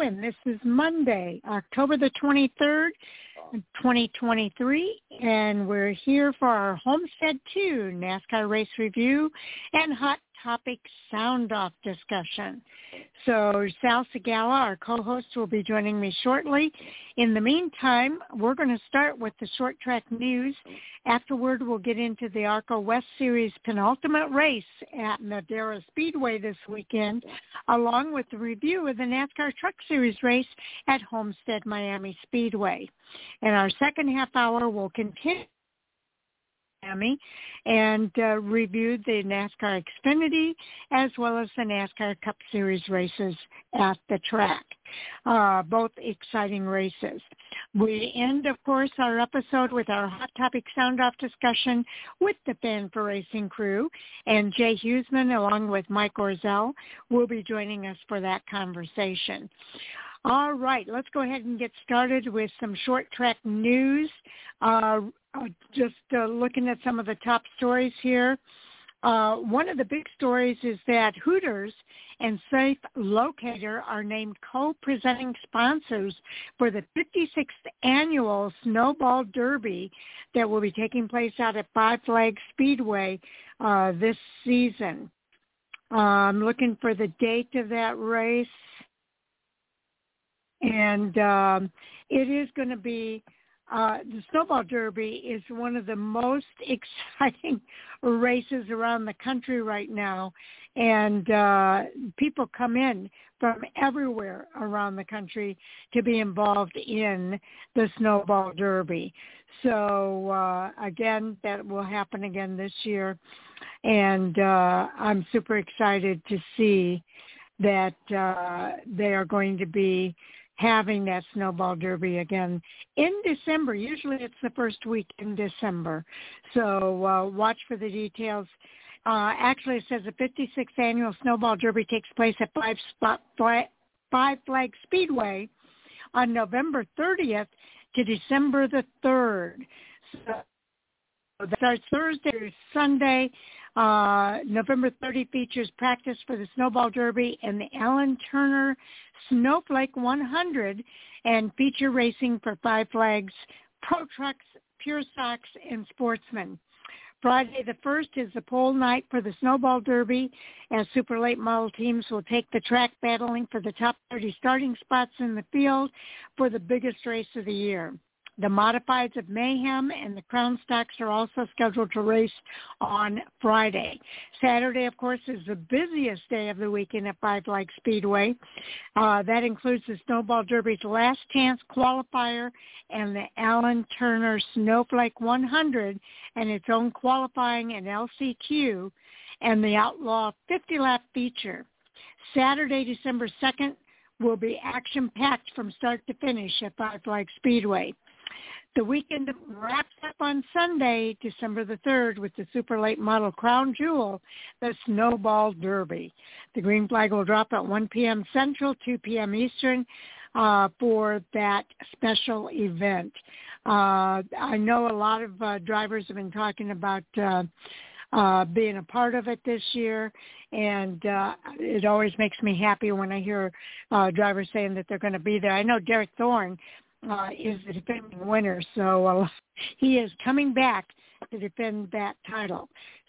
And this is Monday, October the 23rd, 2023, and we're here for our Homestead 2 NASCAR race review and hot topic sound off discussion. So Sal Sigala, our co-host, will be joining me shortly. In the meantime, we're going to start with the short track news. Afterward, we'll get into the ARCA West Series penultimate race at Madera Speedway this weekend, along with the review of the NASCAR Truck Series race at Homestead Miami Speedway. In our second half hour, we'll continue Miami and uh, reviewed the NASCAR Xfinity as well as the NASCAR Cup Series races at the track. Uh, both exciting races. We end, of course, our episode with our Hot Topic Sound Off discussion with the Fan for Racing crew, and Jay Huseman, along with Mike Orzel, will be joining us for that conversation. All right, let's go ahead and get started with some short track news. Uh, uh, just uh, looking at some of the top stories here. Uh, one of the big stories is that Hooters and Safe Locator are named co-presenting sponsors for the 56th annual Snowball Derby that will be taking place out at Five Flags Speedway uh, this season. Uh, I'm looking for the date of that race, and um, it is going to be uh, the Snowball Derby is one of the most exciting races around the country right now, and uh, people come in from everywhere around the country to be involved in the Snowball Derby. So uh, again, that will happen again this year, and uh, I'm super excited to see that uh, they are going to be having that snowball derby again in December. Usually it's the first week in December. So uh, watch for the details. Uh, actually, it says the 56th annual snowball derby takes place at Five, Spot, Five Flag Speedway on November 30th to December the 3rd. So that starts Thursday or Sunday. Uh, November 30 features practice for the Snowball Derby and the Allen Turner Snowflake 100 and feature racing for Five Flags, Pro Trucks, Pure Stocks, and Sportsmen. Friday the 1st is the pole night for the Snowball Derby as super late model teams will take the track battling for the top 30 starting spots in the field for the biggest race of the year. The modifieds of Mayhem and the Crown Stocks are also scheduled to race on Friday. Saturday, of course, is the busiest day of the weekend at Five Flags Speedway. Uh, that includes the Snowball Derby's Last Chance qualifier and the Allen Turner Snowflake 100 and its own qualifying and LCQ and the Outlaw 50-lap feature. Saturday, December 2nd, will be action-packed from start to finish at Five Flags Speedway. The weekend wraps up on Sunday, December the 3rd, with the super late model crown jewel, the Snowball Derby. The green flag will drop at 1 p.m. Central, 2 p.m. Eastern uh, for that special event. Uh, I know a lot of uh, drivers have been talking about uh, uh, being a part of it this year, and uh, it always makes me happy when I hear uh, drivers saying that they're going to be there. I know Derek Thorn uh, is the defending winner. So uh, he is coming back to defend that title.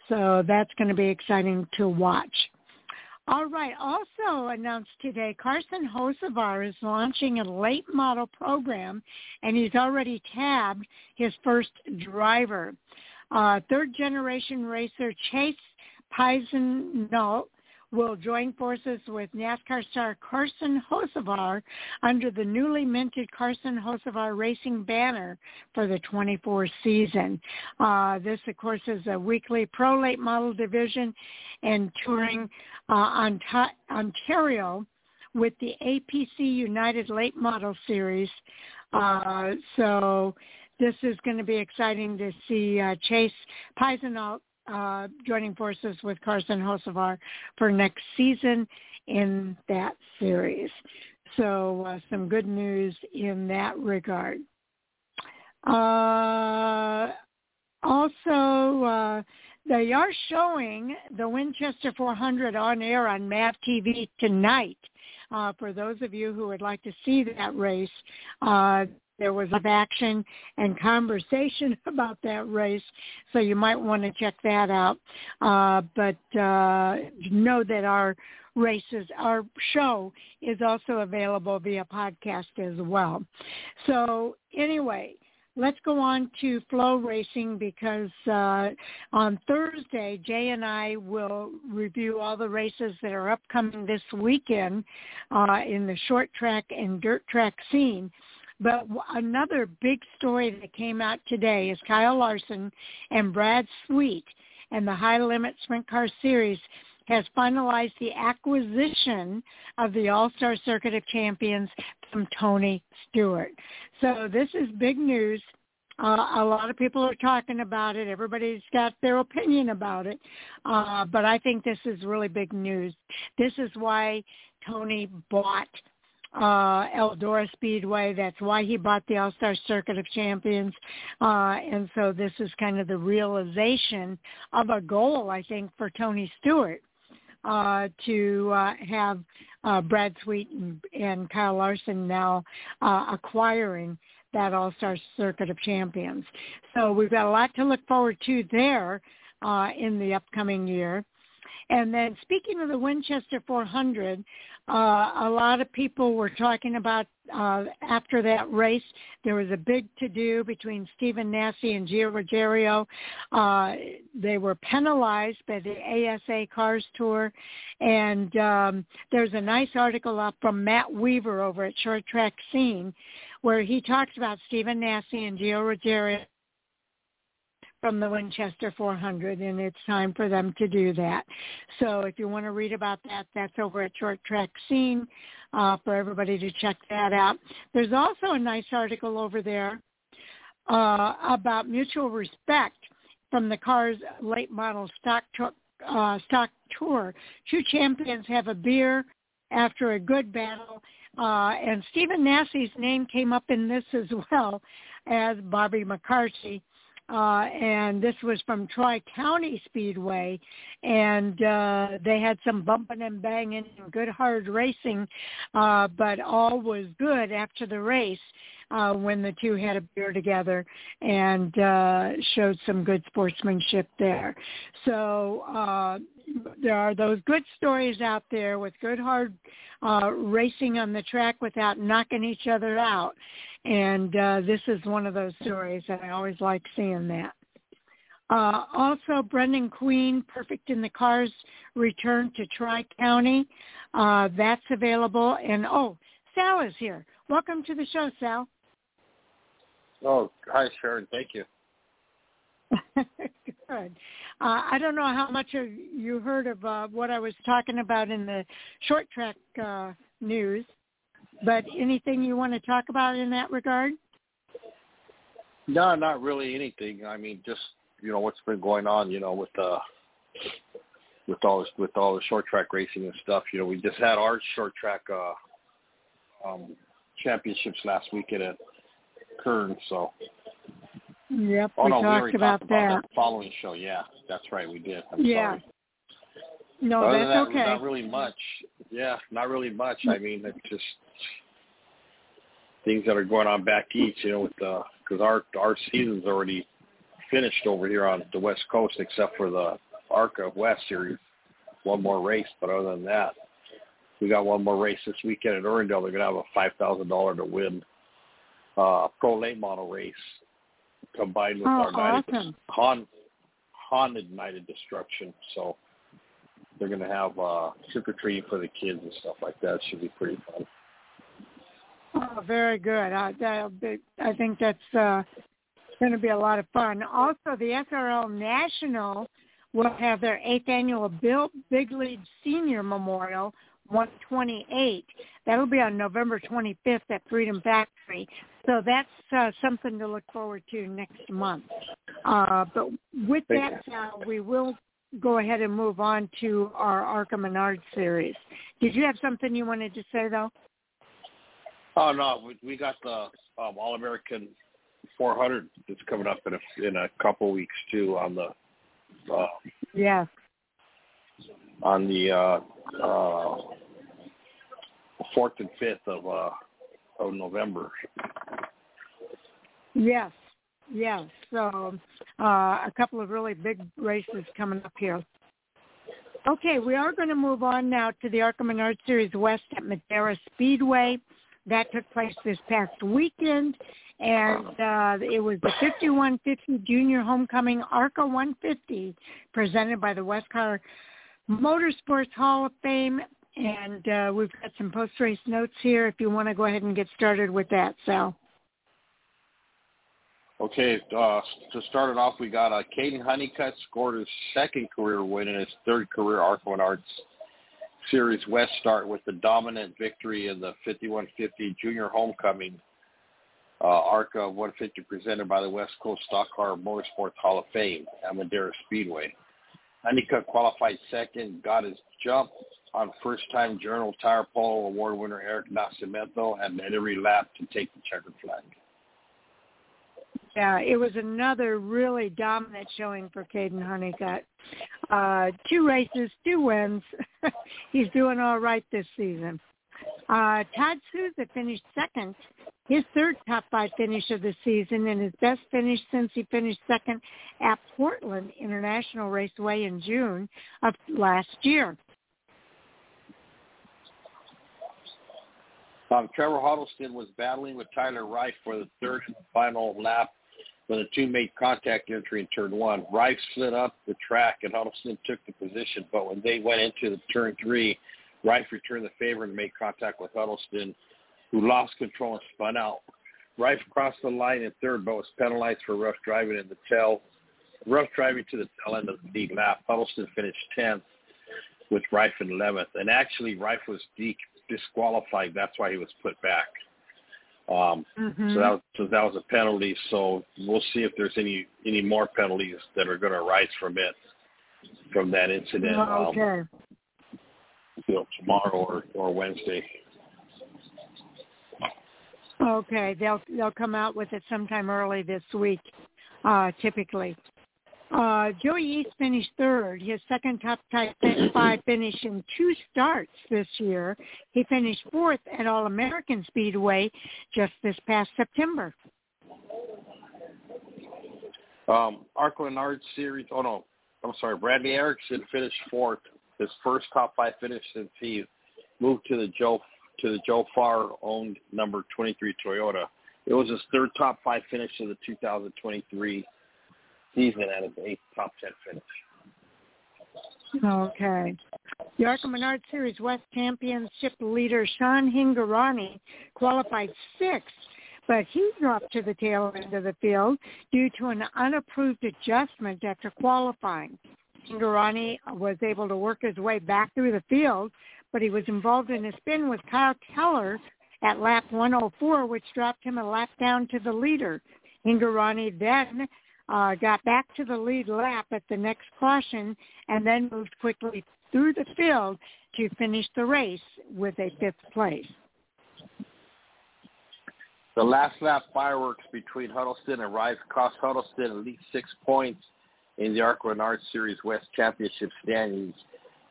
So that's going to be exciting to watch. All right. Also announced today, Carson Hocevar is launching a late model program, and he's already tabbed his first driver. Uh, third generation racer Chase Paisanot will join forces with NASCAR star Carson Hocevar under the newly minted Carson Hocevar Racing banner for the 24 season. Uh, this, of course, is a weekly pro late model division and touring uh, Ontario with the APC United Late Model Series. Uh, so this is going to be exciting to see uh, Chase Paisanot uh, joining forces with Carson Hocevar for next season in that series. So uh, some good news in that regard. Uh, also, uh, they are showing the Winchester 400 on air on MAV TV tonight. Uh, for those of you who would like to see that race, there was of action and conversation about that race, so you might want to check that out. Uh, but uh, know that our races, our show is also available via podcast as well. So anyway, let's go on to FloRacing because uh, on Thursday, Jay and I will review all the races that are upcoming this weekend uh, in the short track and dirt track scene. But another big story that came out today is Kyle Larson and Brad Sweet and the High Limit Sprint Car Series has finalized the acquisition of the All-Star Circuit of Champions from Tony Stewart. So this is big news. Uh, a lot of people are talking about it. Everybody's got their opinion about it. Uh, but I think this is really big news. This is why Tony bought uh, Eldora Speedway. That's why he bought the All-Star Circuit of Champions. Uh, and so this is kind of the realization of a goal, I think, for Tony Stewart uh, to uh, have uh, Brad Sweet and, and Kyle Larson now uh, acquiring that All-Star Circuit of Champions. So we've got a lot to look forward to there uh, in the upcoming year. And then speaking of the Winchester 400, uh, a lot of people were talking about uh, after that race, there was a big to-do between Stephen Nasse and Gio Ruggiero. Uh, they were penalized by the ASA Cars Tour. And um, there's a nice article up from Matt Weaver over at Short Track Scene where he talks about Stephen Nasse and Gio Ruggiero from the Winchester 400, and it's time for them to do that. So if you want to read about that, that's over at Short Track Scene uh, for everybody to check that out. There's also a nice article over there uh, about mutual respect from the car's late model stock, uh, stock tour. Two champions have a beer after a good battle, uh, and Stephen Nasse's name came up in this as well as Bobby McCarty uh, and this was from Tri County Speedway, and uh, they had some bumping and banging and good hard racing, uh, but all was good after the race uh, when the two had a beer together and uh, showed some good sportsmanship there. So uh, there are those good stories out there with good hard uh, racing on the track without knocking each other out. And uh, this is one of those stories, and I always like seeing that. Uh, also, Brenden Queen, Perfect in the Cars, return to Tri-County. Uh, that's available. And, oh, Sal is here. Welcome to the show, Sal. Oh, hi, Sharon. Thank you. Good. Uh, I don't know how much you heard of uh, what I was talking about in the short track uh, news, but anything you want to talk about in that regard? No, not really anything. I mean, just you know what's been going on. You know, with uh, with all this, with all the short track racing and stuff. You know, we just had our short track uh, um, championships last weekend at Kern, so Yep, oh, we no, talked we about, about that. that. Following show, yeah, that's right, we did. I'm yeah. Sorry. No, Other that's that, okay. Not really much. Yeah, not really much. I mean, it's just things that are going on back east, you know, with the because our our season's already finished over here on the west coast, except for the ARCA West Series. One more race, but other than that, we got one more race this weekend at Irwindale. They're gonna have a five thousand dollar to win uh, pro late model race combined with oh, our awesome. Han, Honda United Destruction. So they're going to have uh, trick or treating for the kids and stuff like that. It should be pretty fun. Oh, very good. Uh, that'll be, I think that's uh, going to be a lot of fun. Also, the SRL National will have their eighth annual Bill Big League Senior Memorial 128. That'll be on November 25th at Freedom Factory. So that's uh, something to look forward to next month. Uh, but with that, uh, we will go ahead and move on to our ARCA Menard series. Did you have something you wanted to say, though? Oh no, we, we got the um, All American 400 that's coming up in a in a couple weeks too on the Uh, yeah. On the uh, uh, fourth and fifth of uh, of November. Yes, yes. So uh, a couple of really big races coming up here. Okay, we are going to move on now to the ARCA Menard Series West at Madera Speedway. That took place this past weekend, and uh, it was the 5150 Junior Homecoming ARCA 150 presented by the Westcar Motorsports Hall of Fame. And uh, we've got some post-race notes here if you want to go ahead and get started with that, Sal. Okay, uh, to start it off, we got uh, Caden Honeycutt scored his second career win and his third career ARCA Arts Series West start with the dominant victory in the 5150 Junior Homecoming uh, ARCA 150 presented by the West Coast Stock Car Motorsports Hall of Fame at Madera Speedway. Honeycutt qualified second, got his jump on first-time General Tire Pole Award winner Eric Nascimento and led every lap to take the checkered flag. Yeah, it was another really dominant showing for Caden Honeycutt. Uh, two races, two wins. He's doing all right this season. Uh, Todd Souza finished second, his third top five finish of the season, and his best finish since he finished second at Portland International Raceway in June of last year. Um, Trevor Huddleston was battling with Tyler Wright for the third and final lap when the two made contact entry in turn one. Reif slid up the track and Huddleston took the position, but when they went into the turn three, Reif returned the favor and made contact with Huddleston, who lost control and spun out. Reif crossed the line in third, but was penalized for rough driving in the tail, rough driving to the tail end of the lap. Huddleston finished 10th with Reif in 11th, and actually Reif was disqualified. That's why he was put back. Um, mm-hmm. So that was, so that was a penalty. So we'll see if there's any any more penalties that are going to arise from it from that incident. Oh, okay. Um, you know, tomorrow or or Wednesday. Okay, they'll they'll come out with it sometime early this week, uh, typically. Uh, Joey Iest finished third, his second top five finish in two starts this year. He finished fourth at All-American Speedway just this past September. Um, ARCA Menard Series, oh no, I'm sorry, Bradley Erickson finished fourth, his first top five finish since he moved to the Joe to the Joe Farr owned number 23 Toyota. It was his third top five finish of the 2023 season at his eighth top ten finish. Okay. The ARCA Menard Series West Championship leader Sean Hingorani qualified sixth, but he dropped to the tail end of the field due to an unapproved adjustment after qualifying. Hingorani was able to work his way back through the field, but he was involved in a spin with Kyle Keller at lap 104, which dropped him a lap down to the leader. Hingorani then uh, got back to the lead lap at the next caution and then moved quickly through the field to finish the race with a fifth place. The last lap fireworks between Huddleston and Reif cost Huddleston at least six points in the ARCA Menard Series West Championship standings.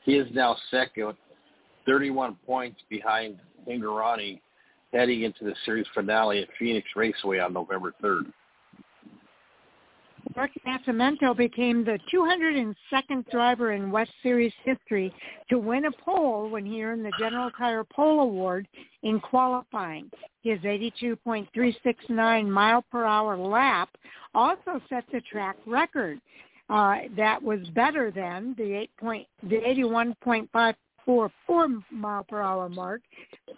He is now second, 31 points behind Hingorani, heading into the series finale at Phoenix Raceway on November 3rd. Mark Nascimento became the 202nd driver in West Series history to win a pole when he earned the General Tire Pole Award in qualifying. His 82.369 mile per hour lap also set the track record. Uh, that was better than the 8 point, the 81.544 mile per hour mark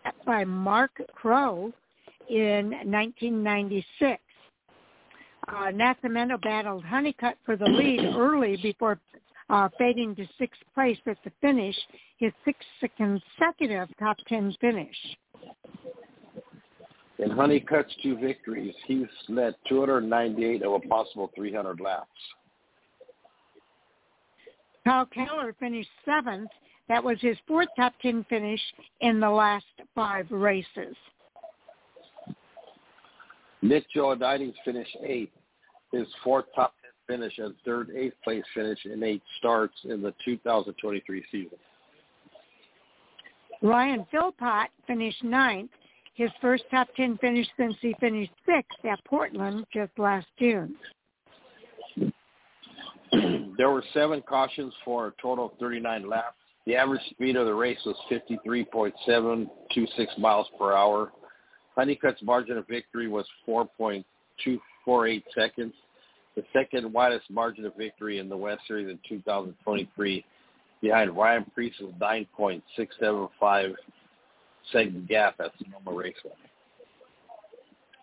set by Mark Crow in 1996. Uh, Nascimento battled Honeycutt for the lead early before uh, fading to sixth place at the finish, his sixth consecutive top ten finish. In Honeycutt's two victories, he's led 298 of a possible 300 laps. Kyle Keller finished seventh. That was his fourth top ten finish in the last five races. Nick Joanides finished eighth, his fourth top ten finish and third, eighth place finish in eight starts in the 2023 season. Ryan Philpott finished ninth, his first top 10 finish since he finished sixth at Portland just last June. there were seven cautions for a total of 39 laps. The average speed of the race was 53.726 miles per hour. Honeycutt's margin of victory was 4.248 seconds, the second widest margin of victory in the West Series in 2023, behind Ryan Preece's 9.675 second gap at Sonoma Raceway.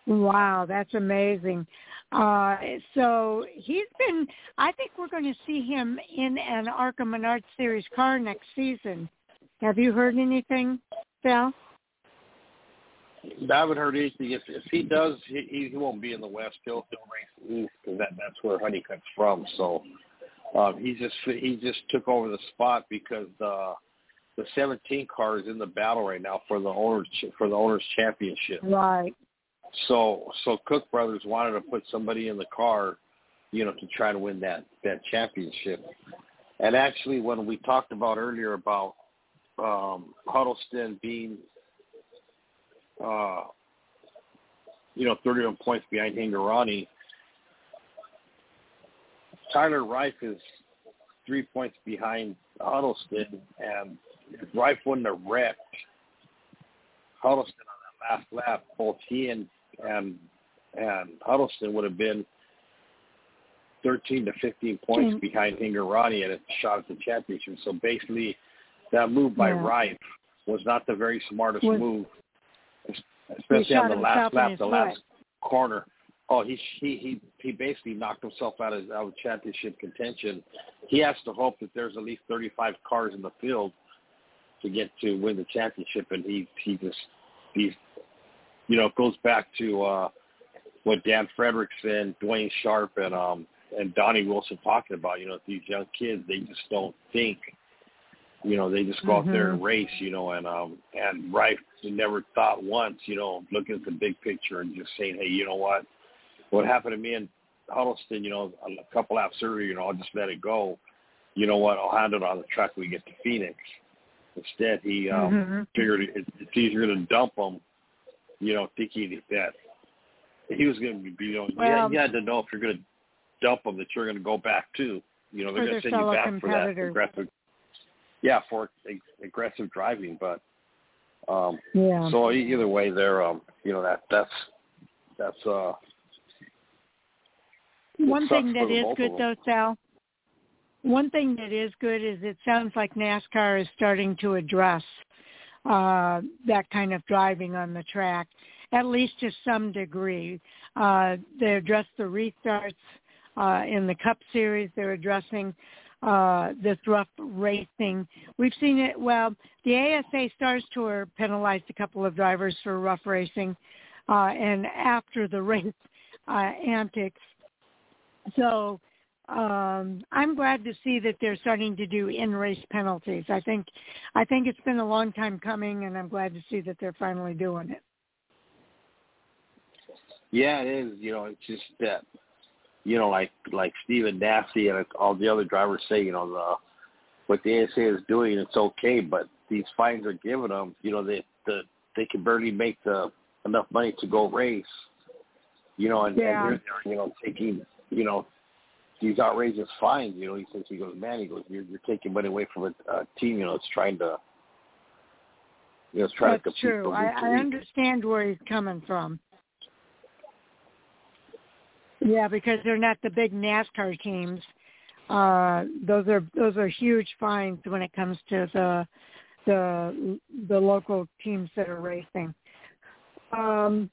Wow, that's amazing. Uh, so he's been, I think we're going to see him in an ARCA Menard Series car next season. Have you heard anything, Sal? I haven't heard anything. If, if he does, he, he won't be in the West. He'll, he'll race East because that, that's where Honeycutt's from. So um, he just he just took over the spot because the the 17 car is in the battle right now for the owners for the owners championship. Right. So so Cook brothers wanted to put somebody in the car, you know, to try to win that that championship. And actually, when we talked about earlier about um, Huddleston being, uh, you know, 31 points behind Hingorani, Tyler Reif is three points behind Huddleston, and if Reif wouldn't have wrecked Huddleston on that last lap, both he and and and Huddleston would have been 13 to 15 points mm. behind Hingorani and a shot at the championship. So basically, that move by yeah. Reif was not the very smartest was, move, especially on the last lap, the last corner. Oh, he he he he basically knocked himself out of out of championship contention. He has to hope that there's at least 35 cars in the field to get to win the championship, and he he just he's you know, it goes back to uh, what Dan Fredrickson, Dwayne Sharp, and um, and Donnie Wilson talking about. You know, these young kids, they just don't think. You know, they just go mm-hmm. out there and mm-hmm. race. You know, and um, and Reif never thought once. You know, looking at the big picture and just saying, hey, you know what? What happened to me in Huddleston? You know, a couple laps earlier. You know, I'll just let it go. You know what? I'll handle it on the track when we get to Phoenix. Instead, he um, mm-hmm. figured it, it's easier to dump them you know, thinking that he was going to be, you know, well, you, had, to know if you're going to dump them that you're going to go back to. You know, they're going to send you back for that aggressive. Yeah, for aggressive driving, but um yeah. So either way, they're um, you know that that's that's uh. One thing that is good though, Sal. One thing that is good is it sounds like NASCAR is starting to address uh, that kind of driving on the track, at least to some degree. Uh, they address the restarts uh, in the Cup Series. They're addressing uh, this rough racing. We've seen it. Well, the ASA Stars Tour penalized a couple of drivers for rough racing, uh, and after the race uh, antics. So um, I'm glad to see that they're starting to do in-race penalties. I think, I think it's been a long time coming, and I'm glad to see that they're finally doing it. Yeah, it is. You know, it's just that, you know, like like Stephen Nasse and all the other drivers say, you know, the what the ASA is doing, it's okay, but these fines are giving them, you know, they the they can barely make the enough money to go race, you know, and, yeah. and they're, you know taking you know these outrageous fines. You know, he says he goes, man, he goes, you're, you're taking money away from a, a team. You know, it's trying to, you know, it's trying That's to compete. true. I, I understand where he's coming from. Yeah, because they're not the big NASCAR teams. Uh, those are those are huge fines when it comes to the the the local teams that are racing. Um,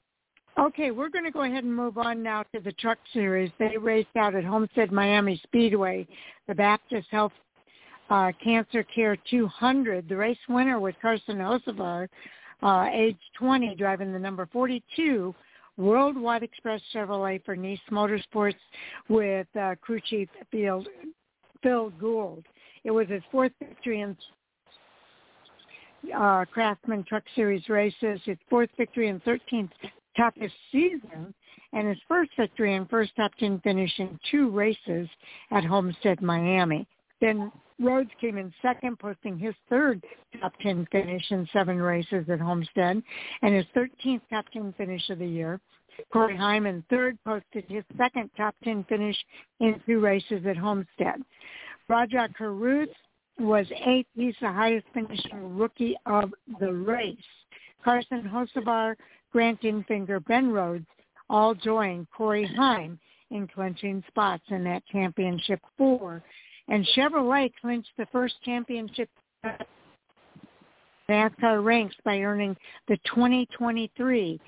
Okay, we're going to go ahead and move on now to the truck series. They raced out at Homestead Miami Speedway, the Baptist Health uh, Cancer Care 200. The race winner was Carson Hocevar, uh, age 20, driving the number 42 Worldwide Express Chevrolet for Niece Motorsports with uh, crew chief Field, Phil Gould. It was his fourth victory in uh, Craftsman Truck Series races, his fourth victory and 13th toughest season and his first victory and first top 10 finish in two races at Homestead, Miami. Ben Rhodes came in second, posting his third top 10 finish in seven races at Homestead and his 13th top 10 finish of the year. Corey Heim third posted his second top 10 finish in two races at Homestead. Rajah Caruth was eighth. He's the highest finishing rookie of the race. Carson Hocevar, Grant Enfinger, Ben Rhodes all joined Corey Heim in clinching spots in that championship four. And Chevrolet clinched the first championship NASCAR ranks by earning the 2023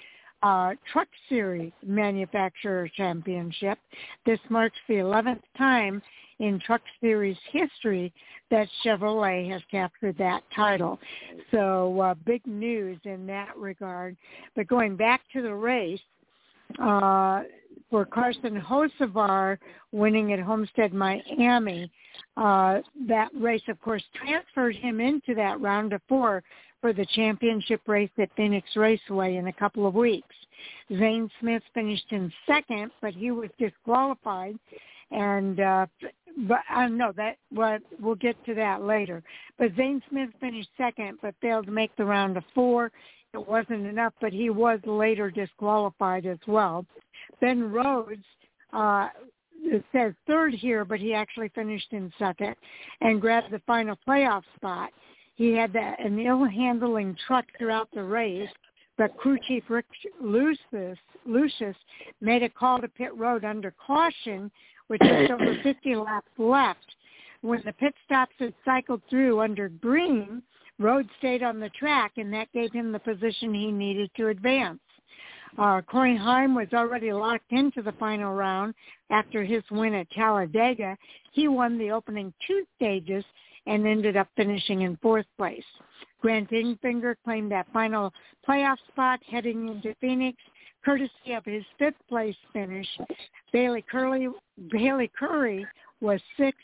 uh, Truck Series Manufacturer Championship. This marks the 11th time in Truck Series history that Chevrolet has captured that title. So uh, big news in that regard. But going back to the race, uh, for Carson Hocevar winning at Homestead, Miami, uh, that race, of course, transferred him into that round of four for the championship race at Phoenix Raceway in a couple of weeks. Zane Smith finished in second, but he was disqualified. And uh, but I don't know that what we'll get to that later. But Zane Smith finished second, but failed to make the round of four. It wasn't enough, but he was later disqualified as well. Ben Rhodes uh, says third here, but he actually finished in second and grabbed the final playoff spot. He had that, an ill-handling truck throughout the race, but crew chief Rick Lushes, Lushes made a call to pit road under caution with just over 50 laps left. When the pit stops had cycled through under green, Rhodes stayed on the track, and that gave him the position he needed to advance. Uh, Corey Heim was already locked into the final round after his win at Talladega. He won the opening two stages and ended up finishing in fourth place. Grant Enfinger claimed that final playoff spot heading into Phoenix, courtesy of his fifth place finish. Bayley Curley, Bayley Currey was sixth,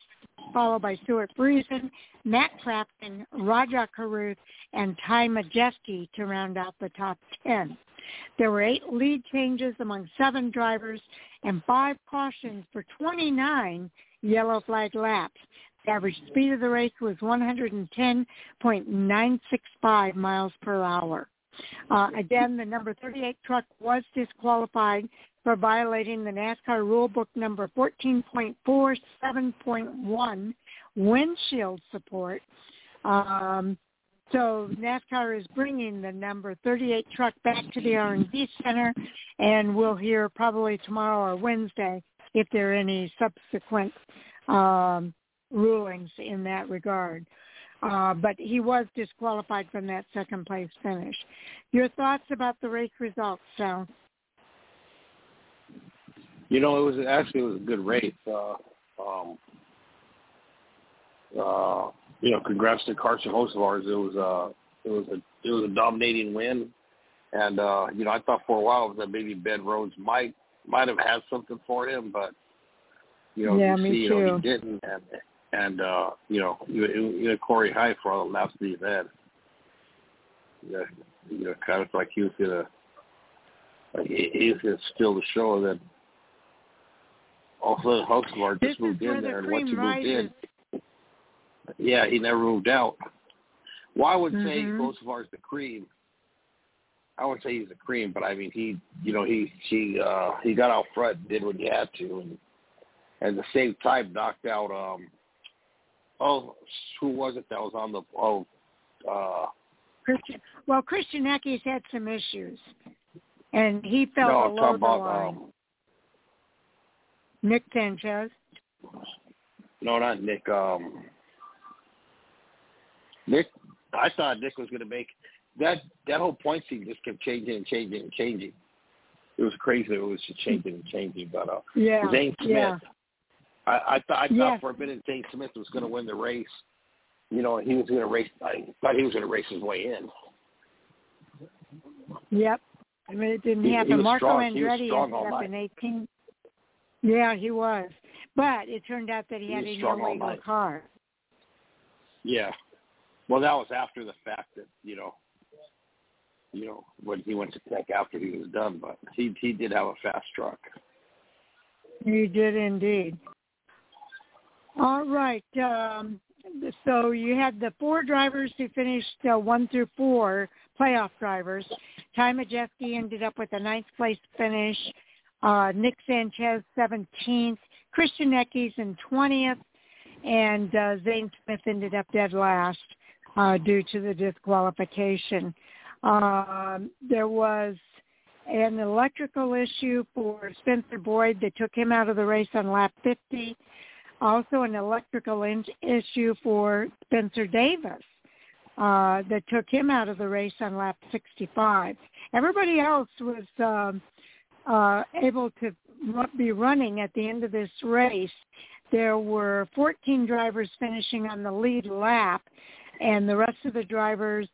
followed by Stewart Friesen, Matt Crafton, Rajah Caruth, and Ty Majeski to round out the top 10. There were eight lead changes among seven drivers and five cautions for 29 yellow flag laps. The average speed of the race was 110.965 miles per hour. Uh, again, the number 38 truck was disqualified for violating the NASCAR rulebook number 14.47.1 windshield support. Um, so NASCAR is bringing the number 38 truck back to the R&D Center, and we'll hear probably tomorrow or Wednesday if there are any subsequent um, rulings in that regard. Uh, but he was disqualified from that second place finish. Your thoughts about the race results, Sal? You know, it was actually it was a good race. Uh, um, uh, you know, congrats to Carson Hocevar. It was uh, it was a it was a dominating win, and uh, you know, I thought for a while that maybe Ben Rhodes might might have had something for him, but you know, yeah, you see, you too. know, he didn't, and and uh, you know, you, you know, Corey Heim for all the laps that he had. Yeah, you know, kind of like he was gonna, like he, he was gonna steal the show. Then also this just moved in the there, and once he moved in, yeah, he never moved out. Well, I would say Mhm. Hocevar's the cream. I would say he's the cream, but I mean he, you know, he he uh he got out front, and did what he had to, and at the same time knocked out um oh who was it that was on the oh uh Christian, well, Christian Eckes had some issues, and he fell no below the line. um Nick Sanchez. no not Nick um Nick I thought Nick was gonna make that that whole point scene just kept changing and changing and changing. It was crazy. It was just changing and changing. But uh, Yeah, Zane Smith, yeah. I, I thought I thought for a minute Zane Smith was going to win the race. You know, he was going to race. I thought he was going to race his way in. Yep. I mean, it didn't He- he happen. was Marco strong. He Andretti strong ended all up night. in 18. Yeah, he was. But it turned out that he, He had an illegal car. Yeah. Well, that was after the fact that you know, you know, when he went to Tech after he was done. But he he did have a fast truck. He did indeed. All right. Um, so you had the four drivers who finished uh, one through four playoff drivers. Ty Majeski ended up with a ninth place finish. Uh, Nick Sanchez 17th. Christian Eckes in 20th. And uh, Zane Smith ended up dead last uh, due to the disqualification. Um, there was an electrical issue for Spencer Boyd that took him out of the race on lap 50. Also an electrical in- issue for Spencer Davis uh, that took him out of the race on lap 65. Everybody else was um, uh, able to be running at the end of this race. There were 14 drivers finishing on the lead lap, and the rest of the drivers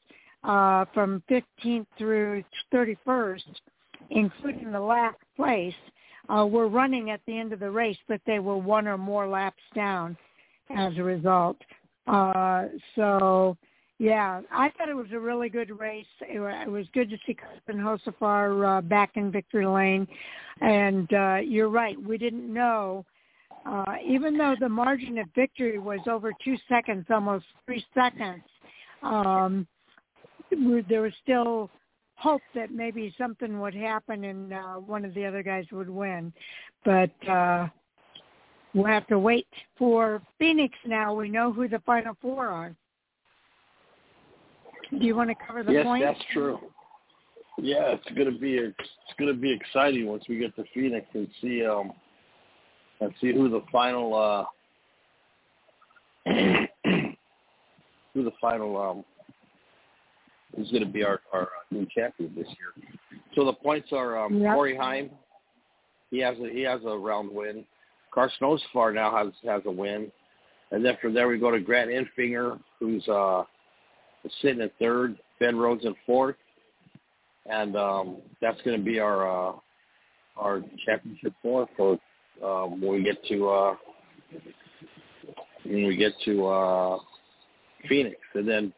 uh, from 15th through 31st, including the last place, uh, were running at the end of the race, but they were one or more laps down as a result. Uh, so, yeah, I thought it was a really good race. It, was good to see Carson Hocevar uh, back in victory lane. And uh, you're right, we didn't know. Uh, even though the margin of victory was over two seconds, almost three seconds, um, there was still hope that maybe something would happen and uh, one of the other guys would win. But uh, we'll have to wait for Phoenix now. We know who the final four are. Do you want to cover the yes, points? Yes, that's true. Yeah, it's gonna be it's gonna be exciting once we get to Phoenix and see um and see who the final uh who the final um who's going to be our, our new champion this year. So the points are um, yep. Corey Heim. He has a, he has a round win. Carson Hocevar now has has a win, and then from there we go to Grant Enfinger, who's uh, sitting at third. Ben Rhodes in fourth, and um, that's going to be our uh, our championship four for um, when we get to uh, when we get to uh, Phoenix, and then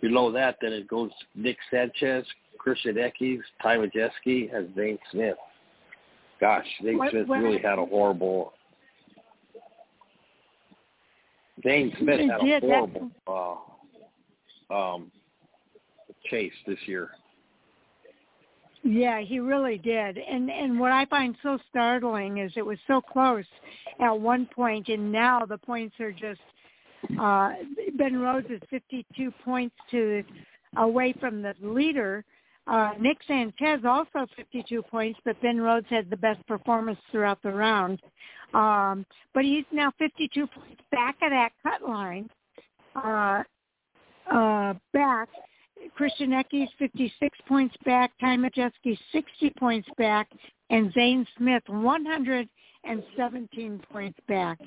Below that, then it goes Nick Sanchez, Christian Eckes, Ty Majeski, and Zane Smith. Gosh, Zane what, Smith what, really had a horrible. Zane Smith had a horrible uh, um, chase this year. Yeah, he really did. And and what I find so startling is it was so close at one point and now the points are just uh, ben Rhodes is 52 points to away from the leader. Uh, Nick Sanchez also 52 points, but Ben Rhodes had the best performance throughout the round. Um, but he's now 52 points back at that cut line. Uh, uh, back. Christian Eckes 56 points back. Ty Majeski 60 points back. And Zane Smith 117 points back.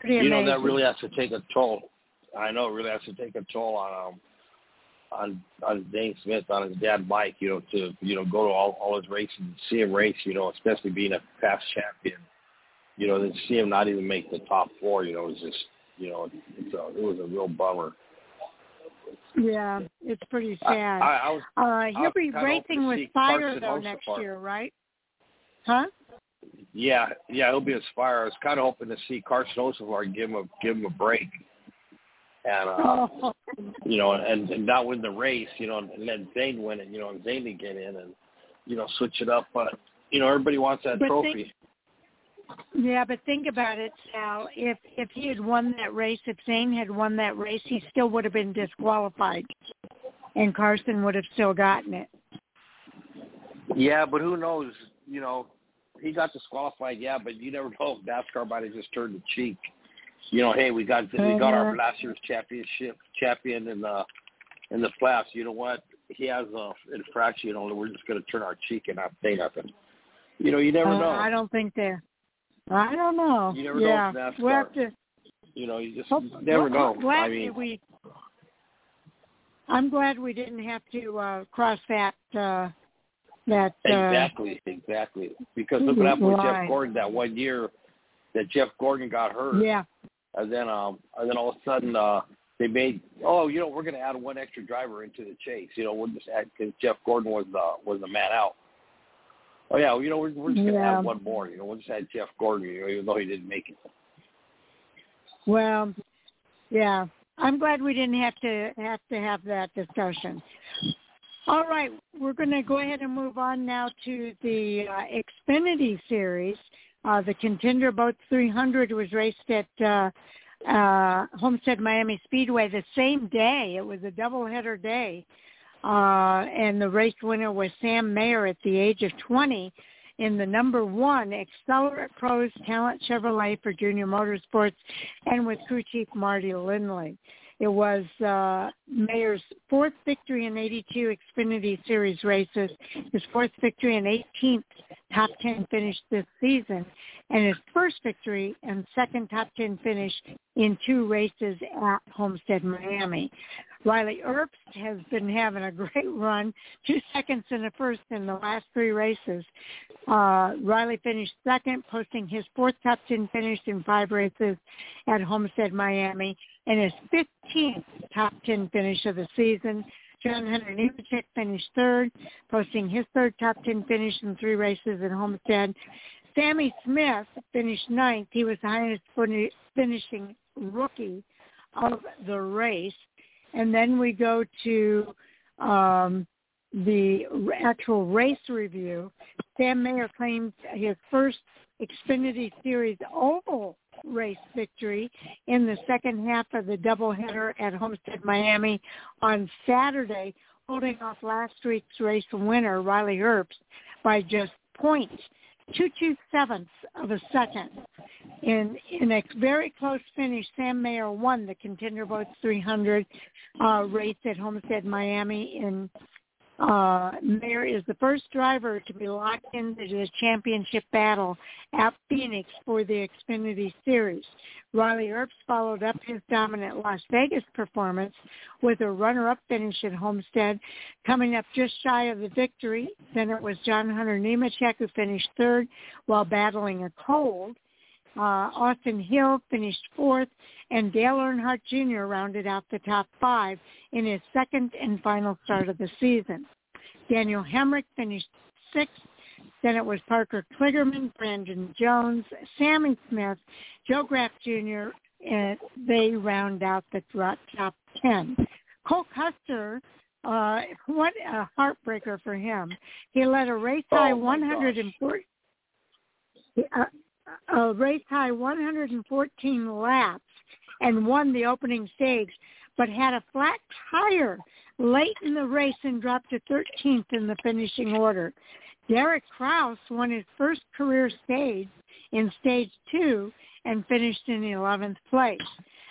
Pretty you amazing. know that really has to take a toll. I know it really has to take a toll on um on on Zane Smith on his dad Mike. You know to you know go to all all his races and see him race. You know especially being a past champion. You know then see him not even make the top four. You know it's just you know it's a, it was a real bummer. Yeah, it's pretty sad. I, I, I was, uh, he'll be racing with Spire though next year, right? Huh? Yeah, yeah, he'll be a Spire. I was kind of hoping to see Carson Hocevar give him a give him a break, and uh, oh. you know, and, and not win the race, you know, and let Zane win it, you know, and Zane to get in and you know switch it up. But you know, everybody wants that but trophy. Think, yeah, but think about it, Sal. If if he had won that race, if Zane had won that race, he still would have been disqualified, and Carson would have still gotten it. Yeah, but who knows? You know, he got disqualified, yeah, but you never know. NASCAR might have just turned the cheek. You know, hey, we got we got our last year's championship champion in the in the playoffs. You know what? He has a infraction. You know, we're just going to turn our cheek and not say nothing. You know, you never uh, know. I don't think they're. I don't know. You never yeah. know. NASCAR. We'll have to. You know, you just hope, never know. Glad I mean, we. I'm glad we didn't have to uh cross that uh that uh, exactly, exactly. Because look what happened with Jeff Gordon that one year that Jeff Gordon got hurt. Yeah. And then um and then all of a sudden uh they made oh you know we're going to add one extra driver into the chase. You know we'll just add because Jeff Gordon was the was the man out. Oh yeah, you know we're we're just going to Yeah. add one more. You know we'll just add Jeff Gordon. You know even though he didn't make it. Well, yeah. I'm glad we didn't have to have to have that discussion. All right, we're going to go ahead and move on now to the uh, Xfinity Series. Uh, the Contender Boat 300 was raced at uh, uh, Homestead Miami Speedway the same day. It was a doubleheader day, uh, and the race winner was Sam Mayer at the age of 20 in the number one Accelerate Pros Talent Chevrolet for Junior Motorsports and with crew chief Mardy Lindley. It was uh, Mayer's fourth victory in 82 Xfinity Series races, his fourth victory and 18th top 10 finish this season, and his first victory and second top 10 finish in two races at Homestead, Miami. Riley Herbst has been having a great run, two seconds and a first in the last three races. Uh, Riley finished second, posting his fourth top 10 finish in five races at Homestead, Miami, and his 15th top 10 finish of the season. John Hunter Nemechek finished third, posting his third top 10 finish in three races at Homestead. Sammy Smith finished ninth. He was the highest finishing rookie of the race. And then we go to um, the actual race review. Sam Mayer claimed his first Xfinity Series oval race victory in the second half of the doubleheader at Homestead, Miami on Saturday, holding off last week's race winner, Riley Herbst, by just point two two sevenths of a second. In in a very close finish, Sam Mayer won the Contender Boats 300 uh, race at Homestead, Miami. In uh, Mayer is the first driver to be locked into the championship battle at Phoenix for the Xfinity Series. Riley Herbst followed up his dominant Las Vegas performance with a runner-up finish at Homestead, coming up just shy of the victory. Then it was John Hunter Nemechek who finished third while battling a cold. Uh, Austin Hill finished fourth, and Dale Earnhardt Jr. rounded out the top five in his second and final start of the season. Daniel Hemric finished sixth. Then it was Parker Kligerman, Brandon Jones, Sammy Smith, Joe Graf Jr., and they round out the top 10. Cole Custer, uh, what a heartbreaker for him. He led a race high Oh, 140 uh, Uh, a race high 114 laps and won the opening stage, but had a flat tire late in the race and dropped to 13th in the finishing order. Derek Kraus won his first career stage in stage two and finished in 11th place.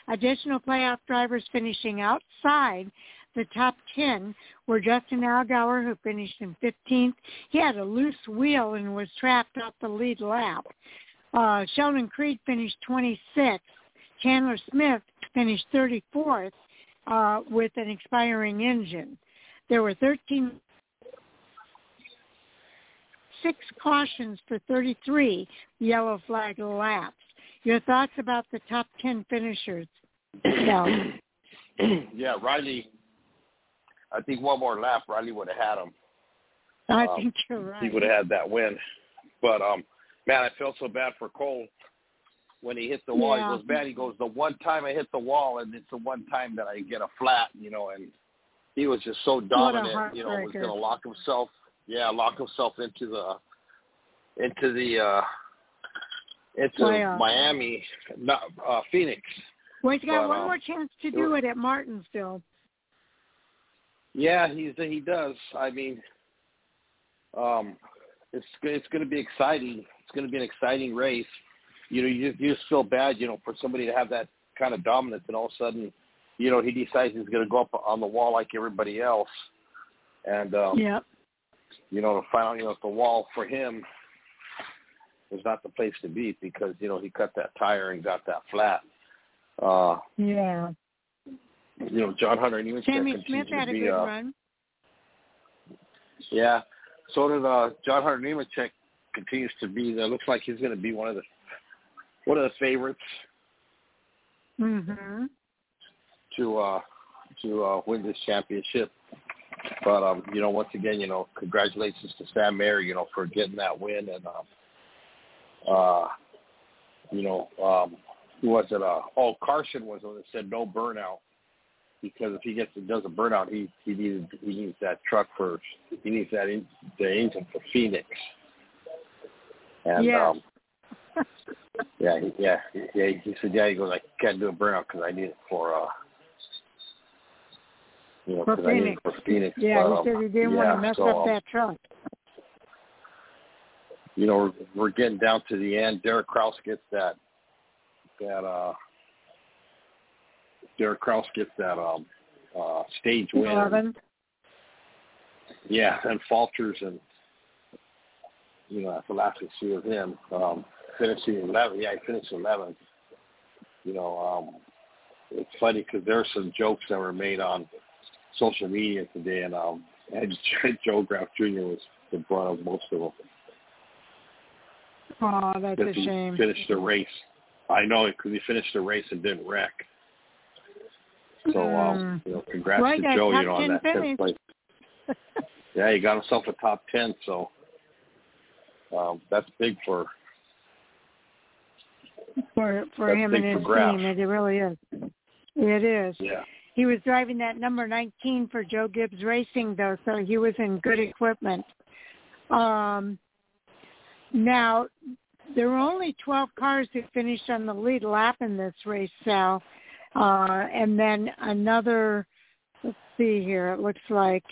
Additional playoff drivers finishing outside the top 10 were Justin Allgaier, who finished in 15th. He had a loose wheel and was trapped off the lead lap. Uh, Sheldon Creed finished 26th. Chandler Smith finished 34th uh, with an expiring engine. There were 13, six cautions for 33 yellow flag laps. Your thoughts about the top 10 finishers? Yeah, Riley. I think one more lap, Riley would have had him. I Um, think you're right. He would have had that win. But um, man, I felt so bad for Cole when he hit the wall. Yeah. He goes, man, he goes, the one time I hit the wall, and it's the one time that I get a flat, you know, and he was just so dominant, you know, was going to lock himself, yeah, lock himself into the, into the, uh, into Playoff. Miami, not uh, Phoenix. Well, he's got but, one um, more chance to do it at Martinsville. Yeah, he's he does. I mean, um, it's it's going to be exciting. Going to be an exciting race. You know, you just, you just feel bad, you know, for somebody to have that kind of dominance, and all of a sudden, you know, he decides he's going to go up on the wall like everybody else, and um, Yep. you know, to find out, you know, if the wall for him was not the place to be because you know he cut that tire and got that flat. Uh, Yeah. you know, John Hunter and Sammy continues Smith had a be, good uh, run. Yeah. So did uh, John Hunter Nemechek continues to be. That looks like he's going to be one of the one of the favorites Mhm. to uh, to uh, win this championship. But um, you know, once again, you know, congratulations to Sam Mayer, you know, for getting that win, and um, uh, you know, um, who was it? Uh, oh, Carson was the one that said no burnout because if he gets does a burnout, he he needs he needs that truck for he needs that in, the engine for Phoenix. And yeah. um, yeah, yeah, yeah. He said, yeah. He goes, I can't do a burnout because I need it for uh, you know, for because I need it for Phoenix. Yeah, but, he um, said he didn't yeah, want to mess so, up um, that truck. You know, we're, we're getting down to the end. Derek Kraus gets that that uh Derek Kraus gets that um uh stage win. Eleven. Yeah, and falters and you know, that's the last we see of him. Um finishing eleven, yeah, he finished eleventh. You know, um it's funny because there are some jokes that were made on social media today, and um, and Joe Graf Jr. was the brunt of most of them. Oh, that's a he shame. finished the race. I know because he finished the race and didn't wreck. So, um, you know, congrats Well, to Joe, you know, on 10 that finish. place. Yeah, he got himself a top ten, so um, that's big for for for That's him and his team. It really is. It is. yeah. He was driving that number 19 for Joe Gibbs Racing, though, so he was in good equipment. Um, now, there were only 12 cars who finished on the lead lap in this race, Sal. Uh, and then another, let's see here, it looks like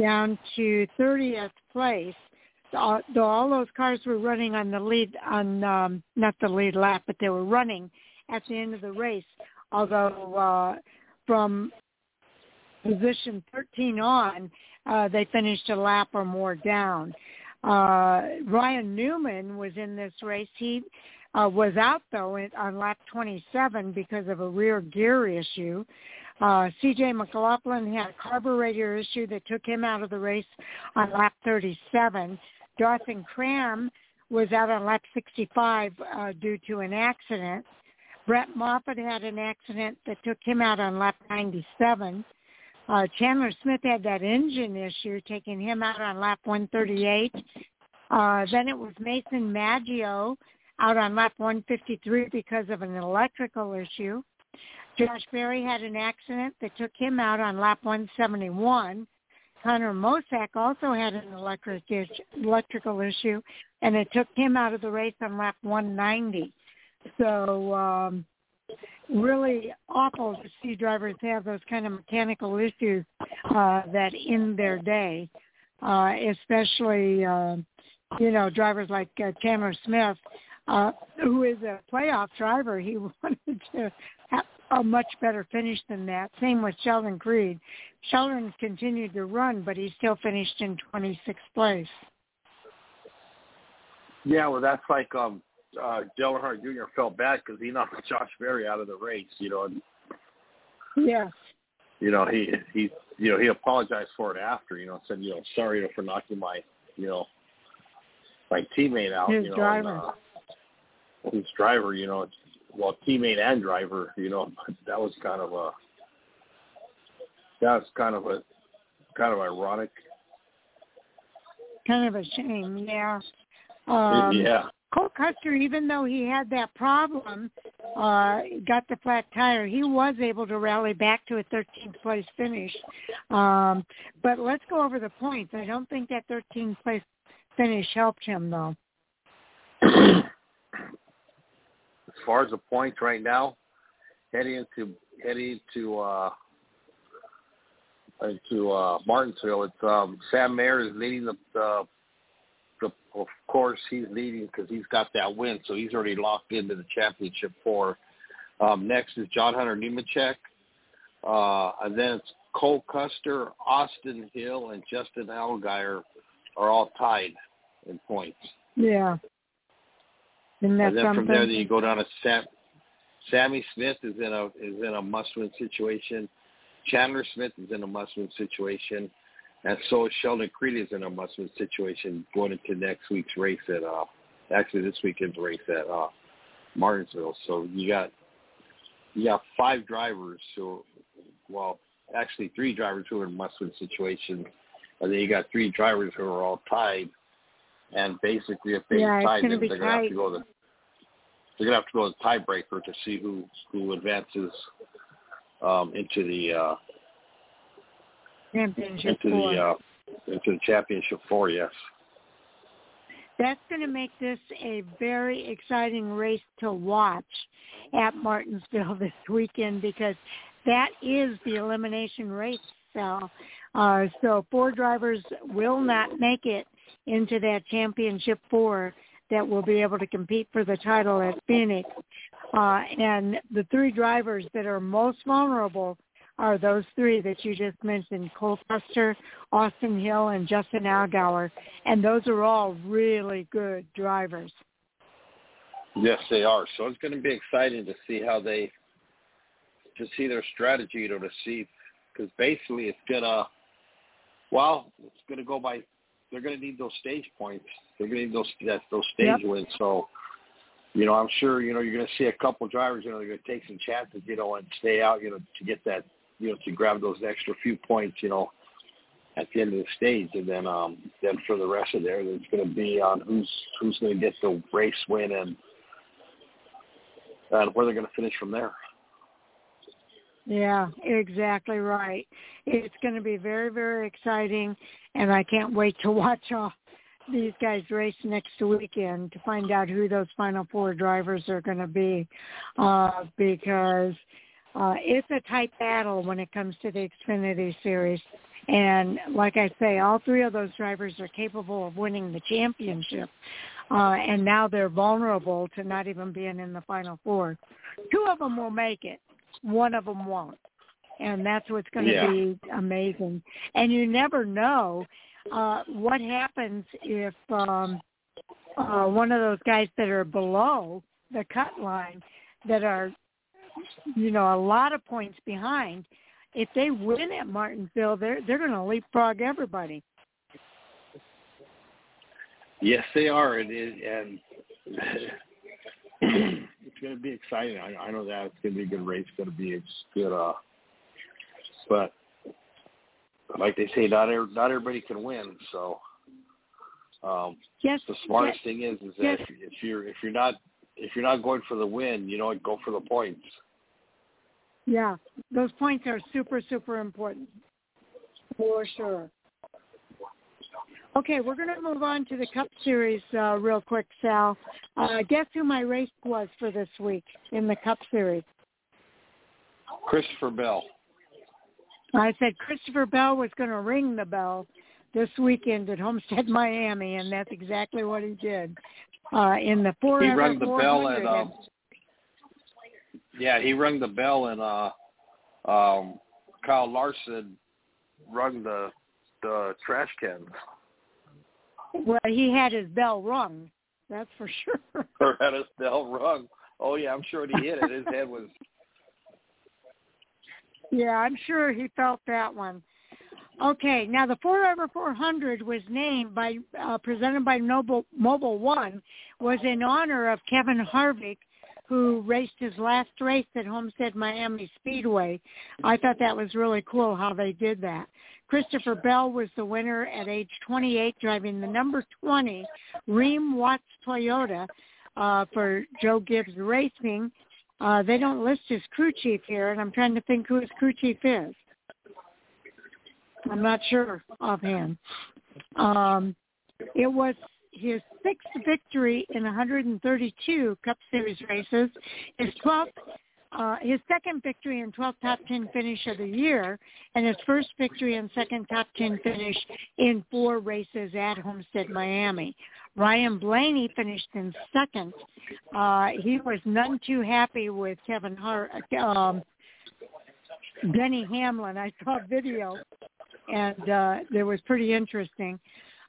down to 30th place. Though all those cars were running on the lead, on um, not the lead lap, but they were running at the end of the race. Although uh, from position 13 on, uh, they finished a lap or more down. Uh, Ryan Newman was in this race. He uh, was out though on lap 27 because of a rear gear issue. Uh, CJ McLaughlin had a carburetor issue that took him out of the race on lap 37. Dawson Cram was out on lap 65 uh, due to an accident. Brett Moffitt had an accident that took him out on lap 97. Uh, Chandler Smith had that engine issue, taking him out on lap 138. Uh, then it was Mason Maggio out on lap 153 because of an electrical issue. Josh Berry had an accident that took him out on lap 171. Connor Mosack also had an electric electrical issue, and it took him out of the race on lap 190. So um, really awful to see drivers have those kind of mechanical issues uh, that in their day, uh, especially uh, you know drivers like uh, Chandler Smith, uh, who is a playoff driver. He wanted to a much better finish than that. Same with Sheldon Creed. Sheldon continued to run, but he still finished in 26th place. Yeah, well, that's like um, uh, Dale Earnhardt Jr. felt bad because he knocked Josh Berry out of the race. You know, and Yeah. you know he he you know he apologized for it after. You know, said you know sorry you know, for knocking my you know my teammate out. His you know, driver. And, uh, his driver. You know, well teammate and driver. You know, that was kind of a that was kind of a kind of ironic. Kind of a shame, yeah. Um, yeah. Cole Custer, even though he had that problem, uh, got the flat tire, he was able to rally back to a 13th place finish. Um, but let's go over the points. I don't think that 13th place finish helped him, though. far as the points right now, heading into heading to uh into uh Martinsville, it's um Sam Mayer is leading the the, the of course he's leading because he's got that win, so he's already locked into the championship four. Um next is John Hunter Nemechek. Uh and then it's Cole Custer, Austin Hill and Justin Allgaier are all tied in points. Yeah. Isn't that and then something? from there, then you go down to Sam. Sammy Smith is in a is in a must-win situation. Chandler Smith is in a must-win situation, and so is Sheldon Creed is in a must-win situation going into next week's race at uh actually this weekend's race at uh Martinsville. So you got you got five drivers who well, actually three drivers who are in must-win situations, and then you got three drivers who are all tied. And basically, if they yeah, tie them, they're going to have to go to they're going to have to go to tiebreaker to see who who advances um, into the uh, championship into four. the uh, into the championship four. Yes. That's going to make this a very exciting race to watch at Martinsville this weekend because that is the elimination race. So, uh, so four drivers will not make it into that championship four that will be able to compete for the title at Phoenix. Uh, and the three drivers that are most vulnerable are those three that you just mentioned, Cole Custer, Austin Hill, and Justin Allgaier. And those are all really good drivers. Yes, they are. So it's going to be exciting to see how they, to see their strategy, you know, to see, because basically it's going to, well, it's going to go by, they're going to need those stage points. They're going to need those, that, those stage yep. wins. So, you know, I'm sure, you know, you're going to see a couple drivers, you know, they're going to take some chances, you know, and stay out, you know, to get that you know, to grab those extra few points, you know, at the end of the stage, and then um, then for the rest of there, it's going to be on who's who's going to get the race win and and where they're going to finish from there. Yeah, exactly right. It's going to be very very exciting, and I can't wait to watch all these guys race next weekend to find out who those final four drivers are going to be, uh, because uh, it's a tight battle when it comes to the Xfinity Series. And like I say, all three of those drivers are capable of winning the championship. Uh, and now they're vulnerable to not even being in the final four. Two of them will make it. One of them won't. And that's what's going to yeah. be amazing. And you never know uh, what happens if um, uh, one of those guys that are below the cut line that are you know, a lot of points behind. If they win at Martinsville, they're they're going to leapfrog everybody. Yes, they are, and and it's going to be exciting. I, I know that it's going to be a good race. It's going to be a good. Uh, but like they say, not every, not everybody can win. So um, yes, the smartest yes, thing is is that yes. if, if you're if you're not if you're not going for the win, you know, go for the points. Yeah, those points are super, super important. For sure. Okay, we're going to move on to the Cup Series uh, real quick, Sal. Uh, guess who my race was for this week in the Cup Series? Christopher Bell. I said Christopher Bell was going to ring the bell this weekend at Homestead, Miami, and that's exactly what he did. Uh, in the four he rang the bell at um, yeah, he rang the bell and uh um Kyle Larson rung the the trash cans. Well, he had his bell rung. That's for sure. or had his bell rung. Oh yeah, I'm sure he hit it. His head was. Yeah, I'm sure he felt that one. Okay, now the Forever 400 was named by uh, presented by Noble, Mobil One was in honor of Kevin Harvick, who raced his last race at Homestead Miami Speedway. I thought that was really cool how they did that. Christopher Bell was the winner at age 28, driving the number 20 Rheem Watts Toyota uh, for Joe Gibbs Racing. Uh, they don't list his crew chief here, and I'm trying to think who his crew chief is. I'm not sure offhand. Um, it was his sixth victory in 132 Cup Series races, his 12th, uh, his second victory and 12th top 10 finish of the year, and his first victory and second top 10 finish in four races at Homestead, Miami. Ryan Blaney finished in second. Uh, he was none too happy with Kevin Hart, um, Hamlin. I saw a video and uh, it was pretty interesting.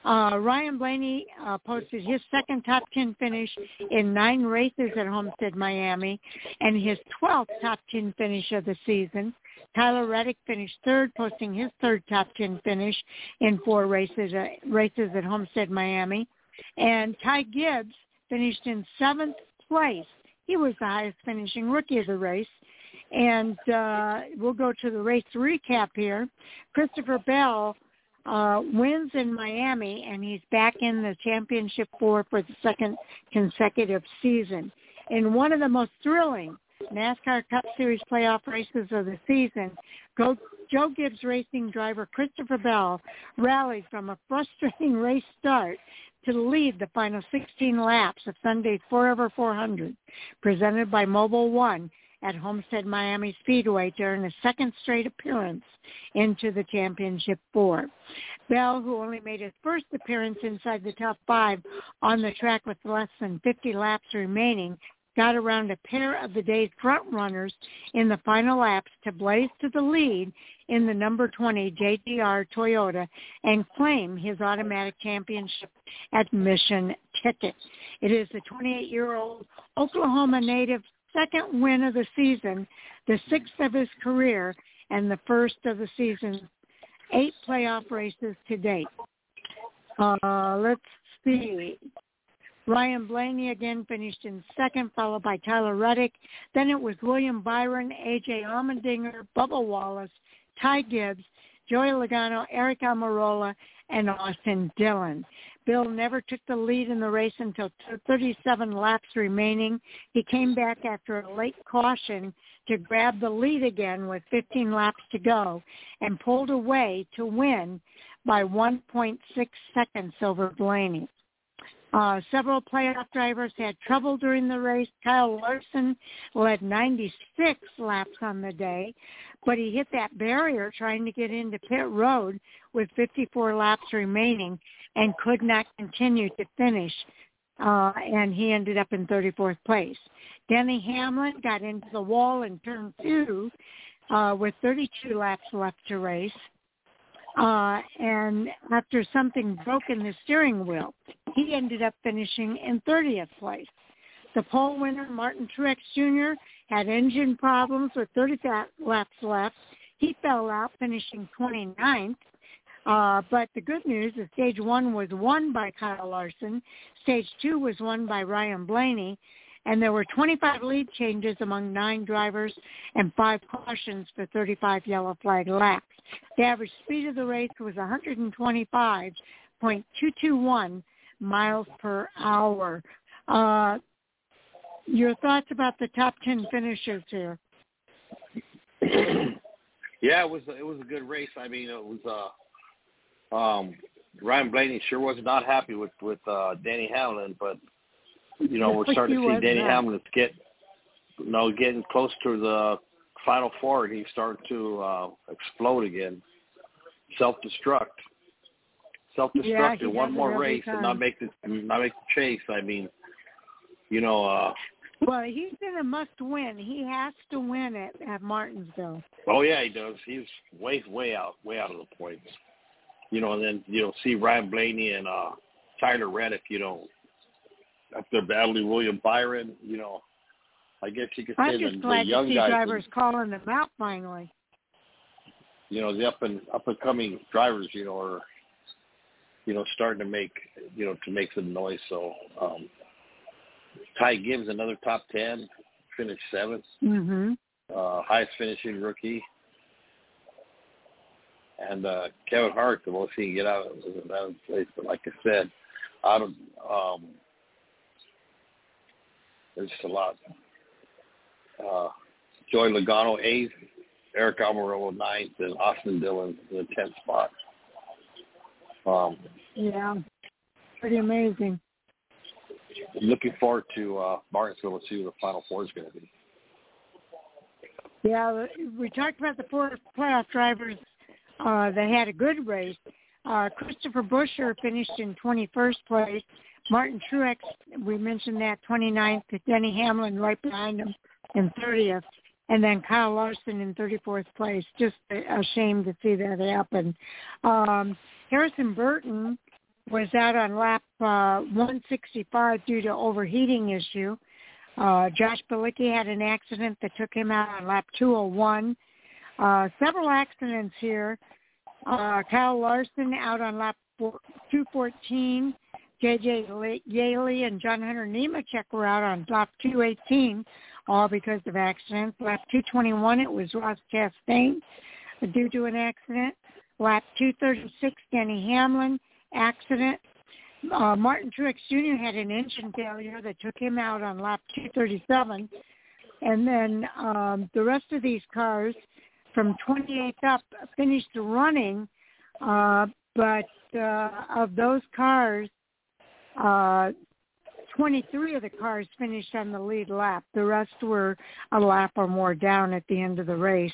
Uh, Ryan Blaney uh, posted his second top 10 finish in nine races at Homestead, Miami, and his 12th top 10 finish of the season. Tyler Reddick finished third, posting his third top 10 finish in four races, uh, races at Homestead, Miami. And Ty Gibbs finished in seventh place. He was the highest finishing rookie of the race And uh, we'll go to the race recap here. Christopher Bell uh, wins in Miami, and he's back in the championship four for the second consecutive season. In one of the most thrilling NASCAR Cup Series playoff races of the season, Go, Joe Gibbs Racing driver Christopher Bell rallied from a frustrating race start to lead the final 16 laps of Sunday's Forever 400, presented by Mobil One at Homestead Miami Speedway during a second straight appearance into the championship four. Bell, who only made his first appearance inside the top five on the track with less than 50 laps remaining, got around a pair of the day's front runners in the final laps to blaze to the lead in the number 20 JGR Toyota and claim his automatic championship admission ticket. It is the 28-year-old Oklahoma native second win of the season, the sixth of his career, and the first of the season's eight playoff races to date. Uh, let's see. Ryan Blaney again finished in second, followed by Tyler Reddick. Then it was William Byron, A.J. Allmendinger, Bubba Wallace, Ty Gibbs, Joey Logano, Aric Almirola, and Austin Dillon. Bell never took the lead in the race until 37 laps remaining. He came back after a late caution to grab the lead again with 15 laps to go and pulled away to win by 1.6 seconds over Blaney. Uh, several playoff drivers had trouble during the race. Kyle Larson led 96 laps on the day, but he hit that barrier trying to get into pit road with 54 laps remaining and could not continue to finish. Uh, and he ended up in 34th place. Denny Hamlin got into the wall in turn two uh, with 32 laps left to race uh, and after something broke in the steering wheel, he ended up finishing in 30th place. The pole winner, Martin Truex Jr., had engine problems with 30 laps left. He fell out, finishing 29th. Uh, but the good news is stage one was won by Kyle Larson. Stage two was won by Ryan Blaney and there were 25 lead changes among nine drivers and five cautions for 35 yellow flag laps. The average speed of the race was 125.221 miles per hour. Uh, your thoughts about the top 10 finishes here? yeah, it was it was a good race. I mean, it was uh, um, Ryan Blaney sure was not happy with with uh, Denny Hamlin, but you know, we're starting to see Denny Hamlin get, you know, getting close to the final four, and he's starting to uh, explode again, self-destruct, self-destruct yeah, in one more race time. and not make the not make the chase. I mean, you know. uh Well, he's in a must-win. He has to win it at Martinsville. Oh yeah, he does. He's way way out, way out of the points. You know, and then you'll see Ryan Blaney and uh Tyler Reddick. You know, up there battling William Byron. You know, I guess you could say I'm just the, glad the young to see guys. drivers calling them out finally. You know, the up and up and coming drivers. You know, are you know starting to make you know to make some noise. So um, Ty Gibbs, another top ten, finished seventh. Mm-hmm. Uh, highest finishing rookie. And uh, Kevin Hart, the most he can get out of that place. But like I said, out of um, there's just a lot. Uh, Joey Logano eighth, Aric Almirola ninth, and Austin Dillon in the tenth spot. Um, yeah, pretty amazing. Looking forward to uh, Martinsville to see who the Final Four is going to be. Yeah, we talked about the four playoff drivers. Uh, they had a good race. Uh, Christopher Buescher finished in 21st place. Martin Truex, we mentioned that 29th, Denny Hamlin right behind him in 30th, and then Kyle Larson in 34th place. Just a shame to see that happen. Um, Harrison Burton was out on lap uh, 165 due to overheating issue. Uh, Josh Bilicki had an accident that took him out on lap 201. Uh, several accidents here. Uh, Kyle Larson out on lap 214. J.J. Yeley and John Hunter Nemechek were out on lap 218. all because of accidents. Lap 221, it was Ross Chastain due to an accident. Lap 236, Denny Hamlin, accident. Uh, Martin Truex Jr. had an engine failure that took him out on lap 237. And then um, the rest of these cars from 28th up finished running, uh, but uh, of those cars, uh, 23 of the cars finished on the lead lap. The rest were a lap or more down at the end of the race.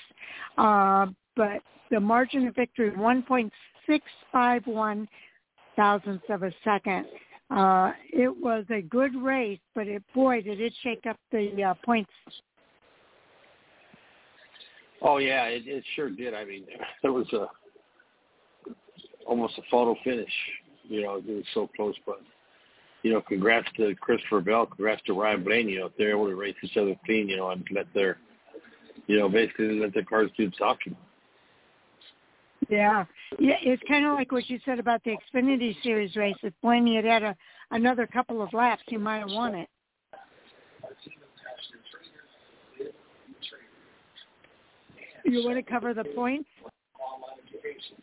Uh, but the margin of victory, 1.651 thousandths of a second. Uh, it was a good race, but it boy did it shake up the uh, points. Oh yeah, it, it sure did. I mean, there was a almost a photo finish. You know, it was so close, but you know, congrats to Christopher Bell, congrats to Ryan Blaney. You know, if they're able to race each other clean, you know, and let their, you know, basically let their cars do the talking. Yeah, yeah, it's kind of like what you said about the Xfinity Series race. If Blaney had had a, another couple of laps, he might have won it. You want to cover the points?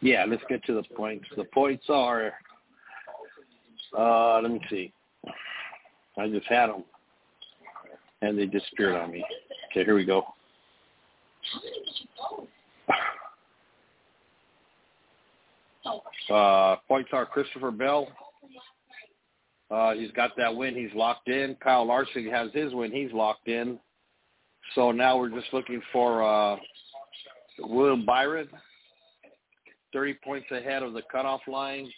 Yeah, let's get to the points. The points are, uh, let me see. I just had them, and they disappeared on me. Okay, here we go. Uh, points are Christopher Bell. Uh, he's got that win. He's locked in. Kyle Larson has his win. He's locked in. So now we're just looking for uh, William Byron, 30 points ahead of the cutoff line.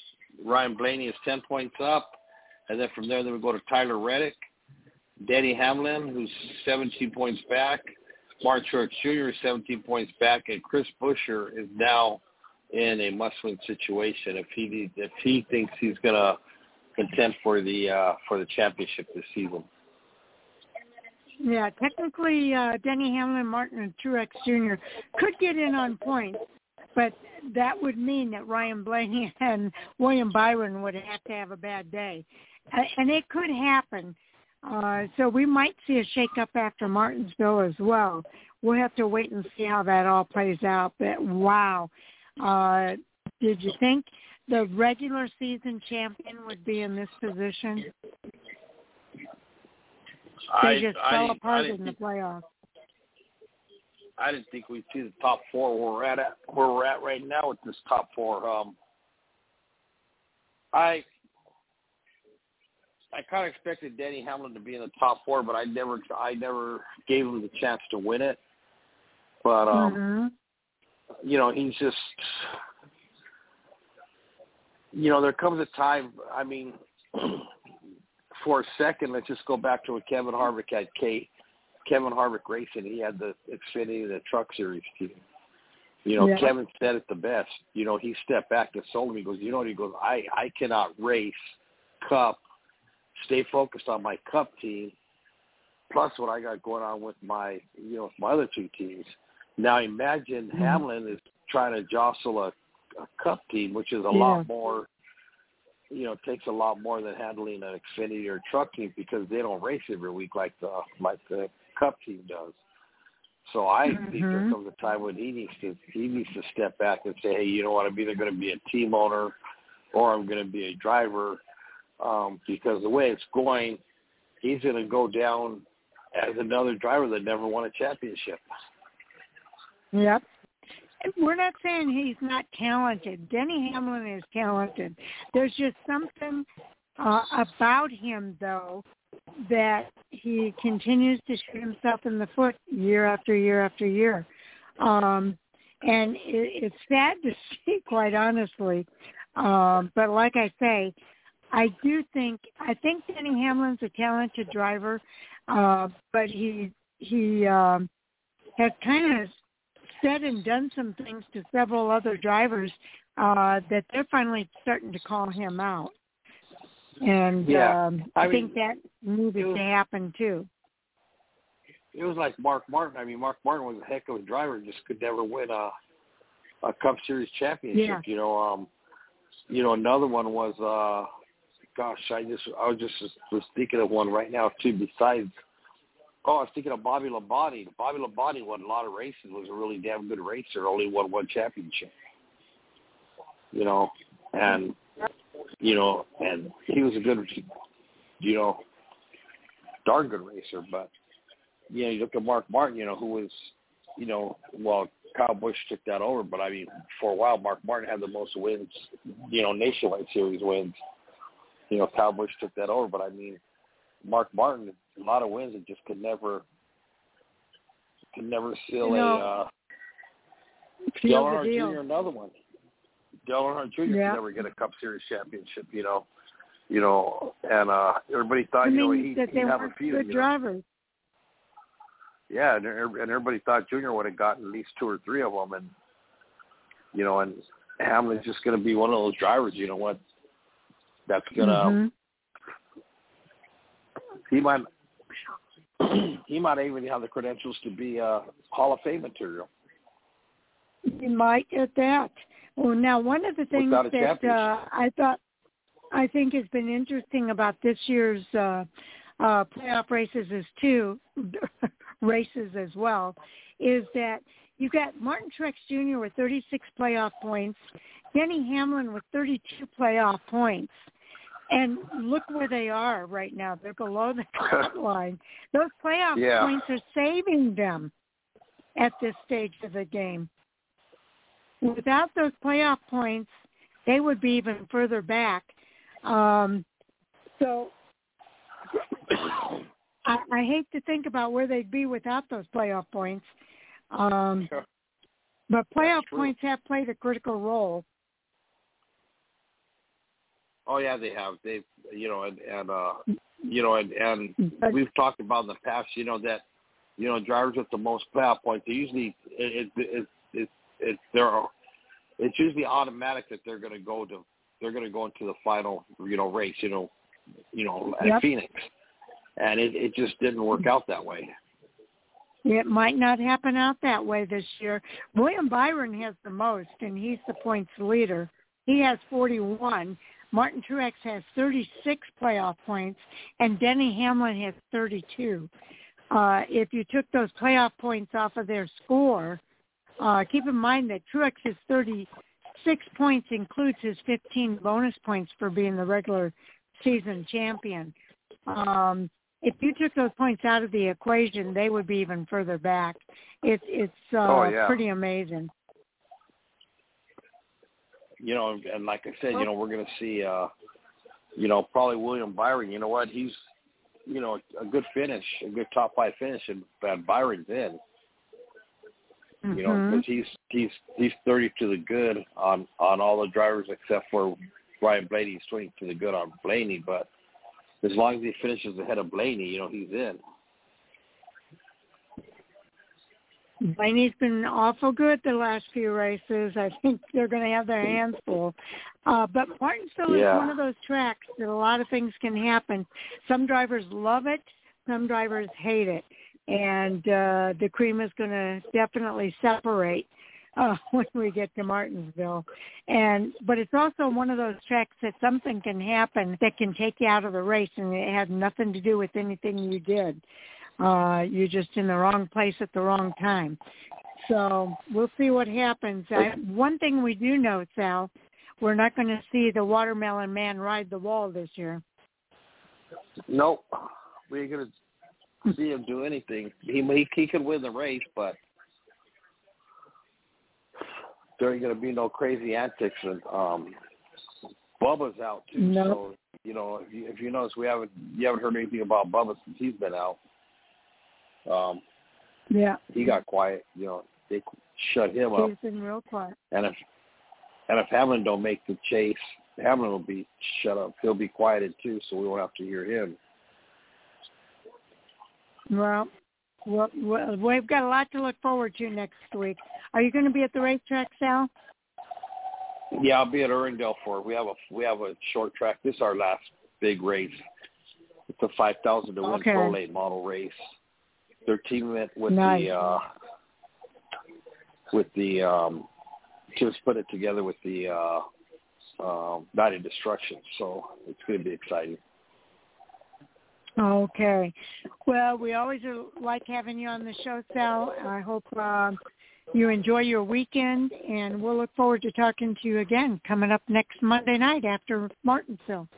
Ryan Blaney is 10 points up. And then from there, then we go to Tyler Reddick, Denny Hamlin, who's 17 points back. Mark Truex Jr. is 17 points back. And Chris Buescher is now in a must-win situation if he if he thinks he's going to contend for the uh, for the championship this season. Yeah, technically, uh, Denny Hamlin, Martin, and Truex Jr. could get in on points, but that would mean that Ryan Blaney and William Byron would have to have a bad day, and it could happen. Uh, so we might see a shakeup after Martinsville as well. We'll have to wait and see how that all plays out. But wow, uh, did you think the regular season champion would be in this position? They I, just I fell apart in the playoffs. I didn't think we'd see the top four where we're at, at where we're at right now with this top four. Um, I I kind of expected Denny Hamlin to be in the top four, but I never I never gave him the chance to win it. But um, mm-hmm you know, he's just, you know, there comes a time. I mean, for a second, let's just go back to what Kevin Harvick had. Kate, Kevin Harvick racing. He had the Xfinity, the Truck Series team. You know, yeah. Kevin said it the best. You know, he stepped back and sold him. He goes, you know what? He goes, I I cannot race Cup, stay focused on my Cup team, plus what I got going on with my you know my other two teams. Now imagine mm-hmm. Hamlin is trying to jostle a, a cup team, which is a yeah. lot more, you know, takes a lot more than handling an Xfinity or truck team because they don't race every week like the like the cup team does. So I mm-hmm. think there comes a time when he needs to he needs to step back and say, hey, you know what, I'm either going to be a team owner or I'm going to be a driver um, because the way it's going, he's going to go down as another driver that never won a championship. Yep. We're not saying he's not talented. Denny Hamlin is talented. There's just something uh, about him, though, that he continues to shoot himself in the foot year after year after year. Um, and it, it's sad to see, quite honestly. Um, but like I say, I do think I think Denny Hamlin's a talented driver, uh, but he he um, has kind of said and done some things to several other drivers uh, that they're finally starting to call him out. And yeah. um, I, I think mean, that needed was, to happen too. It was like Mark Martin. I mean, Mark Martin was a heck of a driver, just could never win a a Cup Series championship. Yeah. You know, um, you know, another one was, uh, gosh, I just I was just was thinking of one right now too. Besides Oh, I was thinking of Bobby Labonte. Bobby Labonte won a lot of races. Was a really damn good racer. Only won one championship. You know, and you know, and he was a good, you know, darn good racer. But you know, you look at Mark Martin. You know, who was, you know, well, Kyle Busch took that over. But I mean, for a while, Mark Martin had the most wins. You know, nationwide series wins. You know, Kyle Busch took that over. But I mean, Mark Martin a lot of wins and just could never could never seal you know, a uh Dale Jr. another one. Dale Jr. Yeah. could never get a Cup Series championship, you know. You know, and uh everybody thought, I you know, he that he'd have a few. good you know. drivers. Yeah, and, and everybody thought Junior would have gotten at least two or three of them, and you know, and Hamlin's just going to be one of those drivers. You know what? That's gonna Mhm. he might he might even have the credentials to be uh, Hall of Fame material. You might at that. Well, now one of the things that uh, I thought I think has been interesting about this year's uh, uh, playoff races is two races as well, is that you've got Martin Truex Jr. with 36 playoff points, Denny Hamlin with 32 playoff points. And look where they are right now. They're below the cut line. Those playoff Yeah. points are saving them at this stage of the game. Without those playoff points, they would be even further back. Um, so I, I hate to think about where they'd be without those playoff points. Um, but playoff points have played a critical role. Oh yeah, they have. They, you know, and and uh, you know, and and But we've talked about in the past, you know, that you know drivers with the most playoff points, they usually it it it, it, it they're it's usually automatic that they're going to go to they're going to go into the final you know race, you know, you know at Yep. Phoenix, and it it just didn't work out that way. it might not happen out that way this year. William Byron has the most, and he's the points leader. He has 41. Martin Truex has 36 playoff points, and Denny Hamlin has 32. Uh, if you took those playoff points off of their score, uh, keep in mind that Truex's 36 points includes his 15 bonus points for being the regular season champion. Um, if you took those points out of the equation, they would be even further back. It's it's uh, Oh, yeah. pretty amazing. You know, and like I said, you know, we're going to see, uh, you know, probably William Byron. You know what? He's, you know, a good finish, a good top five finish, and, and Byron's in. You know, Mhm. because he's he's he's thirty to the good on on all the drivers except for Ryan Blaney. He's twenty to the good on Blaney, but as long as he finishes ahead of Blaney, you know, he's in. Blaney's been awful good the last few races. I think they're going to have their hands full. Uh, but Martinsville Yeah. is one of those tracks that a lot of things can happen. Some drivers love it, some drivers hate it, and uh, the cream is going to definitely separate uh, when we get to Martinsville. And but it's also one of those tracks that something can happen that can take you out of the race, and it had nothing to do with anything you did uh you're just in the wrong place at the wrong time so we'll see what happens I, one thing we do know sal we're not going to see the watermelon man ride the wall this year Nope, we ain't gonna see him do anything. He he, he could win the race, but there ain't gonna be no crazy antics. And um, Bubba's out too, No. so you know if you, if you notice, we haven't you haven't heard anything about Bubba since he's been out. Um, yeah he got quiet. You know, they shut him up. he's been real quiet And if and if Hamlin don't make the chase, Hamlin will be shut up. He'll be quieted too, so we won't have to hear him. well well, well we've got a lot to look forward to next week are you going to be at the racetrack sal Yeah, I'll be at Irwindale for it. We have a we have a short track. This is our last big race. It's a five thousand to win Okay. pro late model race. They're teaming it with Nice. the uh with the um just put it together with the uh uh Night of Destruction, so it's gonna be exciting. Okay. Well, we always like having you on the show, Sal. I hope uh, you enjoy your weekend, and we'll look forward to talking to you again coming up next Monday night after Martinsville.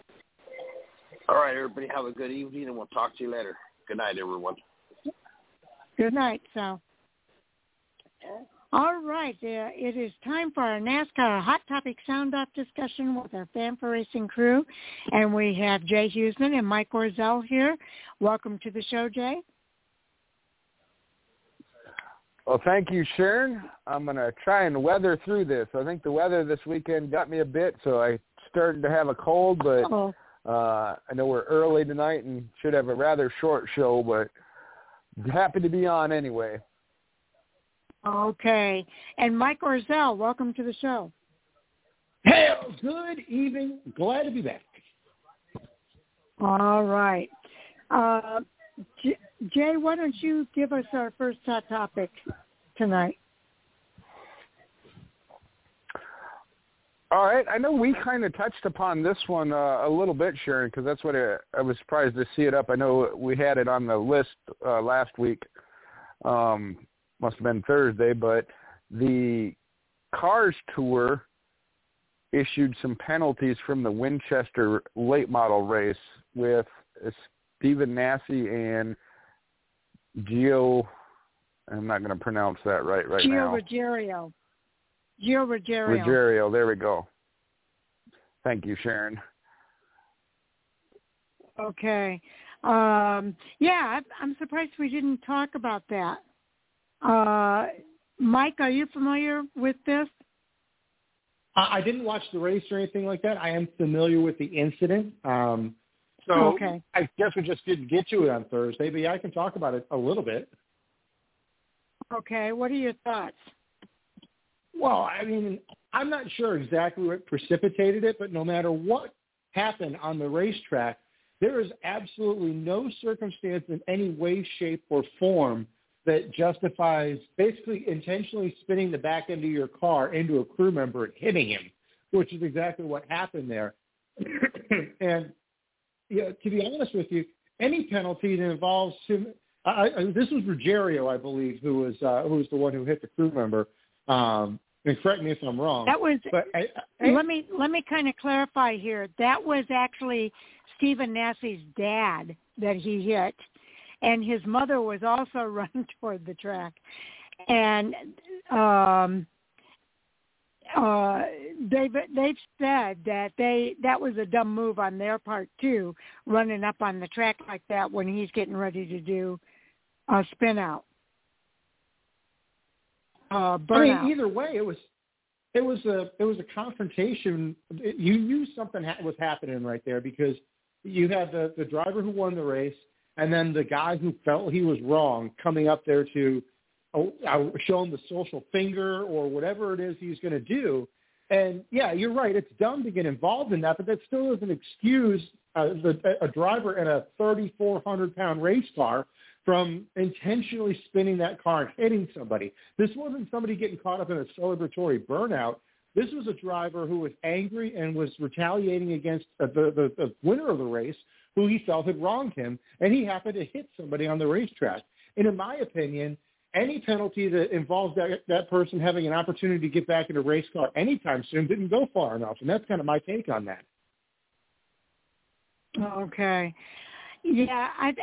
All right, everybody, have a good evening, and we'll talk to you later. Good night, everyone. Good night, Sal. All right, uh, it is time for our NASCAR Hot Topic Sound Off discussion with our Fan4Racing crew. And we have Jay Huseman and Mike Orzel here. Welcome to the show, Jay. Well, thank you, Sharon. I'm going to try and weather through this. I think the weather this weekend got me a bit, so I started to have a cold, but oh. uh, I know we're early tonight and should have a rather short show, but happy to be on anyway. Okay. And Mike Orzel, welcome to the show. Hey, good evening. Glad to be back. All right. Uh, J- Jay, why don't you give us our first hot topic tonight? All right. I know we kind of touched upon this one uh, a little bit, Sharon, because that's what it, I was surprised to see it up. I know we had it on the list uh, last week. Um, must have been Thursday, but the Cars Tour issued some penalties from the Winchester late model race with Stephen Nasse and Gio. I'm not going to pronounce that right right Gio now. Ruggiero. Gio Ruggiero. Ruggiero. There we go. Thank you, Sharon. Okay. Um, yeah, I'm surprised we didn't talk about that. Uh, Mike, are you familiar with this? I didn't watch the race or anything like that. I am familiar with the incident. Um, so okay. I guess we just didn't get to it on Thursday, but yeah, I can talk about it a little bit. Okay. What are your thoughts? Well, I mean, I'm not sure exactly what precipitated it, but no matter what happened on the racetrack, there is absolutely no circumstance in any way, shape, or form – that justifies basically intentionally spinning the back end of your car into a crew member and hitting him, which is exactly what happened there. and you know, to be honest with you, any penalty that involves him, I, I, this was Ruggiero, I believe, who was uh, who was the one who hit the crew member. Um, and correct me if I'm wrong. That was. I, I, let me let me kind of clarify here. That was actually Stephen Nasse's dad that he hit and his mother was also running toward the track, and um, uh, they've they've said that they that was a dumb move on their part too, running up on the track like that when he's getting ready to do a spin out. Uh, I mean, either way, it was it was a it was a confrontation. You knew something ha- was happening right there because you had the the driver who won the race and then the guy who felt he was wrong coming up there to oh, show him the social finger or whatever it is he's going to do. And yeah, you're right. It's dumb to get involved in that, but that still doesn't excuse uh, the, a driver in a 3,400 pound race car from intentionally spinning that car and hitting somebody. This wasn't somebody getting caught up in a celebratory burnout. This was a driver who was angry and was retaliating against uh, the, the, the winner of the race who he felt had wronged him, and he happened to hit somebody on the racetrack. And in my opinion, any penalty that involves that that person having an opportunity to get back in a race car anytime soon didn't go far enough, and that's kind of my take on that. Okay, yeah, I,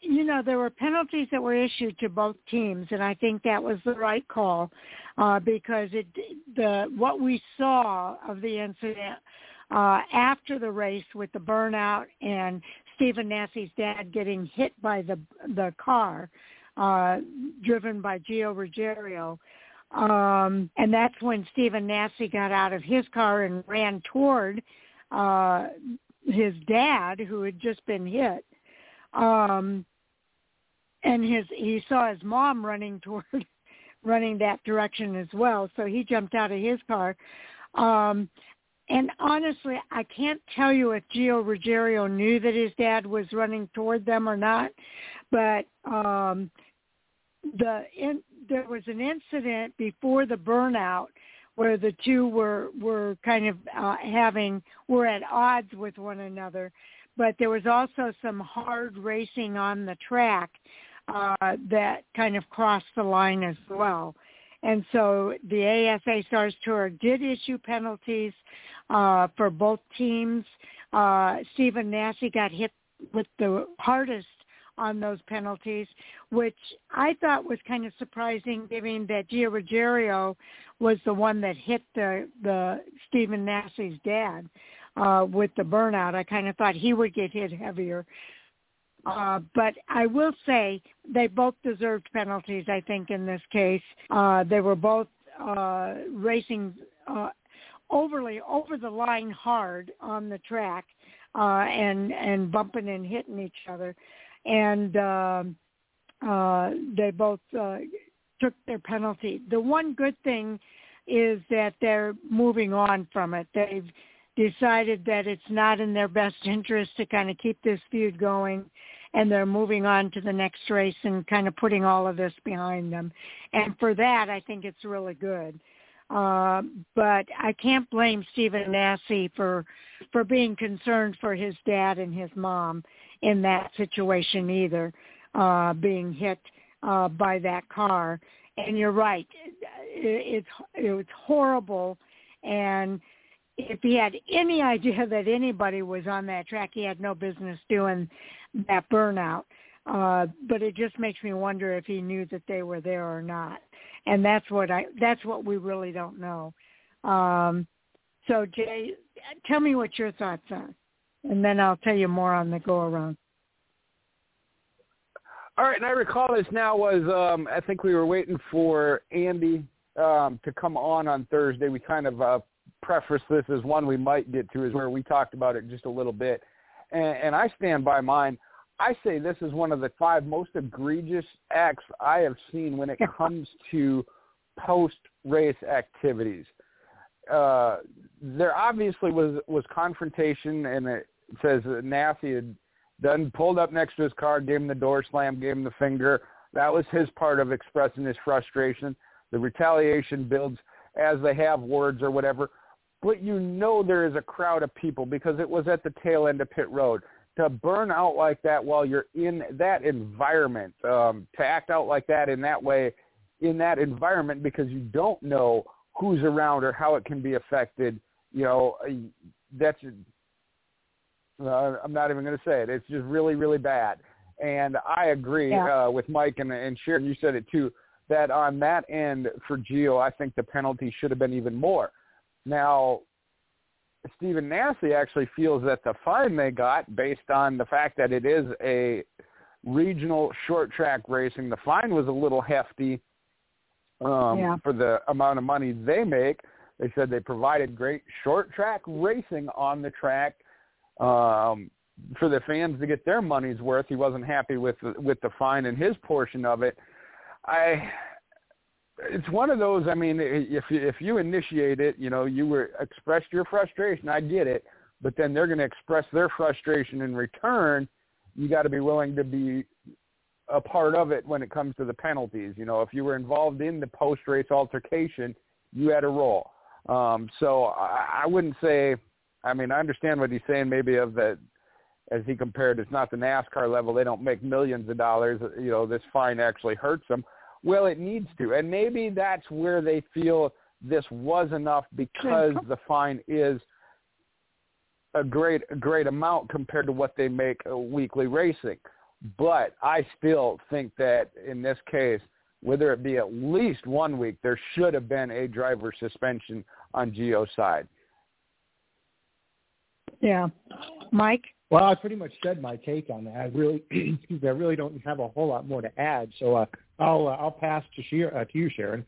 you know, there were penalties that were issued to both teams, and I think that was the right call uh, because it the what we saw of the incident uh, after the race with the burnout and Stephen Nasse's dad getting hit by the the car uh, driven by Gio Ruggiero. Um, and that's when Stephen Nasse got out of his car and ran toward uh, his dad, who had just been hit. Um, and his he saw his mom running toward running that direction as well, so he jumped out of his car. Um, and honestly, I can't tell you if Gio Ruggiero knew that his dad was running toward them or not, but um, the in, there was an incident before the burnout where the two were were kind of uh, having were at odds with one another. but there was also some hard racing on the track uh, that kind of crossed the line as well. And so the ASA Stars Tour did issue penalties uh, for both teams. Uh, Stephen Nasse got hit with the hardest on those penalties, which I thought was kind of surprising, given that Gio Ruggiero was the one that hit the the Stephen Nasse's dad uh, with the burnout. I kind of thought he would get hit heavier. Uh, but I will say they both deserved penalties. I think in this case, uh, they were both uh, racing uh, overly over the line hard on the track uh, and and bumping and hitting each other, and uh, uh, they both uh, took their penalty. The one good thing is that they're moving on from it. They've decided that it's not in their best interest to kind of keep this feud going and they're moving on to the next race and kind of putting all of this behind them. And for that, I think it's really good. Uh, but I can't blame Stephen Nasse for for being concerned for his dad and his mom in that situation either, uh, being hit uh, by that car. And you're right, it, it's it was horrible. And if he had any idea that anybody was on that track, he had no business doing that burnout. Uh, but it just makes me wonder if he knew that they were there or not. And that's what I that's what we really don't know. Um, so Jay, tell me what your thoughts are, and then I'll tell you more on the go around. All right, and I recall this now was um, I think we were waiting for Andy um, to come on on Thursday. We kind of uh, prefaced this as one we might get to, is where we talked about it just a little bit and, and I stand by mine. I say this is one of the five most egregious acts I have seen when it comes to post-race activities. Uh, there obviously was was confrontation, and it says that Nasse had done pulled up next to his car, gave him the door slam, gave him the finger. That was his part of expressing his frustration. The retaliation builds as they have words or whatever but you know there is a crowd of people because it was at the tail end of pit road. To burn out like that while you're in that environment um, to act out like that in that way in that environment because you don't know who's around or how it can be affected you know that's uh, i'm not even going to say it. It's just really really bad. And i agree yeah. uh, with mike and, and sharon you said it too that on that end for Gio, I think the penalty should have been even more now, Stephen Nasse actually feels that the fine they got, based on the fact that it is a regional short track racing, the fine was a little hefty um, yeah. for the amount of money they make. They said they provided great short track racing on the track um, for the fans to get their money's worth. He wasn't happy with with the fine and his portion of it. I it's one of those. I mean, if if you initiate it, you know, you were expressed your frustration. I get it, but then they're going to express their frustration in return. You got to be willing to be a part of it when it comes to the penalties. You know, if you were involved in the post race altercation, you had a role. Um, so I, I wouldn't say. I mean, I understand what he's saying. Maybe of that, as he compared, it's not the NASCAR level. They don't make millions of dollars. You know, this fine actually hurts them well, it needs to. And maybe that's where they feel this was enough because the fine is a great a great amount compared to what they make a weekly racing. But I still think that in this case, whether it be at least one week, there should have been a driver suspension on Gio's side. Yeah. Mike? Well, I pretty much said my take on that. I really, excuse me, I really don't have a whole lot more to add. So uh, I'll uh, I'll pass to uh, to you, Sharon.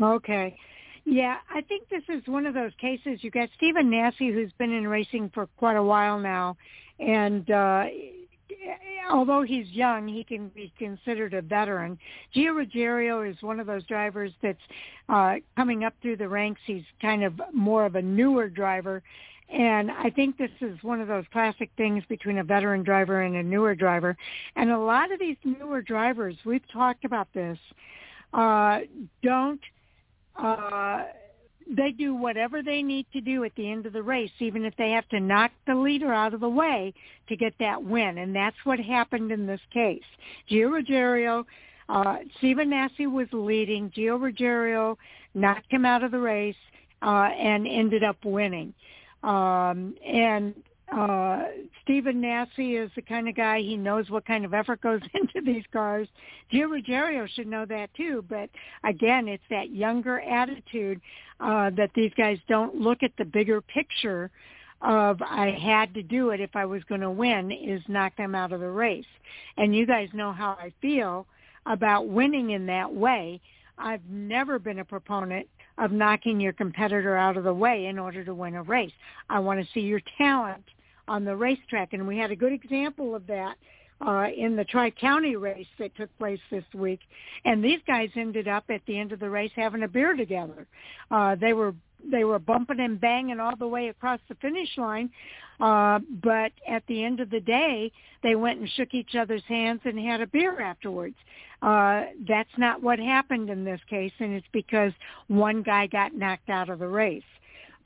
Okay. Yeah, I think this is one of those cases. You got Stephen Nasse, who's been in racing for quite a while now, and uh, although he's young, he can be considered a veteran. Gio Ruggiero is one of those drivers that's uh, coming up through the ranks. He's kind of more of a newer driver, and I think this is one of those classic things between a veteran driver and a newer driver. And a lot of these newer drivers, we've talked about this, uh, don't uh, they do whatever they need to do at the end of the race, even if they have to knock the leader out of the way to get that win. And that's what happened in this case. Gio Ruggiero, uh, Stephen Nasse was leading. Gio Ruggiero knocked him out of the race uh, and ended up winning. Um, and uh, Stephen Nasse is the kind of guy he knows what kind of effort goes into these cars. Gio Ruggiero should know that too, but again, it's that younger attitude uh, that these guys don't look at the bigger picture of I had to do it if I was going to win is knock them out of the race. And you guys know how I feel about winning in that way. I've never been a proponent of knocking your competitor out of the way in order to win a race. I want to see your talent on the racetrack, and we had a good example of that uh, in the Tri-County race that took place this week. And these guys ended up at the end of the race having a beer together. Uh, they were they were bumping and banging all the way across the finish line. Uh, but at the end of the day, they went and shook each other's hands and had a beer afterwards. Uh, that's not what happened in this case, and it's because one guy got knocked out of the race.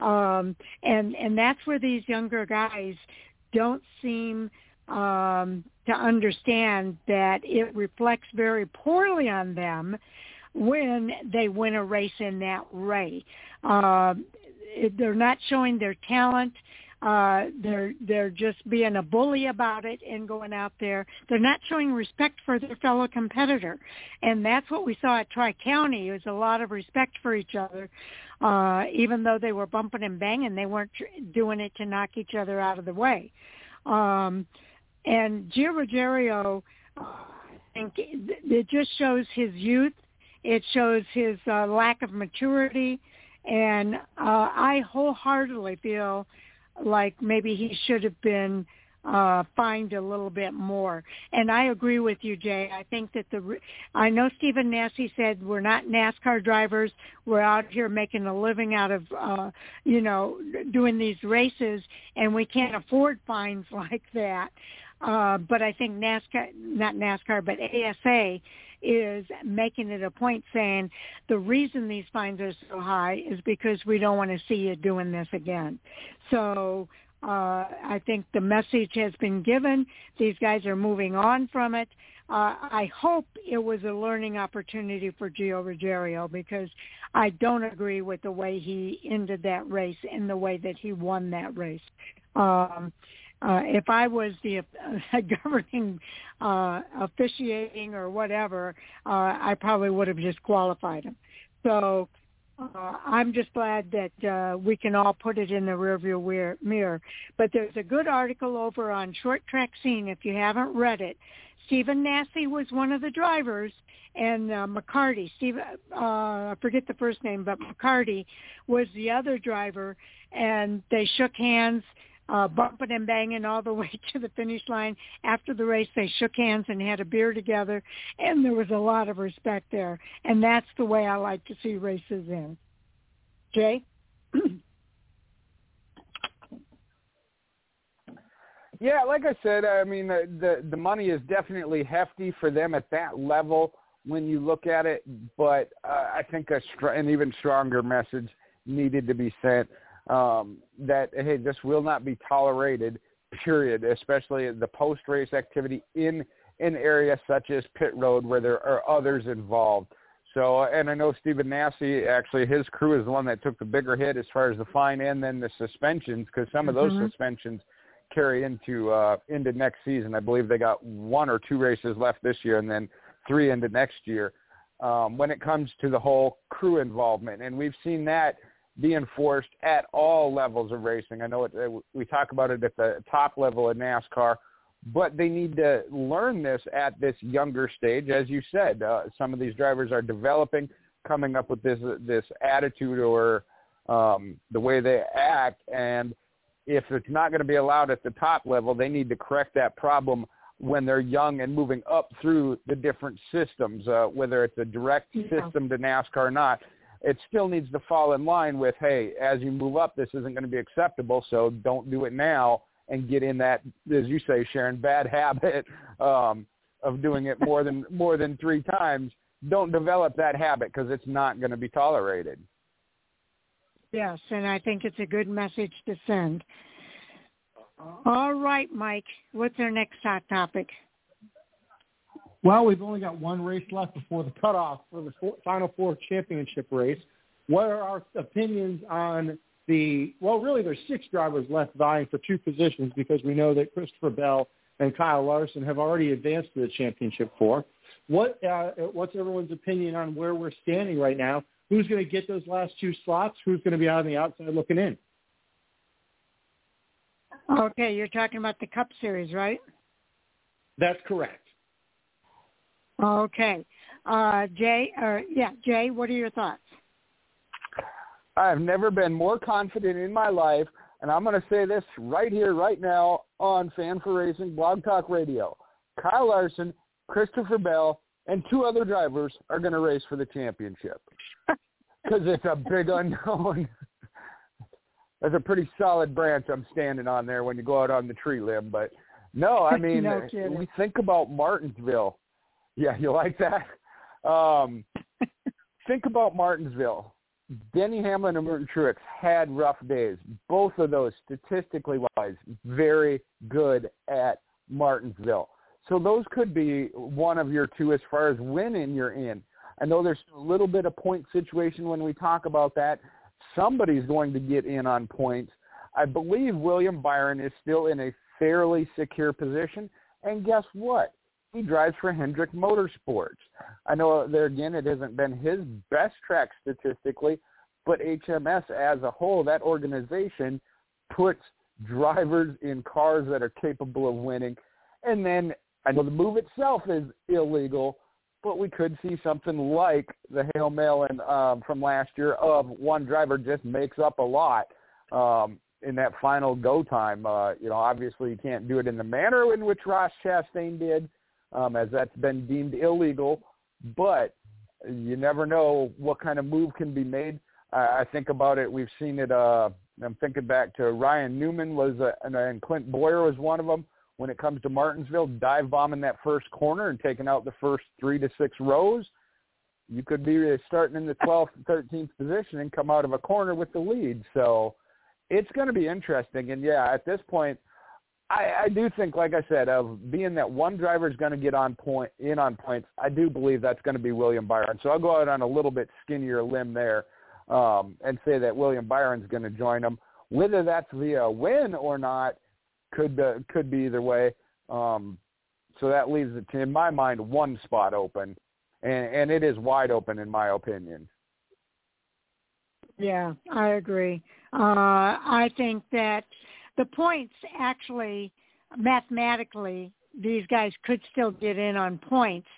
Um, and and that's where these younger guys don't seem um, to understand that it reflects very poorly on them when they win a race in that way. Uh, they're not showing their talent. Uh, they're they're just being a bully about it and going out there. They're not showing respect for their fellow competitor, and that's what we saw at Tri County. It was a lot of respect for each other, uh, even though they were bumping and banging. They weren't doing it to knock each other out of the way. Um, and Gio Ruggiero, uh, I think it just shows his youth. It shows his uh, lack of maturity, and uh, I wholeheartedly feel like maybe he should have been uh fined a little bit more. And I agree with you, Jay. I think that the I know Stephen Nasse said we're not NASCAR drivers. We're out here making a living out of uh you know doing these races and we can't afford fines like that. Uh but I think NASCAR not NASCAR but ASA is making it a point saying the reason these fines are so high is because we don't want to see you doing this again. So uh, I think the message has been given. These guys are moving on from it. Uh, I hope it was a learning opportunity for Gio Ruggiero because I don't agree with the way he ended that race and the way that he won that race. Um, uh, if I was the uh, governing uh, officiating or whatever, uh, I probably would have disqualified him. So uh, I'm just glad that uh, we can all put it in the rearview mirror. But there's a good article over on Short Track Scene if you haven't read it. Stephen Nasse was one of the drivers, and uh, McCarty, Steve, uh, I forget the first name, but McCarty was the other driver, and they shook hands uh, bumping and banging all the way to the finish line. After the race, they shook hands and had a beer together, and there was a lot of respect there. And that's the way I like to see races in. Jay? yeah, like I said, I mean the, the the money is definitely hefty for them at that level when you look at it, but uh, I think a str- an even stronger message needed to be sent um, that hey, this will not be tolerated. Period. Especially the post race activity in an area such as pit road where there are others involved. So, and I know Stephen Nasse, actually, his crew is the one that took the bigger hit as far as the fine and then the suspensions, because some of those mm-hmm. suspensions carry into uh, into next season. I believe they got one or two races left this year, and then three into next year. Um, when it comes to the whole crew involvement, and we've seen that be enforced at all levels of racing. I know it, we talk about it at the top level of NASCAR, but they need to learn this at this younger stage. As you said, uh, some of these drivers are developing, coming up with this this attitude or um, the way they act, and if it's not going to be allowed at the top level, they need to correct that problem when they're young and moving up through the different systems, uh, whether it's a direct yeah. system to NASCAR or not it still needs to fall in line with, hey, as you move up, this isn't going to be acceptable, so don't do it now and get in that, as you say, Sharon, bad habit um, of doing it more than more than three times. Don't develop that habit because it's not going to be tolerated. Yes, and I think it's a good message to send. All right, Mike. What's our next hot topic? Well, we've only got one race left before the cutoff for the four, Final Four championship race. What are our opinions on the, well, really there's six drivers left vying for two positions because we know that Christopher Bell and Kyle Larson have already advanced to the championship four. What, uh, what's everyone's opinion on where we're standing right now? Who's going to get those last two slots? Who's going to be on the outside looking in? Okay, you're talking about the Cup Series, right? That's correct. Okay. Uh, Jay, or yeah, Jay, what are your thoughts? I've never been more confident in my life, and I'm going to say this right here, right now on Fan4Racing Blog Talk Radio. Kyle Larson, Christopher Bell, and two other drivers are going to race for the championship because it's a big unknown. That's a pretty solid branch I'm standing on there when you go out on the tree limb. But no, I mean, no we think about Martinsville. Yeah, you like that? Um, think about Martinsville. Denny Hamlin and Martin Truex had rough days. Both of those, statistically wise, very good at Martinsville. So those could be one of your two as far as winning you're in. I know there's a little bit of point situation when we talk about that. Somebody's going to get in on points. I believe William Byron is still in a fairly secure position. And guess what? He drives for Hendrick Motorsports. I know there again it hasn't been his best track statistically, but HMS as a whole, that organization puts drivers in cars that are capable of winning. And then I know the move itself is illegal, but we could see something like the Hail Melon um, from last year of one driver just makes up a lot um, in that final go time. Uh, you know, obviously you can't do it in the manner in which Ross Chastain did, um, as that's been deemed illegal, but you never know what kind of move can be made. I, I think about it. We've seen it. Uh, I'm thinking back to Ryan Newman was, a, and Clint Bowyer was one of them when it comes to Martinsville, dive bombing that first corner and taking out the first three to six rows, you could be starting in the 12th, 13th position and come out of a corner with the lead. So it's going to be interesting. And yeah, at this point, I, I do think, like I said, of being that one driver is going to get on point in on points, I do believe that's going to be William Byron. So I'll go out on a little bit skinnier limb there um, and say that William Byron's going to join them. Whether that's via win or not – could uh, could be either way. Um, so that leaves it, in my mind, one spot open, and, and it is wide open in my opinion. Yeah, I agree. Uh, I think that the points actually, mathematically, these guys could still get in on points.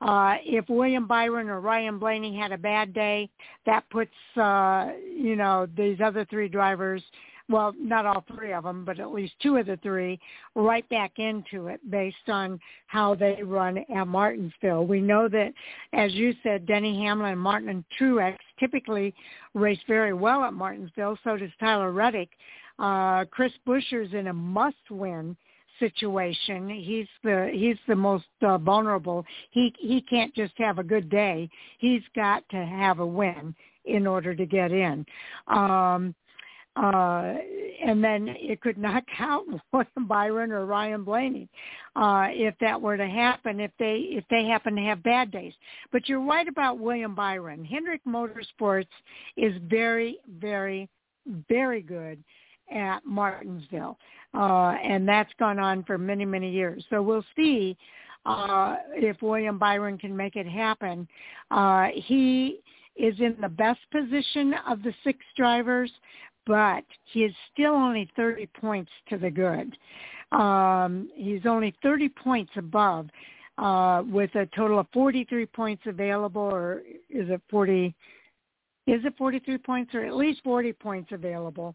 Uh, if William Byron or Ryan Blaney had a bad day, that puts, uh, you know, these other three drivers well, not all three of them, but at least two of the three, right back into it based on how they run at Martinsville. We know that, as you said, Denny Hamlin and Martin Truex typically race very well at Martinsville. So does Tyler Reddick. Uh, Chris Buescher's in a must-win situation. He's the he's the most uh, vulnerable. He he can't just have a good day. He's got to have a win in order to get in. Um, uh, and then it could knock out William Byron or Ryan Blaney uh, if that were to happen. If they if they happen to have bad days, but you're right about William Byron. Hendrick Motorsports is very very very good at Martinsville, uh, and that's gone on for many many years. So we'll see uh, if William Byron can make it happen. Uh, he is in the best position of the six drivers, but he is still only 30 points to the good. Um, he's only 30 points above uh, with a total of 43 points available, or is it 40? Is it 43 points, or at least 40 points available?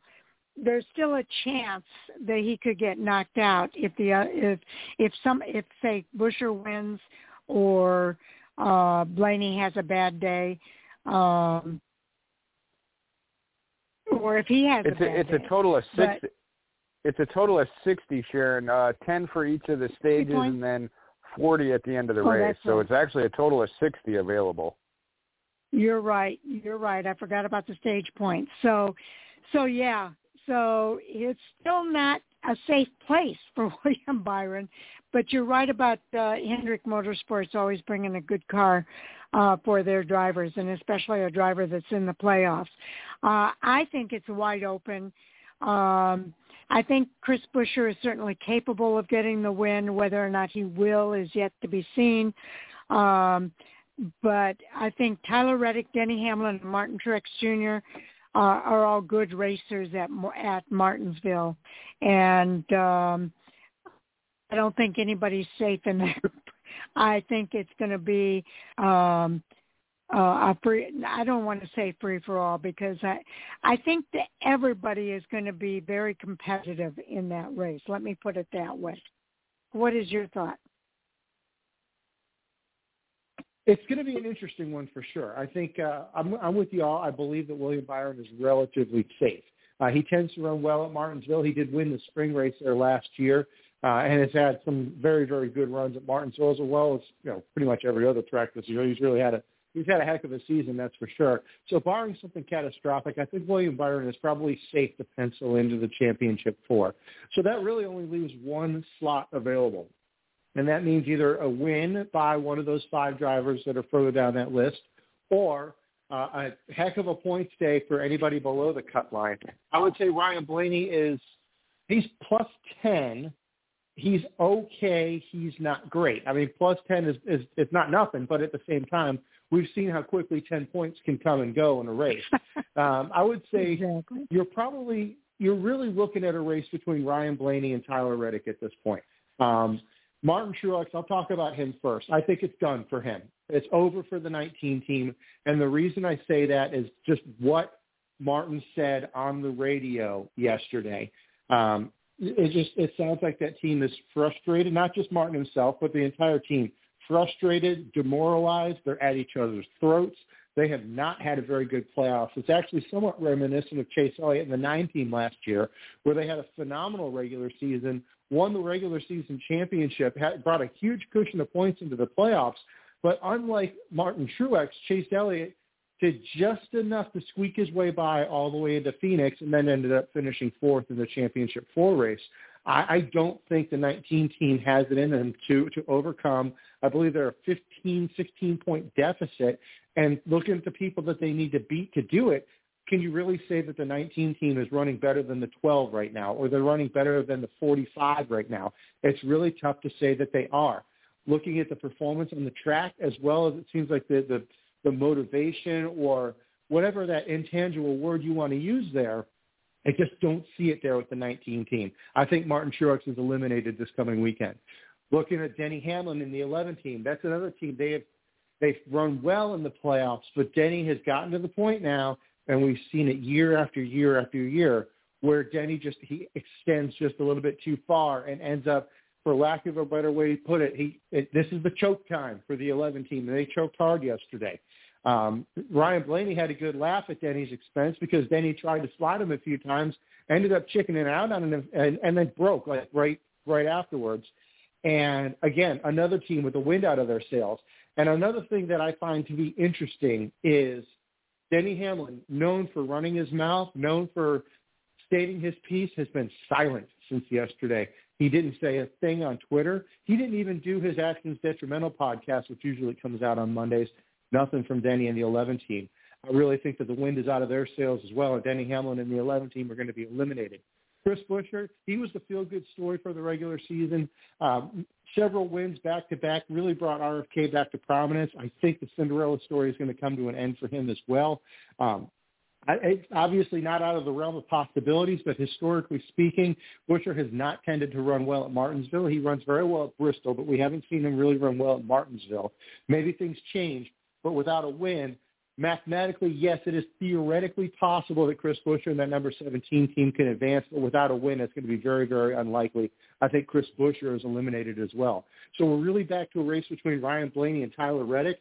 There's still a chance that he could get knocked out if the uh, if if some if say Buescher wins or uh, Blaney has a bad day. Um, or if he has it's a, a it's day. a total of six. But, it's a total of sixty, Sharon. Uh, Ten for each of the stages, and then forty at the end of the oh, race. So right. it's actually a total of sixty available. You're right. You're right. I forgot about the stage points. So, so yeah. So it's still not a safe place for William Byron, but you're right about uh, Hendrick Motorsports always bringing a good car uh, for their drivers, and especially a driver that's in the playoffs. Uh, I think it's wide open. Um, I think Chris Buescher is certainly capable of getting the win. Whether or not he will is yet to be seen. Um, but I think Tyler Reddick, Denny Hamlin, and Martin Truex Jr. Uh, are all good racers at at Martinsville, and um, I don't think anybody's safe in there. I think it's going to be um, uh, a free. I don't want to say free for all because I I think that everybody is going to be very competitive in that race. Let me put it that way. What is your thought? It's going to be an interesting one for sure. I think uh, I'm, I'm with you all. I believe that William Byron is relatively safe. Uh, he tends to run well at Martinsville. He did win the spring race there last year, uh, and has had some very, very good runs at Martinsville as well as you know pretty much every other track this year. He's really had a he's had a heck of a season, that's for sure. So barring something catastrophic, I think William Byron is probably safe to pencil into the championship four. So that really only leaves one slot available and that means either a win by one of those five drivers that are further down that list, or uh, a heck of a point stay for anybody below the cut line. I would say Ryan Blaney is he's plus ten. He's okay. He's not great. I mean, plus ten is is it's not nothing, but at the same time, we've seen how quickly ten points can come and go in a race. um, I would say exactly. you're probably you're really looking at a race between Ryan Blaney and Tyler Reddick at this point. Um, Martin Truex, I'll talk about him first. I think it's done for him. It's over for the 19 team. And the reason I say that is just what Martin said on the radio yesterday. Um, it just it sounds like that team is frustrated, not just Martin himself, but the entire team. Frustrated, demoralized. They're at each other's throats. They have not had a very good playoffs. It's actually somewhat reminiscent of Chase Elliott and the nine team last year, where they had a phenomenal regular season won the regular season championship, had, brought a huge cushion of points into the playoffs. But unlike Martin Truex, Chase Elliott did just enough to squeak his way by all the way into Phoenix and then ended up finishing fourth in the championship four race. I, I don't think the 19 team has it in them to, to overcome. I believe they're a 15, 16 point deficit. And looking at the people that they need to beat to do it, can you really say that the 19 team is running better than the 12 right now, or they're running better than the 45 right now? It's really tough to say that they are. Looking at the performance on the track, as well as it seems like the the, the motivation or whatever that intangible word you want to use there, I just don't see it there with the 19 team. I think Martin Truex is eliminated this coming weekend. Looking at Denny Hamlin in the 11 team, that's another team they have they've run well in the playoffs, but Denny has gotten to the point now and we've seen it year after year after year where Denny just he extends just a little bit too far and ends up, for lack of a better way to put it, he it, this is the choke time for the 11 team. And they choked hard yesterday. Um, Ryan Blaney had a good laugh at Denny's expense because Denny tried to slide him a few times, ended up chickening out on him, and, and then broke like right right afterwards. And again, another team with the wind out of their sails. And another thing that I find to be interesting is – Denny Hamlin, known for running his mouth, known for stating his piece, has been silent since yesterday. He didn't say a thing on Twitter. He didn't even do his Actions Detrimental podcast, which usually comes out on Mondays. Nothing from Denny and the 11 team. I really think that the wind is out of their sails as well, and Denny Hamlin and the 11 team are going to be eliminated. Chris Buescher, he was the feel-good story for the regular season. Um, several wins back to back really brought RFK back to prominence. I think the Cinderella story is going to come to an end for him as well. Um, I, it's obviously not out of the realm of possibilities, but historically speaking, Buescher has not tended to run well at Martinsville. He runs very well at Bristol, but we haven't seen him really run well at Martinsville. Maybe things change, but without a win, mathematically, yes, it is theoretically possible that Chris Buescher and that number 17 team can advance, but without a win, it's going to be very, very unlikely. I think Chris Buescher is eliminated as well. So we're really back to a race between Ryan Blaney and Tyler Reddick.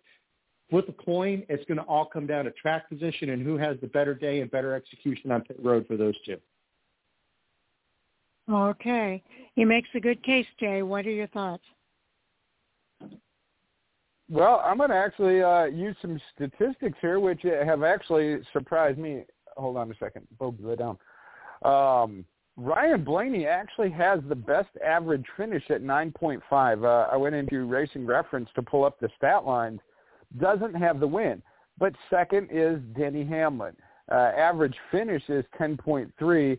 Flip a coin, it's going to all come down to track position and who has the better day and better execution on pit road for those two. Okay. He makes a good case, Jay. What are your thoughts? Well, I'm going to actually uh, use some statistics here, which have actually surprised me. Hold on a second. Bob, lay down. Um, Ryan Blaney actually has the best average finish at 9.5. Uh, I went into Racing Reference to pull up the stat lines. Doesn't have the win. But second is Denny Hamlin. Uh, average finish is 10.3,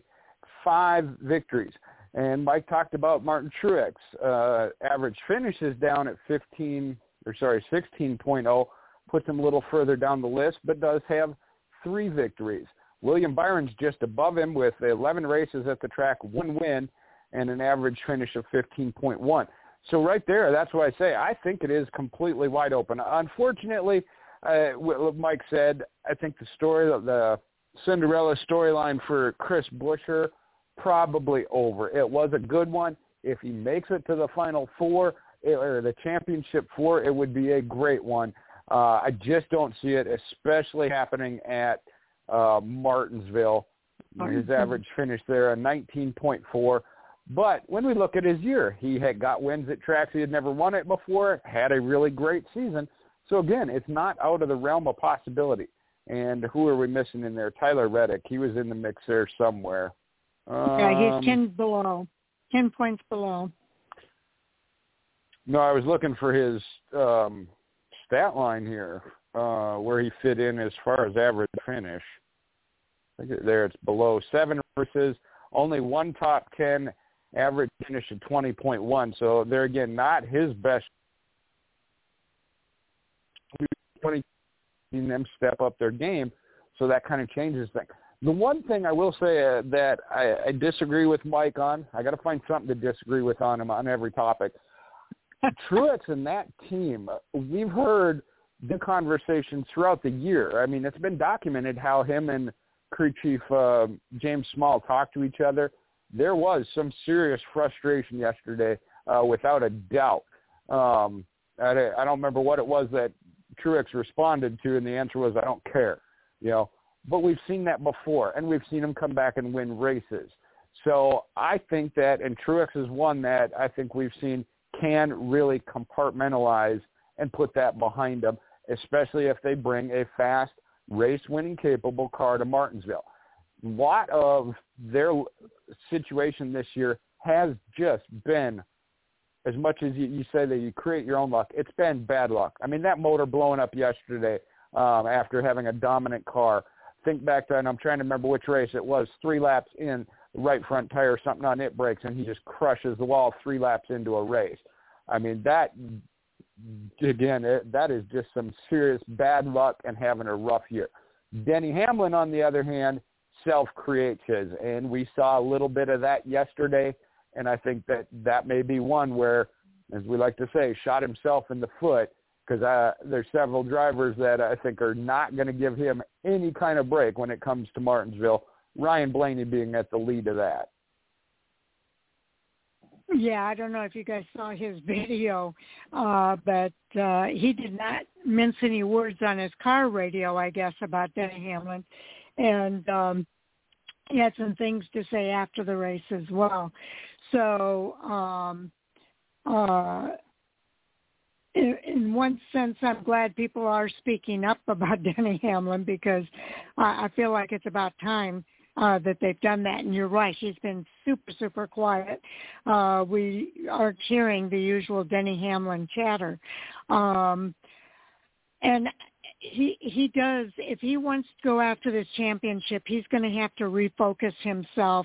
five victories. And Mike talked about Martin Truex. Uh, average finish is down at 15, or sorry, 16.0, puts him a little further down the list, but does have three victories. William Byron's just above him with 11 races at the track, one win, and an average finish of 15.1. So right there, that's why I say I think it is completely wide open. Unfortunately, uh, Mike said, I think the story, the Cinderella storyline for Chris Buescher, probably over. It was a good one. If he makes it to the final four or the championship four, it would be a great one. Uh, I just don't see it, especially happening at uh, Martinsville. His average finish there, a 19.4. But when we look at his year, he had got wins at tracks he had never won it before, had a really great season. So again, it's not out of the realm of possibility. And who are we missing in there? Tyler Reddick. He was in the mix there somewhere. Um, yeah, he's um, ten below, ten points below. No, I was looking for his um, stat line here, uh, where he fit in as far as average finish. There, it's below seven versus only one top ten average finish point one. So there again, not his best. Twenty, them step up their game, so that kind of changes things. The one thing I will say uh, that I, I disagree with Mike on, I got to find something to disagree with on him on every topic. Truex and that team, we've heard the conversations throughout the year. I mean, it's been documented how him and crew chief uh, James Small talked to each other. There was some serious frustration yesterday, uh, without a doubt. Um, I, I don't remember what it was that Truex responded to, and the answer was, "I don't care." You know, but we've seen that before, and we've seen him come back and win races. So I think that, and Truex is one that I think we've seen can really compartmentalize and put that behind them, especially if they bring a fast, race-winning capable car to Martinsville. A lot of their situation this year has just been, as much as you, you say that you create your own luck, it's been bad luck. I mean, that motor blowing up yesterday um, after having a dominant car think back to, and I'm trying to remember which race it was, three laps in, right front tire, something on it breaks, and he just crushes the wall three laps into a race. I mean, that, again, it, that is just some serious bad luck and having a rough year. Denny Hamlin, on the other hand, self-creates his, and we saw a little bit of that yesterday, and I think that that may be one where, as we like to say, shot himself in the foot because uh, there's several drivers that I think are not going to give him any kind of break when it comes to Martinsville. Ryan Blaney being at the lead of that. Yeah, I don't know if you guys saw his video, uh, but uh, he did not mince any words on his car radio, I guess, about Denny Hamlin. And um, he had some things to say after the race as well. So um, uh, in, in one sense, I'm glad people are speaking up about Denny Hamlin because I, I feel like it's about time uh, that they've done that. And you're right, he's been super, super quiet. Uh, we aren't hearing the usual Denny Hamlin chatter. Um, and he he does if he wants to go after this championship he's going to have to refocus himself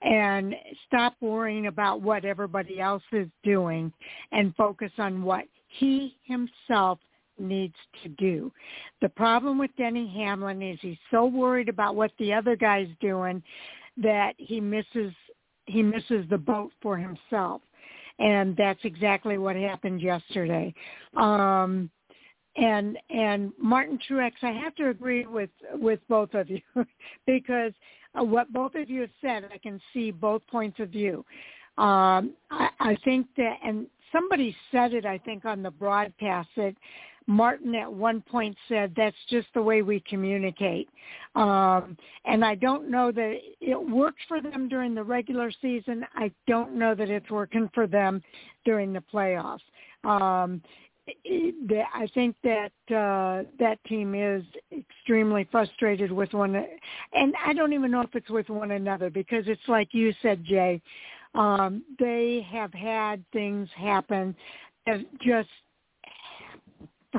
and stop worrying about what everybody else is doing and focus on what he himself needs to do. The problem with Denny Hamlin is he's so worried about what the other guy's doing that he misses he misses the boat for himself. And that's exactly what happened yesterday. Um and and Martin Truex, I have to agree with with both of you because what both of you have said, I can see both points of view. Um, I, I think that, and somebody said it, I think, on the broadcast that Martin at one point said that's just the way we communicate. Um, and I don't know that it worked for them during the regular season. I don't know that it's working for them during the playoffs. Um, I think that uh, that team is extremely frustrated with one, and I don't even know if it's with one another because it's like you said, Jay. Um, they have had things happen that just,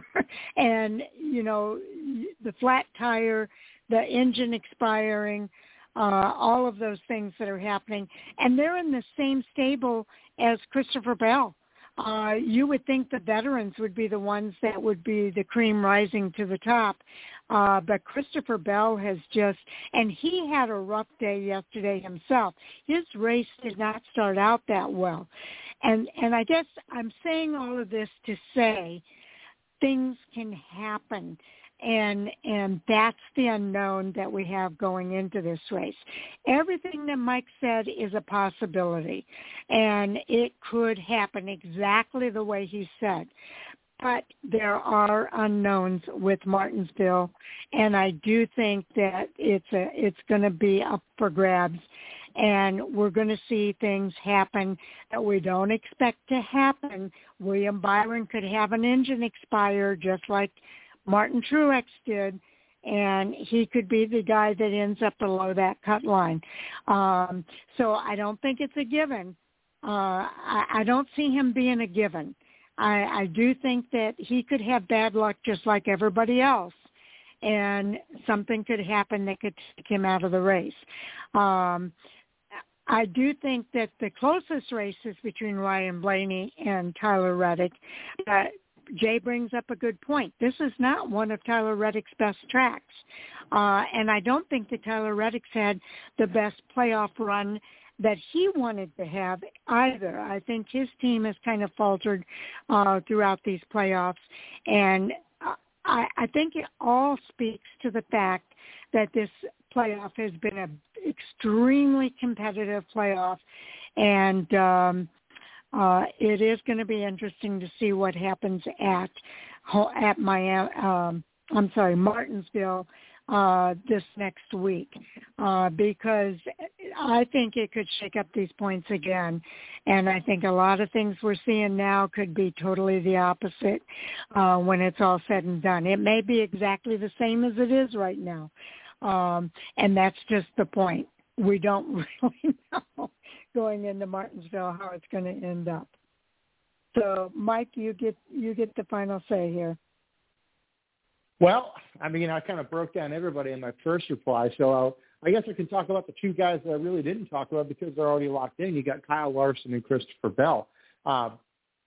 and you know, the flat tire, the engine expiring, uh, all of those things that are happening, and they're in the same stable as Christopher Bell uh, you would think the veterans would be the ones that would be the cream rising to the top. Uh, but Christopher Bell has just, and he had a rough day yesterday himself. His race did not start out that well. And, and I guess I'm saying all of this to say things can happen and and that's the unknown that we have going into this race. Everything that Mike said is a possibility, and it could happen exactly the way he said. But there are unknowns with Martinsville, and I do think that it's a it's going to be up for grabs, and we're going to see things happen that we don't expect to happen. William Byron could have an engine expire just like Martin Truex did, and he could be the guy that ends up below that cut line. Um, so I don't think it's a given. Uh, I, I don't see him being a given. I, I do think that he could have bad luck just like everybody else, and something could happen that could take him out of the race. Um, I do think that the closest race is between Ryan Blaney and Tyler Reddick. Uh, Jay brings up a good point. This is not one of Tyler Reddick's best tracks. Uh, and I don't think that Tyler Reddick's had the best playoff run that he wanted to have either. I think his team has kind of faltered uh, throughout these playoffs. And I, I think it all speaks to the fact that this playoff has been an extremely competitive playoff. And um, uh, it is going to be interesting to see what happens at at Miami. Um, I'm sorry, Martinsville uh, this next week uh, because I think it could shake up these points again. And I think a lot of things we're seeing now could be totally the opposite uh, when it's all said and done. It may be exactly the same as it is right now. Um, and that's just the point. We don't really know going into Martinsville how it's going to end up. So, Mike, you get you get the final say here. Well, I mean, I kind of broke down everybody in my first reply, so I'll, I guess I can talk about the two guys that I really didn't talk about because they're already locked in. You got Kyle Larson and Christopher Bell. Um,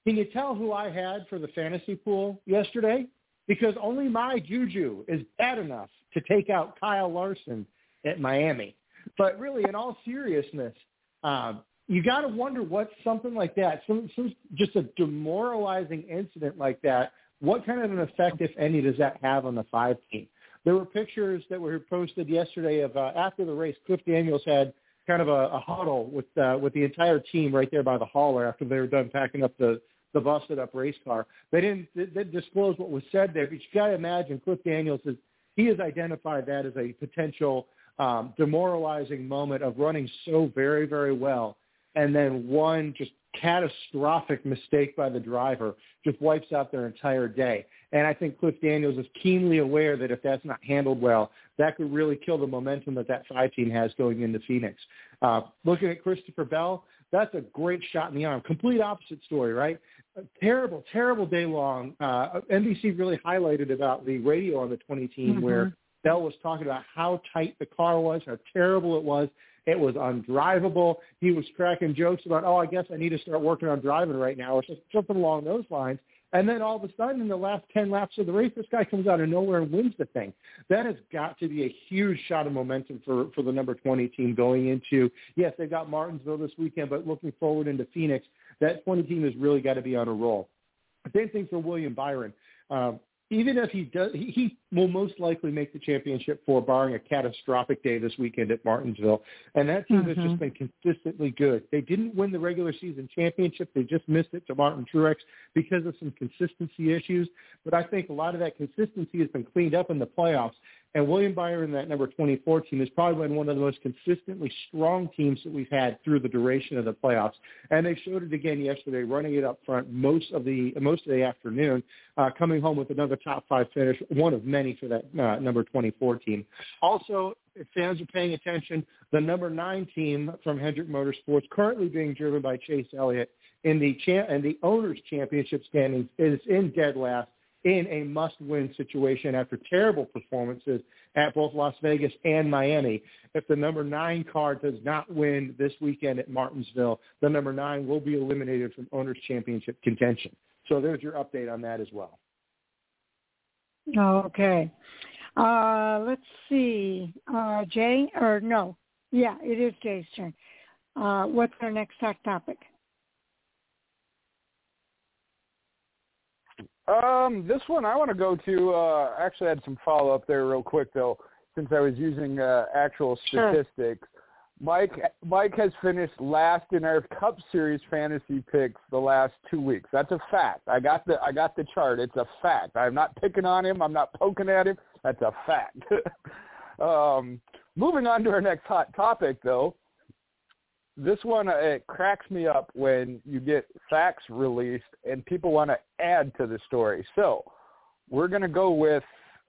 can you tell who I had for the fantasy pool yesterday? Because only my juju is bad enough to take out Kyle Larson at Miami. But really, in all seriousness, um, you got to wonder what something like that, some, some just a demoralizing incident like that, what kind of an effect, if any, does that have on the five team? There were pictures that were posted yesterday of uh, after the race. Cliff Daniels had kind of a, a huddle with uh, with the entire team right there by the hauler after they were done packing up the the busted up race car. They didn't, they didn't disclose what was said there, but you got to imagine Cliff Daniels is he has identified that as a potential um, demoralizing moment of running so very, very well, and then one just catastrophic mistake by the driver just wipes out their entire day. And I think Cliff Daniels is keenly aware that if that's not handled well, that could really kill the momentum that that five team has going into Phoenix. Uh, looking at Christopher Bell, that's a great shot in the arm. Complete opposite story, right? Terrible, terrible day long. Uh, NBC really highlighted about the radio on the 20 team mm-hmm. where Bell was talking about how tight the car was, how terrible it was. It was undrivable. He was cracking jokes about, oh, I guess I need to start working on driving right now, or something along those lines. And then all of a sudden, in the last 10 laps of the race, this guy comes out of nowhere and wins the thing. That has got to be a huge shot of momentum for, for the number 20 team going into, yes, they've got Martinsville this weekend, but looking forward into Phoenix, that 20 team has really got to be on a roll. Same thing for William Byron. Um, even if he does, he, he will most likely make the championship four, barring a catastrophic day this weekend at Martinsville. And that team mm-hmm. has just mm-hmm. been consistently good. They didn't win the regular season championship; they just missed it to Martin Truex because of some consistency issues. But I think a lot of that consistency has been cleaned up in the playoffs. And William Byron, that number 24 team, has probably been one of the most consistently strong teams that we've had through the duration of the playoffs. And they showed it again yesterday, running it up front most of the most of the afternoon, uh, coming home with another top five finish, one of many for that uh, number 24 team. Also, if fans are paying attention, the number nine team from Hendrick Motorsports, currently being driven by Chase Elliott in the cha- in the owners' championship standings, is in dead last in a must-win situation after terrible performances at both Las Vegas and Miami. If the number nine car does not win this weekend at Martinsville, the number nine will be eliminated from Owners Championship contention. So there's your update on that as well. Okay. Uh, let's see. Uh, Jay, or no. Yeah, it is Jay's turn. Uh, what's our next talk topic? Um, this one I want to go to. Uh, actually, I had some follow up there real quick though, since I was using uh, actual statistics. Sure. Mike Mike has finished last in our Cup Series fantasy picks the last two weeks. That's a fact. I got the I got the chart. It's a fact. I'm not picking on him. I'm not poking at him. That's a fact. um, moving on to our next hot topic, though this one uh, it cracks me up when you get facts released and people want to add to the story. So we're going to go with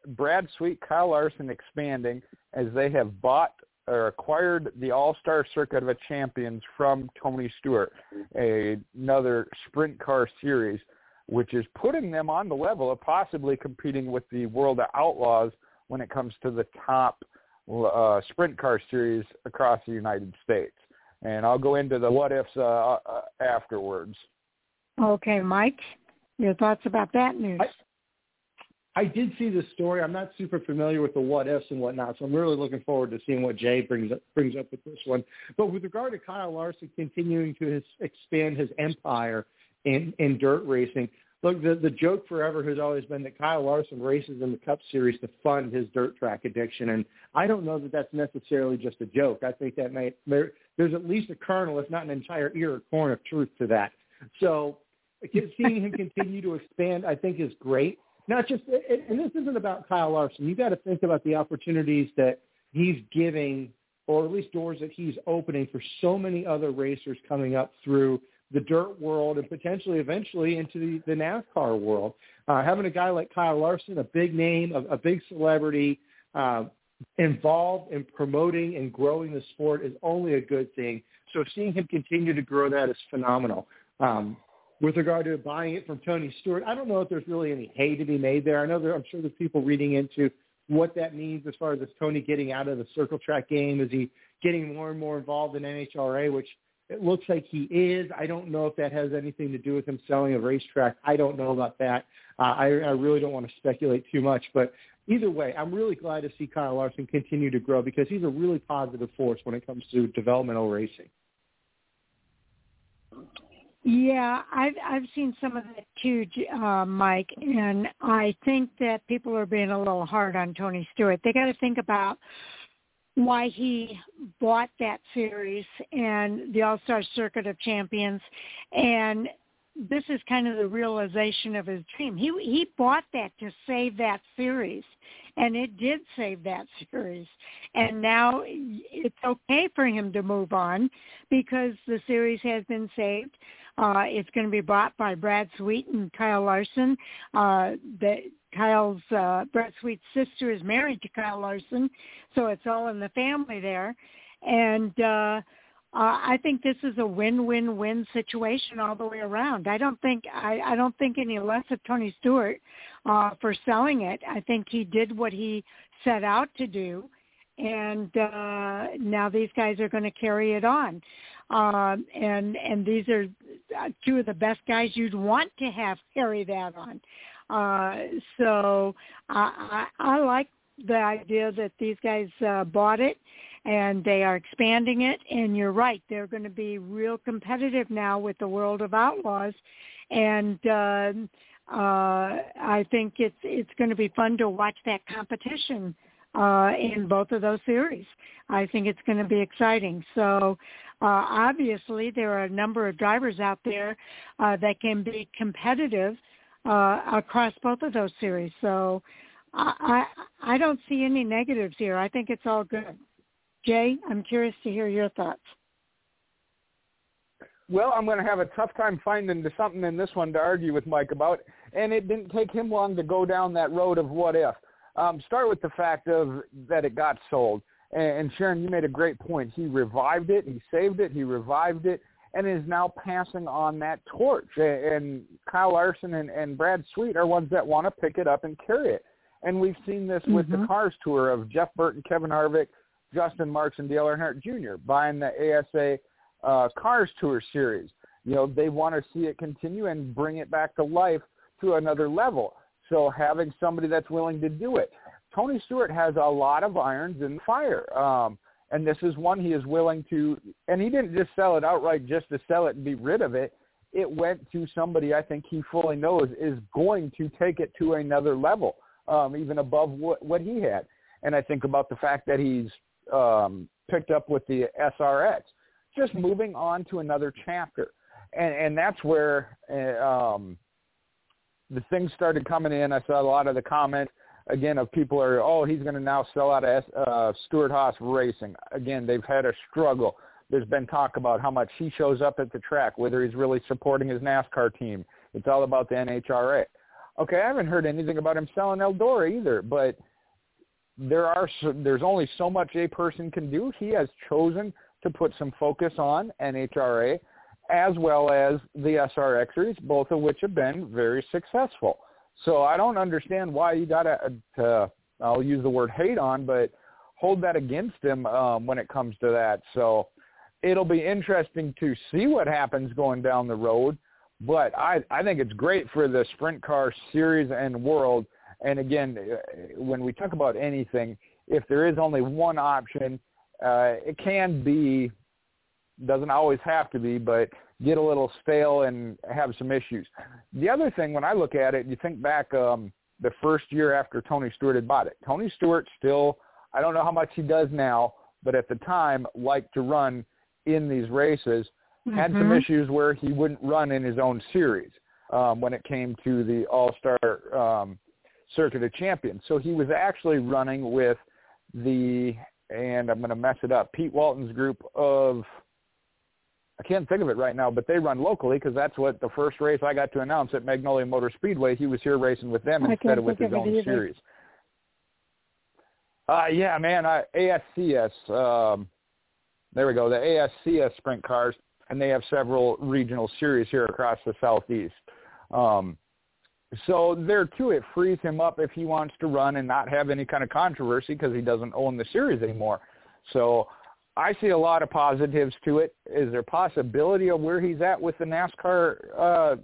Brad Sweet, Kyle Larson expanding as they have bought or acquired the All-Star Circuit of Champions from Tony Stewart, a, another sprint car series, which is putting them on the level of possibly competing with the World of Outlaws when it comes to the top uh, sprint car series across the United States and I'll go into the what ifs uh, uh, afterwards. Okay, Mike, your thoughts about that news? I, I did see the story. I'm not super familiar with the what ifs and whatnot, so I'm really looking forward to seeing what Jay brings up, brings up with this one. But with regard to Kyle Larson continuing to his, expand his empire in, in dirt racing, look, the, the joke forever has always been that Kyle Larson races in the Cup Series to fund his dirt track addiction, and I don't know that that's necessarily just a joke. I think that may there's at least a kernel, if not an entire ear or corn of truth to that. So seeing him continue to expand, I think, is great. Not just, and this isn't about Kyle Larson. You got to think about the opportunities that he's giving, or at least doors that he's opening for so many other racers coming up through the dirt world and potentially eventually into the, the NASCAR world. Uh, having a guy like Kyle Larson, a big name, a, a big celebrity, uh, involved in promoting and growing the sport is only a good thing. So seeing him continue to grow that is phenomenal. Um, with regard to buying it from Tony Stewart, I don't know if there's really any hay to be made there. I know there, I'm sure there's people reading into what that means as far as is Tony getting out of the circle track game. Is he getting more and more involved in NHRA, which it looks like he is. I don't know if that has anything to do with him selling a racetrack. I don't know about that. Uh, I, I really don't want to speculate too much, but either way, I'm really glad to see Kyle Larson continue to grow because he's a really positive force when it comes to developmental racing. Yeah, I've I've seen some of that too, uh, Mike, and I think that people are being a little hard on Tony Stewart. They got to think about why he bought that series and the All Star Circuit of Champions, and this is kind of the realization of his dream. He he bought that to save that series, and it did save that series. And now it's okay for him to move on because the series has been saved. Uh, it's going to be bought by Brad Sweet and Kyle Larson. Uh, the, Kyle's uh, Brad Sweet's sister is married to Kyle Larson, so it's all in the family there. And uh, uh, I think this is a win-win-win situation all the way around. I don't think I, I don't think any less of Tony Stewart uh, for selling it. I think he did what he set out to do, and uh, now these guys are going to carry it on. Um, and and these are uh, two of the best guys you'd want to have carry that on. Uh, so I, I, I like the idea that these guys uh, bought it and they are expanding it. And you're right, they're going to be real competitive now with the World of Outlaws, and uh, uh, I think it's it's going to be fun to watch that competition uh, in both of those series. I think it's going to be exciting. So uh, obviously, there are a number of drivers out there uh, that can be competitive uh, across both of those series. So I, I I don't see any negatives here. I think it's all good. Jay, I'm curious to hear your thoughts. Well, I'm going to have a tough time finding something in this one to argue with Mike about, and it didn't take him long to go down that road of what if. Um, start with the fact of that it got sold, and, Sharon, you made a great point. He revived it, he saved it, he revived it, and is now passing on that torch. And Kyle Larson and, and Brad Sweet are ones that want to pick it up and carry it. And we've seen this mm-hmm. with the mm-hmm. Cars Tour of Jeff Burton, Kevin Harvick, Justin Marks, and Dale Earnhardt Jr. buying the ASA uh, Cars Tour series. You know, they want to see it continue and bring it back to life to another level. So having somebody that's willing to do it. Tony Stewart has a lot of irons in the fire. Um, and this is one he is willing to, and he didn't just sell it outright just to sell it and be rid of it. It went to somebody I think he fully knows is going to take it to another level, um, even above what, what he had. And I think about the fact that he's um, picked up with the SRX just moving on to another chapter. And, and that's where uh, um, the things started coming in. I saw a lot of the comments again of people are, oh, he's going to now sell out of uh, Stewart-Haas Racing. Again, they've had a struggle. There's been talk about how much he shows up at the track, whether he's really supporting his NASCAR team. It's all about the NHRA. Okay, I haven't heard anything about him selling Eldora either, but there are there's only so much a person can do. He has chosen to put some focus on NHRA as well as the SRX series, both of which have been very successful. So I don't understand why you got to, I'll use the word hate on, but hold that against him um, when it comes to that. So it'll be interesting to see what happens going down the road. But I, I think it's great for the sprint car series and world. And again, when we talk about anything, if there is only one option, uh, it can be, doesn't always have to be, but get a little stale and have some issues. The other thing, when I look at it, you think back um, the first year after Tony Stewart had bought it. Tony Stewart still, I don't know how much he does now, but at the time liked to run in these races. Mm-hmm. Had some mm-hmm. issues where he wouldn't run in his own series um, when it came to the All-Star um, Circuit of Champions. So he was actually running with the and I'm going to mess it up. Pete Walton's group of I can't think of it right now, but they run locally because that's what the first race I got to announce at Magnolia Motor Speedway. He was here racing with them instead of with his own either. series. Uh, yeah, man, I, ASCS. Um, there we go, the ASCS sprint cars, and they have several regional series here across the southeast. Um, so there too, it frees him up if he wants to run and not have any kind of controversy because he doesn't own the series anymore. So I see a lot of positives to it. Is there possibility of where he's at with the NASCAR? Uh,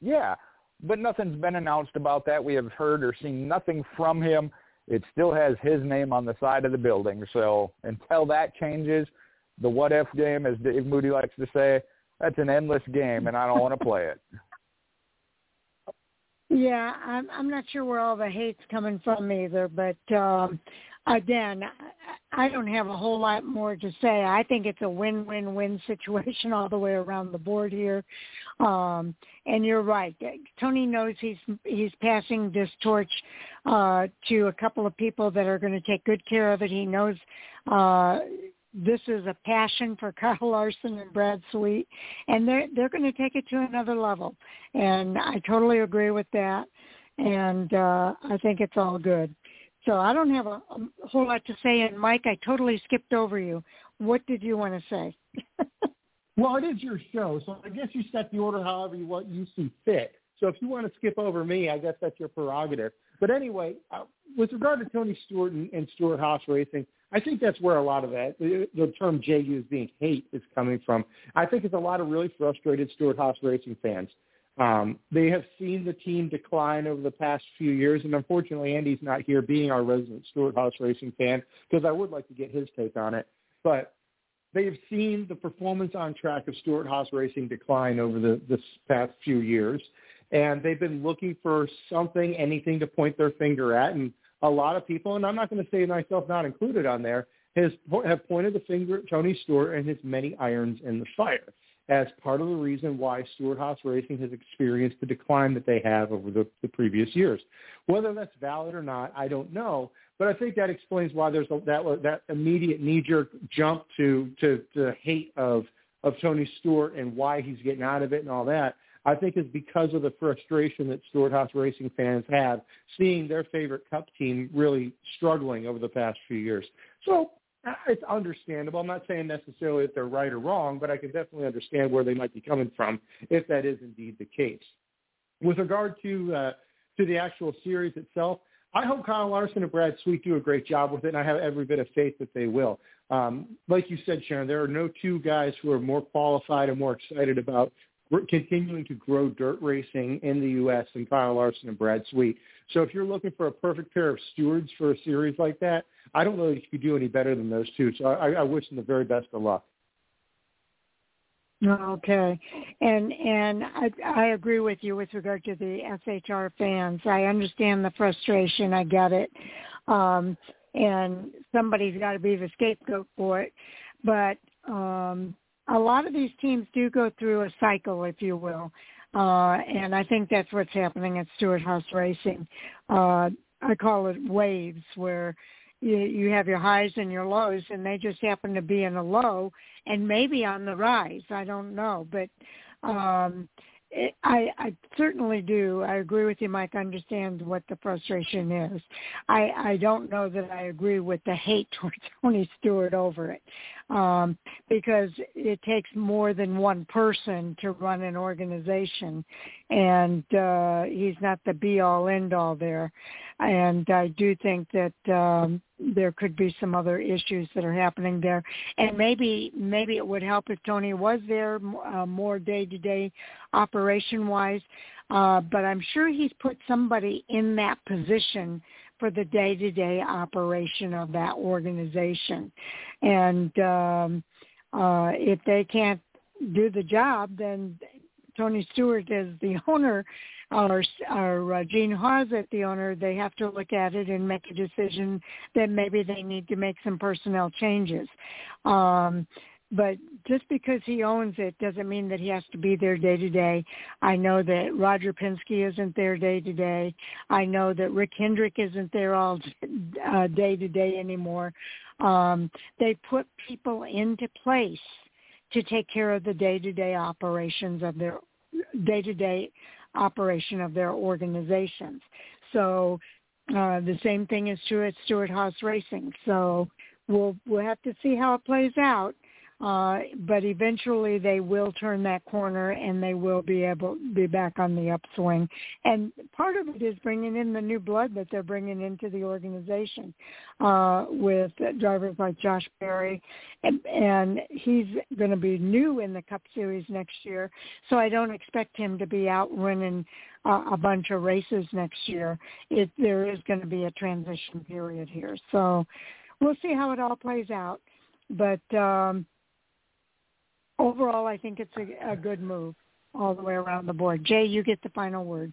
yeah, but nothing's been announced about that. We have heard or seen nothing from him. It still has his name on the side of the building. So until that changes, the what if game, as Dave Moody likes to say, that's an endless game, and I don't want to play it. Yeah, I'm I'm not sure where all the hate's coming from either, but um again, I don't have a whole lot more to say. I think it's a win-win-win situation all the way around the board here. Um and you're right. Tony knows he's he's passing this torch uh to a couple of people that are going to take good care of it. He knows uh this is a passion for Kyle Larson and Brad Sweet, and they're they're going to take it to another level. And I totally agree with that, and uh, I think it's all good. So I don't have a, a whole lot to say. And Mike, I totally skipped over you. What did you want to say? well, it is your show, so I guess you set the order however you want you see fit. So if you want to skip over me, I guess that's your prerogative. But anyway, uh, with regard to Tony Stewart and, and Stewart-Haas Racing, I think that's where a lot of that, the, term Jay used being hate is coming from. I think it's a lot of really frustrated Stewart-Haas Racing fans. Um, they have seen the team decline over the past few years, and unfortunately, Andy's not here being our resident Stewart-Haas Racing fan because I would like to get his take on it. But they've seen the performance on track of Stewart-Haas Racing decline over the this past few years, and they've been looking for something, anything to point their finger at. And a lot of people, and I'm not going to say myself not included on there, has have pointed the finger at Tony Stewart and his many irons in the fire. As part of the reason why Stewart-Haas Racing has experienced the decline that they have over the, the previous years. Whether that's valid or not, I don't know. But I think that explains why there's a, that that immediate knee-jerk jump to to the hate of of Tony Stewart and why he's getting out of it and all that. I think is because of the frustration that Stewart-Haas Racing fans have seeing their favorite Cup team really struggling over the past few years. So it's understandable. I'm not saying necessarily that they're right or wrong, but I can definitely understand where they might be coming from if that is indeed the case. With regard to uh, to the actual series itself, I hope Kyle Larson and Brad Sweet do a great job with it, and I have every bit of faith that they will. Um, like you said, Sharon, there are no two guys who are more qualified and more excited about continuing to grow dirt racing in the U.S. than Kyle Larson and Brad Sweet. So if you're looking for a perfect pair of stewards for a series like that, I don't know if you could do any better than those two. So I, I wish them the very best of luck. Okay, and and I, I agree with you with regard to the SHR fans. I understand the frustration. I get it, um, and somebody's got to be the scapegoat for it. But um, a lot of these teams do go through a cycle, if you will, uh, and I think that's what's happening at Stewart-Haas Racing. Uh, I call it waves, where you, you have your highs and your lows, and they just happen to be in a low and maybe on the rise. I don't know, but um, it, I, I certainly do. I agree with you, Mike. I understand what the frustration is. I, I don't know that I agree with the hate towards Tony Stewart over it, um, because it takes more than one person to run an organization, and uh, he's not the be all end all there. And I do think that um, there could be some other issues that are happening there, and maybe maybe it would help if Tony was there uh, more day to day operation wise. Uh, but I'm sure he's put somebody in that position for the day-to-day operation of that organization. And um, uh, if they can't do the job, then Tony Stewart as the owner or, or uh, Gene Haas as the owner, they have to look at it and make a decision that maybe they need to make some personnel changes. Um, but just because he owns it doesn't mean that he has to be there day to day. I know that Roger Penske isn't there day to day. I know that Rick Hendrick isn't there all uh, day to day anymore. Um, they put people into place to take care of the day to day operations of their day to day operation of their organizations. So uh, the same thing is true at Stewart-Haas Racing. So we'll we'll have to see how it plays out. Uh, but eventually they will turn that corner and they will be able be back on the upswing. And part of it is bringing in the new blood that they're bringing into the organization uh, with drivers like Josh Berry, and, and he's going to be new in the Cup Series next year. So I don't expect him to be out running uh, a bunch of races next year. It, there is going to be a transition period here. So we'll see how it all plays out. But um, overall, I think it's a, a good move all the way around the board. Jay, you get the final word.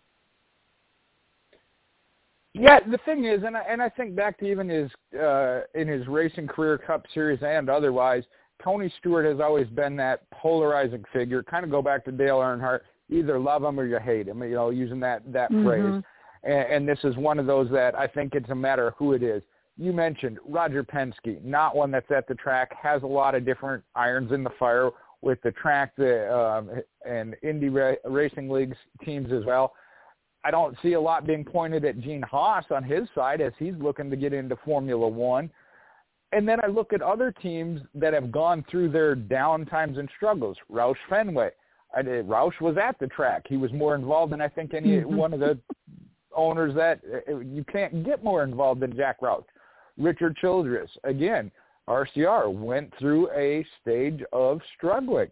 Yeah, the thing is, and I, and I think back to even his uh, in his racing career, Cup Series and otherwise, Tony Stewart has always been that polarizing figure. Kind of go back to Dale Earnhardt, either love him or you hate him. You know, using that that mm-hmm. phrase. And, and this is one of those that I think it's a matter of who it is. You mentioned Roger Penske, not one that's at the track, has a lot of different irons in the fire with the track the, um, and Indy ra- Racing League's teams as well. I don't see a lot being pointed at Gene Haas on his side as he's looking to get into Formula One. And then I look at other teams that have gone through their down times and struggles. Roush Fenway. I did, Roush was at the track. He was more involved than I think any mm-hmm. one of the owners that uh, you can't get more involved than Jack Roush. Richard Childress, again, RCR went through a stage of struggling.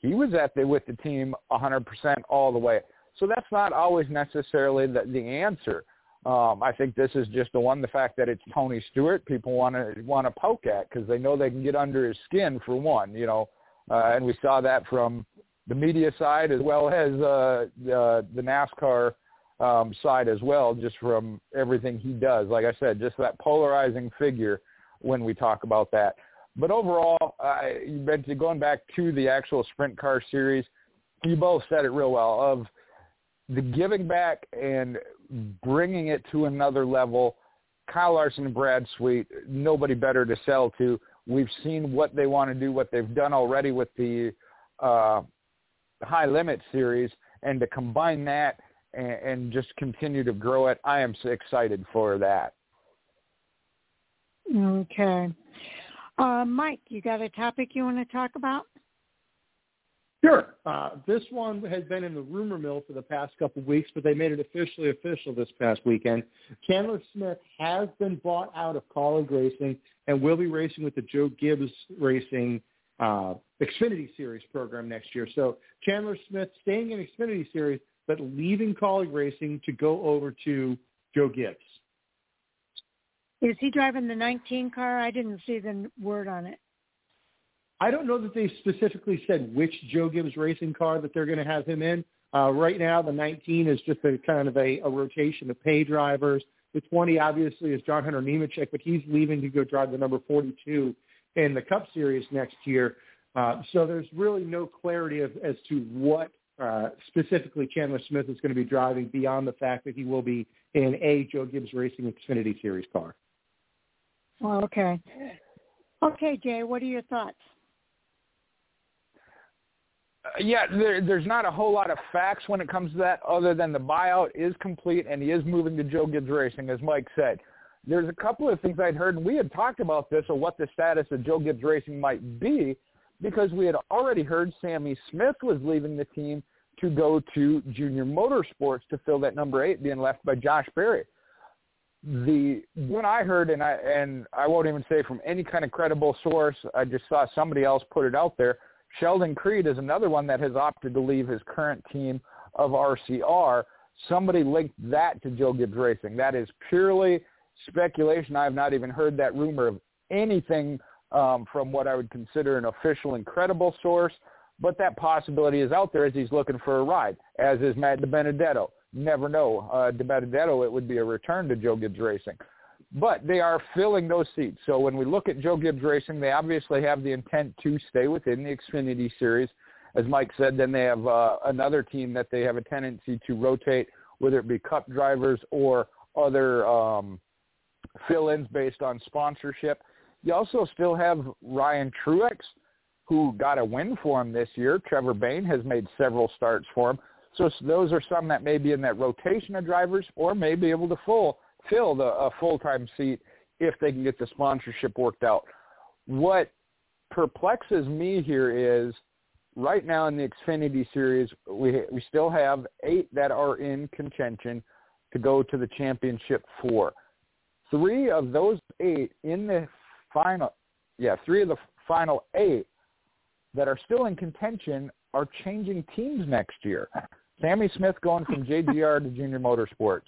He was at the with the team 100% all the way. So that's not always necessarily the, the answer. Um, I think this is just the one, the fact that it's Tony Stewart, people want to want to poke at because they know they can get under his skin for one, you know, uh, and we saw that from the media side as well as uh, the, the NASCAR um, side as well, just from everything he does. Like I said, just that polarizing figure when we talk about that. But overall, uh, going back to the actual sprint car series. You both said it real well of the giving back and bringing it to another level. Kyle Larson and Brad Sweet, nobody better to sell to. We've seen what they want to do, what they've done already with the uh, high limit series, and to combine that and, and just continue to grow it, I am excited for that. Okay. Uh, Mike, you got a topic you want to talk about? Sure. Uh, this one has been in the rumor mill for the past couple of weeks, but they made it officially official this past weekend. Chandler Smith has been bought out of Kaulig Racing and will be racing with the Joe Gibbs Racing uh, Xfinity Series program next year. So Chandler Smith staying in Xfinity Series, but leaving Kaulig Racing to go over to Joe Gibbs. Is he driving the 19 car? I didn't see the word on it. I don't know that they specifically said which Joe Gibbs racing car that they're going to have him in. Uh, right now, the 19 is just a kind of a, a rotation of pay drivers. The 20 obviously is John Hunter Nemechek, but he's leaving to go drive the number 42 in the Cup Series next year. Uh, so there's really no clarity of, as to what uh, specifically Chandler Smith is going to be driving beyond the fact that he will be in a Joe Gibbs Racing Xfinity Series car. Oh, okay. Okay, Jay, what are your thoughts? Uh, yeah, there, there's not a whole lot of facts when it comes to that other than the buyout is complete and he is moving to Joe Gibbs Racing, as Mike said. There's a couple of things I'd heard, and we had talked about this or what the status of Joe Gibbs Racing might be because we had already heard Sammy Smith was leaving the team to go to Junior Motorsports to fill that number eight being left by Josh Berry the when I heard and I and I won't even say from any kind of credible source, I just saw somebody else put it out there. Sheldon Creed is another one that has opted to leave his current team of RCR. Somebody linked that to Joe Gibbs Racing. That is purely speculation. I have not even heard that rumor of anything um, from what I would consider an official and credible source, but that possibility is out there as he's looking for a ride, as is Matt DiBenedetto never know. Uh, DiBenedetto, it would be a return to Joe Gibbs Racing. But they are filling those seats. So when we look at Joe Gibbs Racing, they obviously have the intent to stay within the Xfinity Series. As Mike said, then they have uh, another team that they have a tendency to rotate, whether it be cup drivers or other um, fill-ins based on sponsorship. You also still have Ryan Truex, who got a win for him this year. Trevor Bayne has made several starts for him. So those are some that may be in that rotation of drivers or may be able to full fill the a full-time seat if they can get the sponsorship worked out. What perplexes me here is right now in the Xfinity series, we we still have eight that are in contention to go to the championship four. Three of those eight in the final, yeah, three of the final eight that are still in contention are changing teams next year. Sammy Smith going from JGR to Junior Motorsports.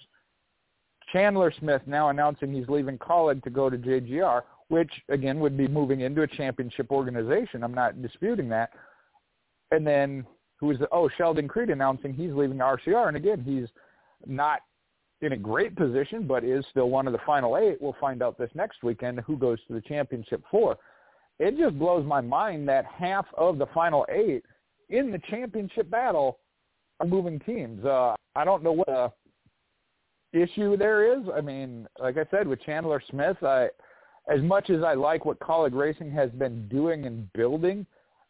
Chandler Smith now announcing he's leaving Kaulig to go to JGR, which again would be moving into a championship organization. I'm not disputing that. And then who is the, oh Sheldon Creed announcing he's leaving RCR, and again he's not in a great position, but is still one of the final eight. We'll find out this next weekend who goes to the championship four. It just blows my mind that half of the final eight in the championship battle are moving teams. Uh, I don't know what the issue there is. I mean, like I said, with Chandler Smith, I, as much as I like what Kaulig Racing has been doing and building,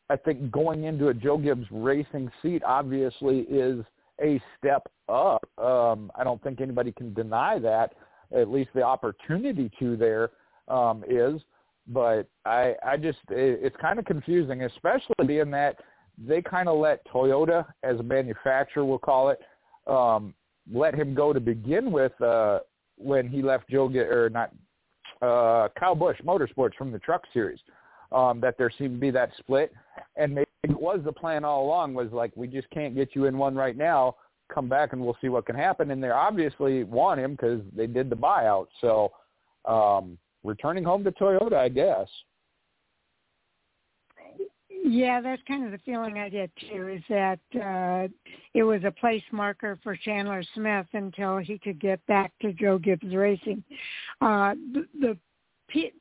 I think going into a Joe Gibbs Racing seat obviously is a step up. Um, I don't think anybody can deny that. At least the opportunity to there um, is. But I, I just, it, it's kind of confusing, especially being that they kind of let Toyota, as a manufacturer, we'll call it, um, let him go to begin with uh, when he left Joe or not uh, Kyle Busch Motorsports from the Truck Series. Um, that there seemed to be that split, and maybe it was the plan all along. Was like we just can't get you in one right now. Come back and we'll see what can happen. And they obviously want him because they did the buyout. So um, returning home to Toyota, I guess. Yeah, that's kind of the feeling I get too. Is that uh, it was a place marker for Chandler Smith until he could get back to Joe Gibbs Racing. Uh, the, the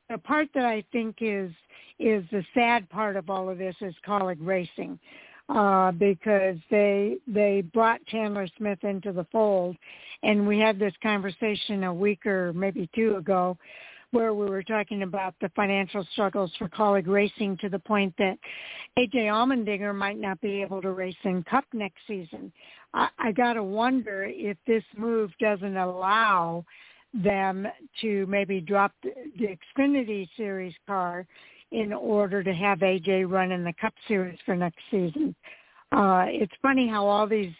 the part that I think is is the sad part of all of this is Kaulig Racing uh, because they they brought Chandler Smith into the fold, and we had this conversation a week or maybe two ago, where we were talking about the financial struggles for Kaulig Racing to the point that AJ Allmendinger might not be able to race in Cup next season. I, I got to wonder if this move doesn't allow them to maybe drop the, the Xfinity Series car in order to have AJ run in the Cup Series for next season. Uh, it's funny how all these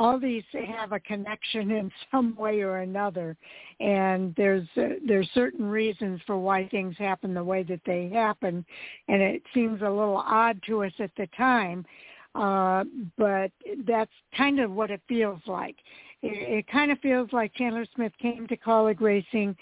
all these have a connection in some way or another, and there's uh, there's certain reasons for why things happen the way that they happen, and it seems a little odd to us at the time, uh, but that's kind of what it feels like. It, it kind of feels like Chandler Smith came to Kaulig Racing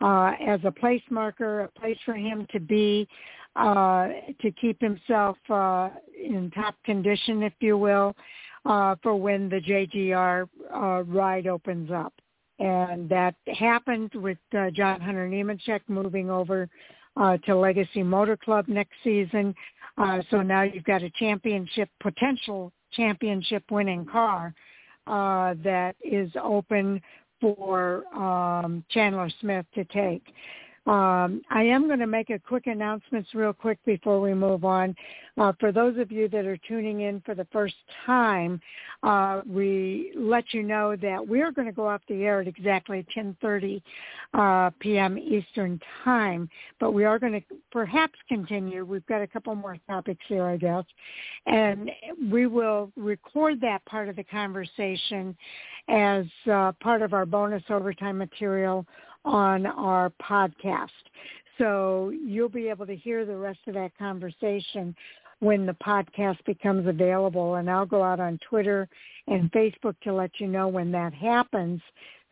uh, as a place marker, a place for him to be, uh, to keep himself uh, in top condition, if you will, uh, for when the JGR uh, ride opens up. And that happened with uh, John Hunter Nemechek moving over uh, to Legacy Motor Club next season. Uh, so now you've got a championship, potential championship winning car uh, that is open for um, Chandler Smith to take. Um, I am going to make a quick announcements real quick before we move on. Uh, for those of you that are tuning in for the first time, uh, we let you know that we're going to go off the air at exactly 10:30 uh, p.m. Eastern Time, but we are going to perhaps continue. We've got a couple more topics here, I guess, and we will record that part of the conversation as uh, part of our bonus overtime material on our podcast. So you'll be able to hear the rest of that conversation when the podcast becomes available. And I'll go out on Twitter and Facebook to let you know when that happens.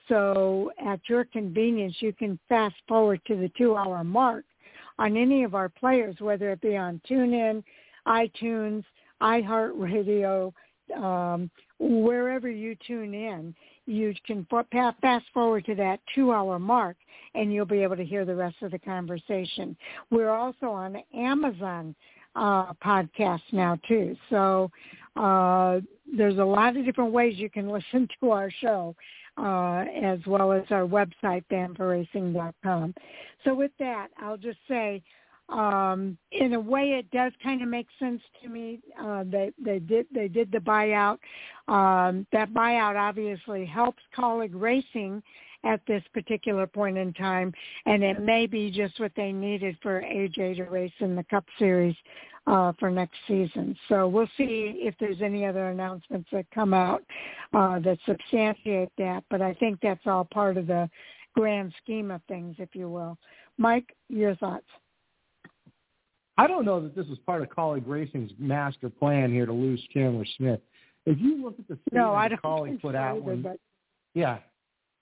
So at your convenience, you can fast forward to the two-hour mark on any of our players, whether it be on TuneIn, iTunes, iHeartRadio, um, wherever you tune in, you can fast forward to that two-hour mark, and you'll be able to hear the rest of the conversation. We're also on Amazon uh, podcast now too, so uh, there's a lot of different ways you can listen to our show, uh, as well as our website, fan4racing.com. So with that, I'll just say um, in a way, it does kind of make sense to me. Uh, they they did they did the buyout. Um, that buyout obviously helps Kaulig Racing at this particular point in time, and it may be just what they needed for AJ to race in the Cup Series uh, for next season. So we'll see if there's any other announcements that come out uh, that substantiate that. But I think that's all part of the grand scheme of things, if you will. Mike, your thoughts? I don't know that this was part of Kaulig Racing's master plan here to lose Chandler Smith. If you look at the statement no, I that Kaulig put so out, either, when, but... yeah,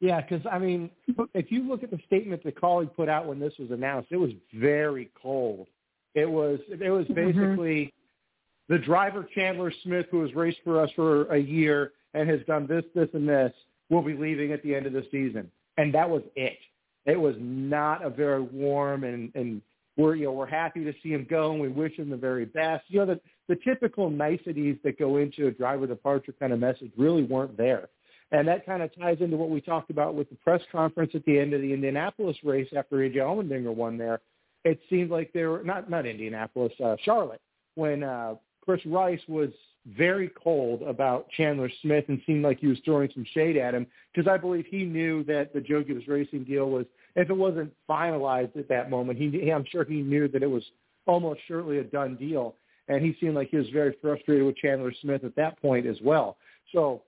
yeah, because I mean, if you look at the statement that Kaulig put out when this was announced, it was very cold. It was it was Mm-hmm. basically mm-hmm. the driver Chandler Smith, who has raced for us for a year and has done this, this, and this, will be leaving at the end of the season, and that was it. It was not a very warm and and we're you know we're happy to see him go and we wish him the very best. You know the the typical niceties that go into a driver departure kind of message really weren't there. And that kind of ties into what we talked about with the press conference at the end of the Indianapolis race after AJ Allmendinger won there. It seemed like they were not not Indianapolis, uh, Charlotte, when uh, Chris Rice was very cold about Chandler Smith and seemed like he was throwing some shade at him because I believe he knew that the Joe Gibbs Racing deal was, if it wasn't finalized at that moment, he I'm sure he knew that it was almost surely a done deal. And he seemed like he was very frustrated with Chandler Smith at that point as well. So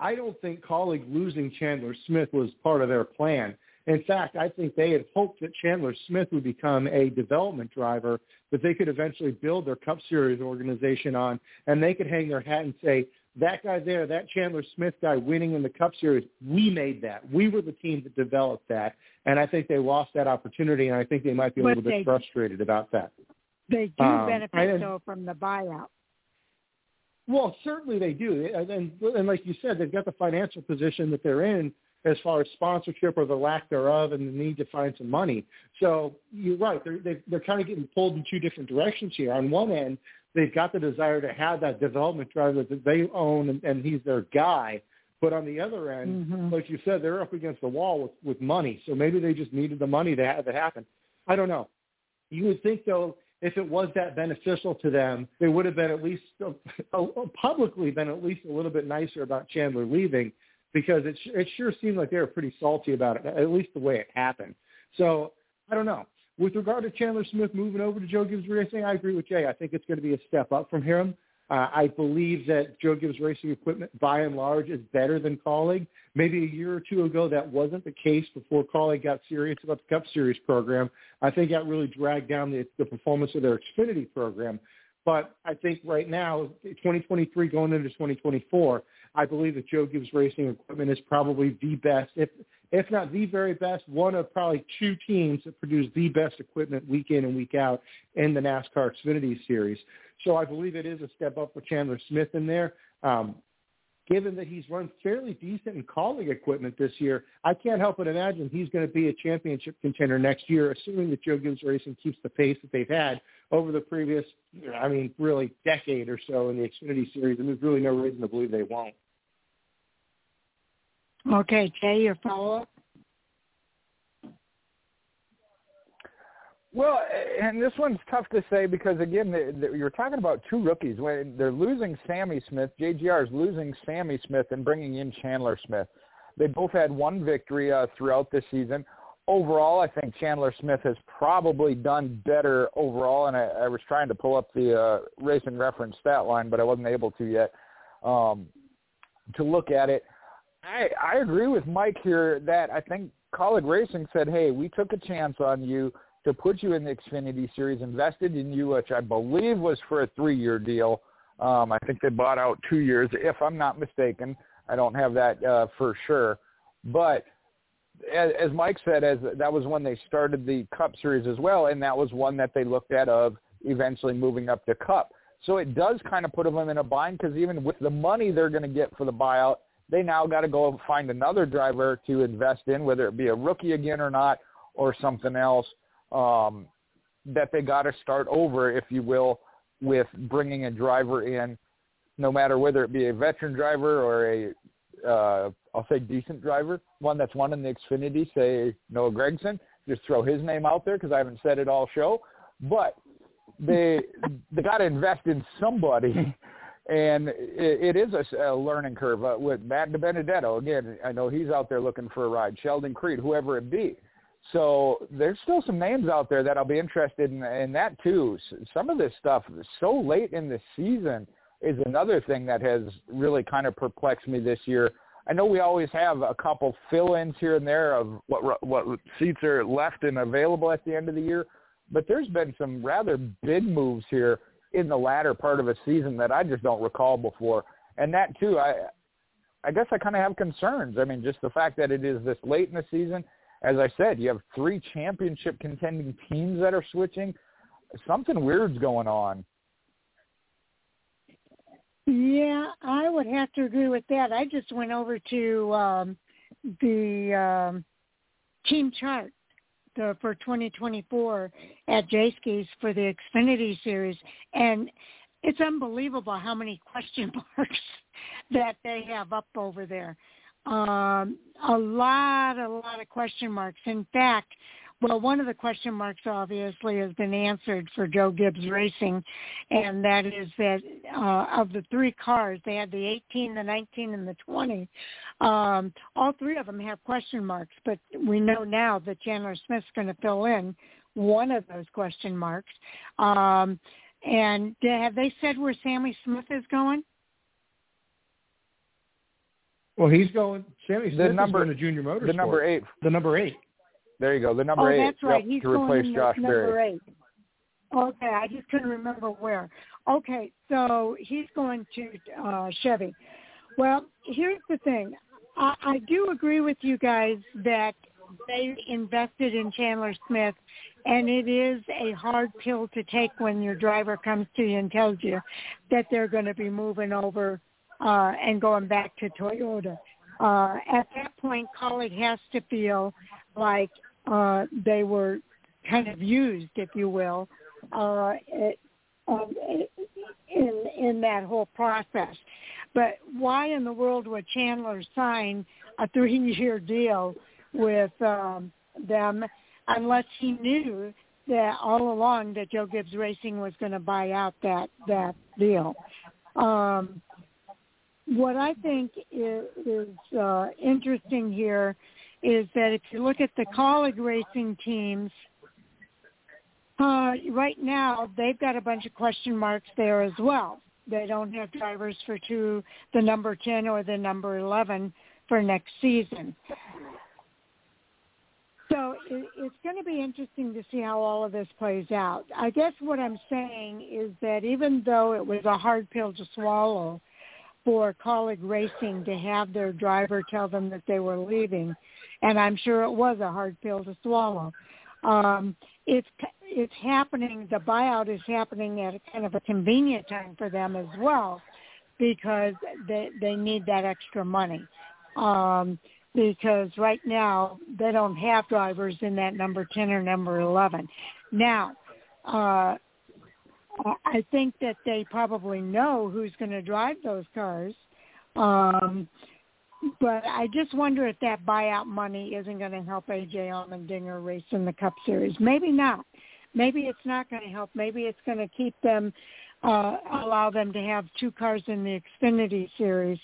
I don't think Kaulig losing Chandler Smith was part of their plan. In fact, I think they had hoped that Chandler Smith would become a development driver that they could eventually build their Cup Series organization on, and they could hang their hat and say, that guy there, that Chandler Smith guy winning in the Cup Series, we made that. We were the team that developed that, and I think they lost that opportunity, and I think they might be a But little bit they- frustrated about that. They do Um, benefit though from the buyout. Well, certainly they do, and, and and like you said, they've got the financial position that they're in as far as sponsorship or the lack thereof and the need to find some money. So you're right. They're, they, they're kind of getting pulled in two different directions here. On one end, they've got the desire to have that development driver that they own and, and he's their guy. But on the other end, mm-hmm. like you said, they're up against the wall with, with money. So maybe they just needed the money to have it happen. I don't know. You would think, though, if it was that beneficial to them, they would have been at least uh, publicly been at least a little bit nicer about Chandler leaving because it, it sure seemed like they were pretty salty about it, at least the way it happened. So I don't know. With regard to Chandler Smith moving over to Joe Gibbs Racing, I agree with Jay. I think it's going to be a step up from him. Uh, I believe that Joe Gibbs Racing equipment, by and large, is better than Kaulig. Maybe a year or two ago, that wasn't the case before Kaulig got serious about the Cup Series program. I think that really dragged down the, the performance of their Xfinity program. But I think right now, 2023 going into 2024, I believe that Joe Gibbs Racing Equipment is probably the best, if if not the very best, one of probably two teams that produce the best equipment week in and week out in the NASCAR Xfinity Series. So I believe it is a step up for Chandler Smith in there. Um, given that he's run fairly decent in Kaulig equipment this year, I can't help but imagine he's going to be a championship contender next year, assuming that Joe Gibbs Racing keeps the pace that they've had over the previous, I mean, really decade or so in the Xfinity Series, and there's really no reason to believe they won't. Okay, Jay, your follow-up? Well, and this one's tough to say because again, you're talking about two rookies. When they're losing Sammy Smith, JGR is losing Sammy Smith and bringing in Chandler Smith. They both had one victory uh, throughout the season. Overall, I think Chandler Smith has probably done better overall. And I, I was trying to pull up the uh, racing reference stat line, but I wasn't able to yet um, to look at it. I, I agree with Mike here that I think Kaulig Racing said, hey, we took a chance on you to put you in the Xfinity Series, invested in you, which I believe was for a three-year deal. Um, I think they bought out two years, if I'm not mistaken. I don't have that uh, for sure. But as, as Mike said, as that was when they started the Cup Series as well, and that was one that they looked at of eventually moving up to Cup. So it does kind of put them in a bind because even with the money they're going to get for the buyout, they now got to go find another driver to invest in, whether it be a rookie again or not, or something else. Um, that they got to start over, if you will, with bringing a driver in, no matter whether it be a veteran driver or a, uh, I'll say decent driver, one that's won in the Xfinity, say Noah Gragson. Just throw his name out there because I haven't said it all show, but they they got to invest in somebody and it, it is a, a learning curve uh, with Matt DiBenedetto. Again, I know he's out there looking for a ride. Sheldon Creed, whoever it be. So there's still some names out there that I'll be interested in, in that too. Some of this stuff so late in the season is another thing that has really kind of perplexed me this year. I know we always have a couple fill-ins here and there of what what seats are left and available at the end of the year, but there's been some rather big moves here in the latter part of a season that I just don't recall before. And that too, I I guess I kind of have concerns. I mean, just the fact that it is this late in the season. As I said, you have three championship contending teams that are switching. Something weird's going on. Yeah, I would have to agree with that. I just went over to um, the um, team chart uh, for 2024 at Jayski's for the Xfinity Series, and it's unbelievable how many question marks that they have up over there. Um, a lot, a lot of question marks. In fact, well, one of the question marks obviously has been answered for Joe Gibbs Racing, and that is that uh, of the three cars, they had the 18, the 19, and the 20. Um, all three of them have question marks, but we know now that Chandler Smith's going to fill in one of those question marks. Um, and have they said where Sammy Smith is going? Well, he's going. Sammy Smith the number, is going to Junior Motorsport. The number eight. The number eight. There you go. The number oh, eight. that's right. Yep, He's to replace Josh number Berry. Eight. Okay, I just couldn't remember where. Okay, so he's going to uh, Chevy. Well, here's the thing. I, I do agree with you guys that they invested in Chandler Smith, and it is a hard pill to take when your driver comes to you and tells you that they're going to be moving over uh, and going back to Toyota. uh, at that point, Kaulig has to feel like uh, they were kind of used, if you will, uh, it, um, in in that whole process. But why in the world would Chandler sign a three-year deal with um, them unless he knew that all along that Joe Gibbs Racing was going to buy out that that deal? Um, what I think is, is uh, interesting here is that if you look at the Kaulig racing teams, uh, right now they've got a bunch of question marks there as well. They don't have drivers for two, the number 10 or the number 11 for next season. So it, it's going to be interesting to see how all of this plays out. I guess what I'm saying is that even though it was a hard pill to swallow for Kaulig Racing to have their driver tell them that they were leaving, and I'm sure it was a hard pill to swallow. Um, it's it's happening. The buyout is happening at a kind of a convenient time for them as well, because they they need that extra money. Um, because right now they don't have drivers in that number ten or number eleven. Now, uh, I think that they probably know who's going to drive those cars. Um, but I just wonder if that buyout money isn't going to help AJ Allmendinger race in the Cup Series. Maybe not. Maybe it's not going to help. Maybe it's going to keep them, uh, allow them to have two cars in the Xfinity Series,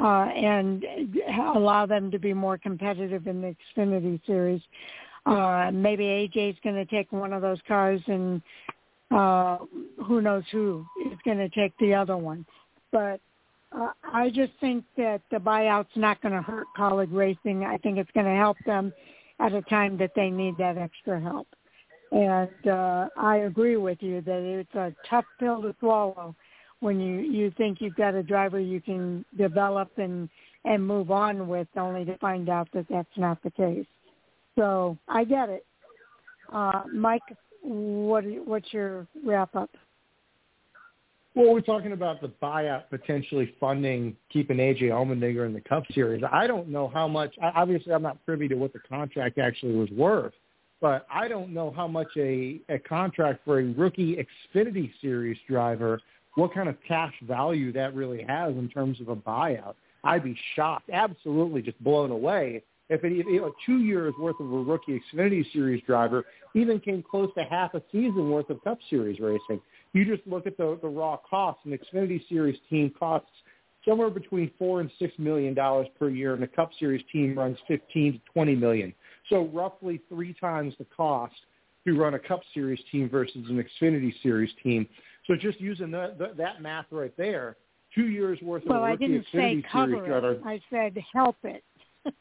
uh, and allow them to be more competitive in the Xfinity Series. Uh, maybe AJ's going to take one of those cars and uh, who knows who is going to take the other one. But I just think that the buyout's not going to hurt Kaulig racing. I think it's going to help them at a time that they need that extra help. And uh, I agree with you that it's a tough pill to swallow when you you think you've got a driver you can develop and and move on with, only to find out that that's not the case. So I get it. Uh, Mike, what what's your wrap up? Well, we're talking about the buyout potentially funding keeping AJ Allmendinger in the Cup Series. I don't know how much. Obviously, I'm not privy to what the contract actually was worth, but I don't know how much a a contract for a rookie Xfinity Series driver, what kind of cash value that really has in terms of a buyout. I'd be shocked, absolutely just blown away if it, you know, two years worth of a rookie Xfinity Series driver even came close to half a season worth of Cup Series racing. You just look at the, the raw costs. An Xfinity Series team costs somewhere between four and six million dollars per year, and the Cup Series team runs fifteen to twenty million. So roughly three times the cost to run a Cup Series team versus an Xfinity Series team. So just using the, the, that math right there, two years worth well, of rookie I didn't Xfinity say cover Series driver. It. I said help it.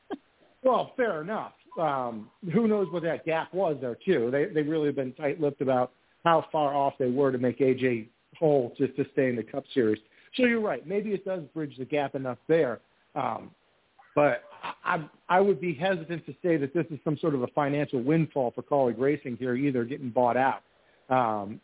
well, fair enough. Um, who knows what that gap was there too? They they really have been tight-lipped about how far off they were to make AJ whole to stay in the Cup Series. So you're right. Maybe it does bridge the gap enough there. Um, but I, I would be hesitant to say that this is some sort of a financial windfall for Kaulig Racing here, either getting bought out. Um,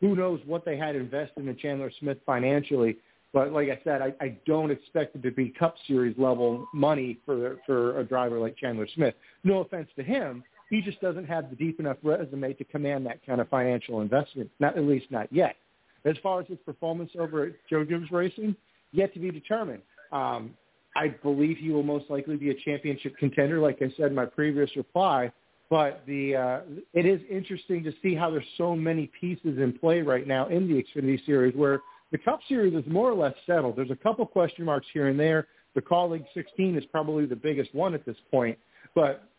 who knows what they had invested in Chandler Smith financially? But like I said, I, I don't expect it to be Cup Series level money for for a driver like Chandler Smith. No offense to him, he just doesn't have the deep enough resume to command that kind of financial investment. Not at least not yet. As far as his performance over at Joe Gibbs Racing, yet to be determined. Um, I believe he will most likely be a championship contender, like I said in my previous reply. But the uh, it is interesting to see how there's so many pieces in play right now in the Xfinity Series, where the Cup Series is more or less settled. There's a couple question marks here and there. The Kaulig 16 is probably the biggest one at this point, but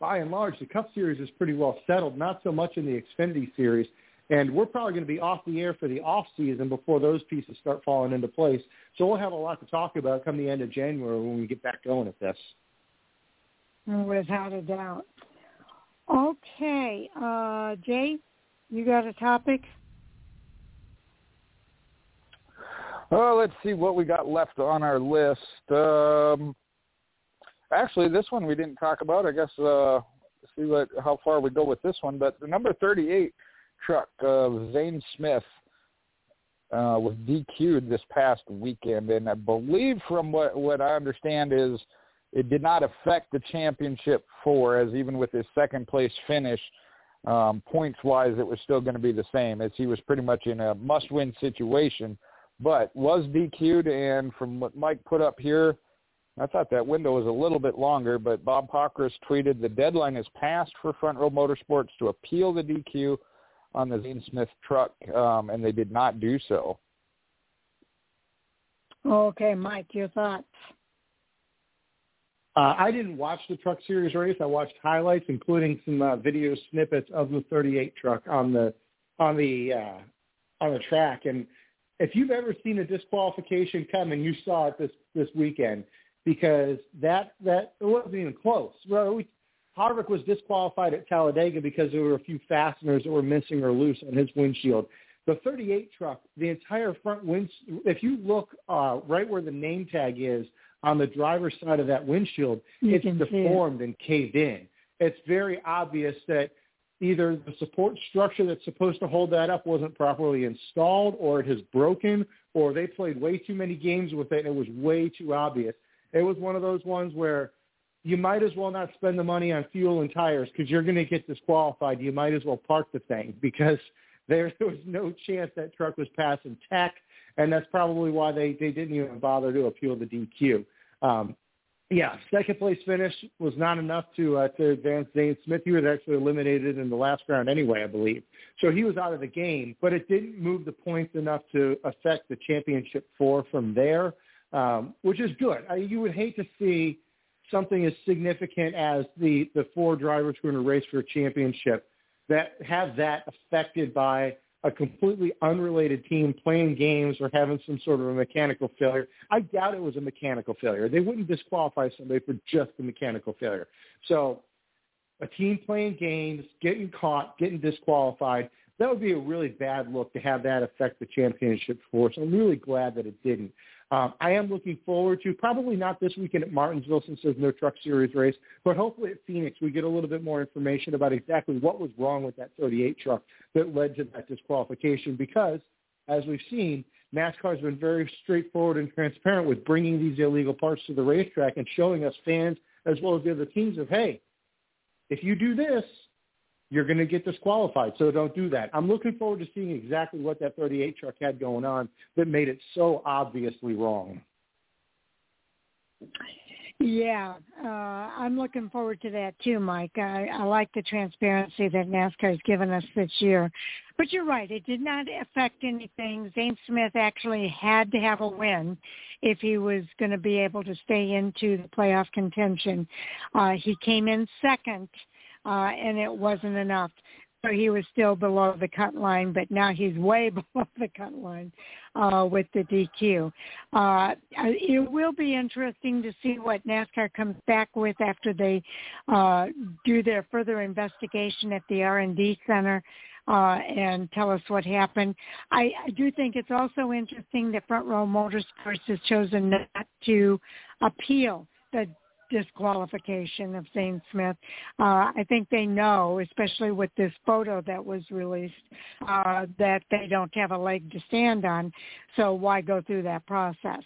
by and large, the Cup Series is pretty well settled, not so much in the Xfinity Series. And we're probably going to be off the air for the off season before those pieces start falling into place. So we'll have a lot to talk about come the end of January when we get back going at this. Without a doubt. Okay, uh, Jay, you got a topic? Well, let's see what we got left on our list. Um, Actually, this one we didn't talk about. I guess uh, see what how far we go with this one. But the number 38 truck, uh, Zane Smith, uh, was DQ'd this past weekend, and I believe from what what I understand is it did not affect the championship four, as even with his second place finish, um, points wise, it was still going to be the same, as he was pretty much in a must win situation, but was DQ'd. And from what Mike put up here, I thought that window was a little bit longer, but Bob Pockrass tweeted the deadline is passed for Front Row Motorsports to appeal the DQ on the Zane Smith truck, um, and they did not do so. Okay, Mike, your thoughts? Uh, I didn't watch the Truck Series race. I watched highlights, including some uh, video snippets of the 38 truck on the on the uh, on the track. And if you've ever seen a disqualification come, and you saw it this this weekend, because that that it wasn't even close. Well, we, Harvick was disqualified at Talladega because there were a few fasteners that were missing or loose on his windshield. The 38 truck, the entire front wind, if you look uh, right where the name tag is on the driver's side of that windshield, you it's deformed it. and caved in. It's very obvious that either the support structure that's supposed to hold that up wasn't properly installed or it has broken or they played way too many games with it and it was way too obvious. It was one of those ones where you might as well not spend the money on fuel and tires because you're going to get disqualified. You might as well park the thing because there, was no chance that truck was passing tech, and that's probably why they, they didn't even bother to appeal the DQ. Um, yeah, second place finish was not enough to uh, to advance Zane Smith. He was actually eliminated in the last round anyway, I believe. So he was out of the game, but it didn't move the points enough to affect the championship four from there, um, which is good. I, you would hate to see something as significant as the the four drivers who are in a race for a championship that have that affected by a completely unrelated team playing games or having some sort of a mechanical failure. I doubt it was a mechanical failure. They wouldn't disqualify somebody for just the mechanical failure. So a team playing games, getting caught, getting disqualified, that would be a really bad look to have that affect the championship force. I'm really glad that it didn't. Um, I am looking forward to probably not this weekend at Martinsville since there's no Truck Series race, but hopefully at Phoenix we get a little bit more information about exactly what was wrong with that 38 truck that led to that disqualification. Because as we've seen, NASCAR has been very straightforward and transparent with bringing these illegal parts to the racetrack and showing us fans as well as the other teams of, hey, if you do this, you're going to get disqualified. So don't do that. I'm looking forward to seeing exactly what that 38 truck had going on that made it so obviously wrong. Yeah, uh, I'm looking forward to that too, Mike. I, I like the transparency that NASCAR has given us this year. But you're right, it did not affect anything. Zane Smith actually had to have a win if he was going to be able to stay into the playoff contention. Uh, he came in second uh, and it wasn't enough. So he was still below the cut line, but now he's way below the cut line uh, with the DQ. Uh, it will be interesting to see what NASCAR comes back with after they uh, do their further investigation at the R&D Center uh, and tell us what happened. I, I do think it's also interesting that Front Row Motorsports has chosen not to appeal the disqualification of Zane Smith. Uh, I think they know, especially with this photo that was released, uh, that they don't have a leg to stand on. So why go through that process?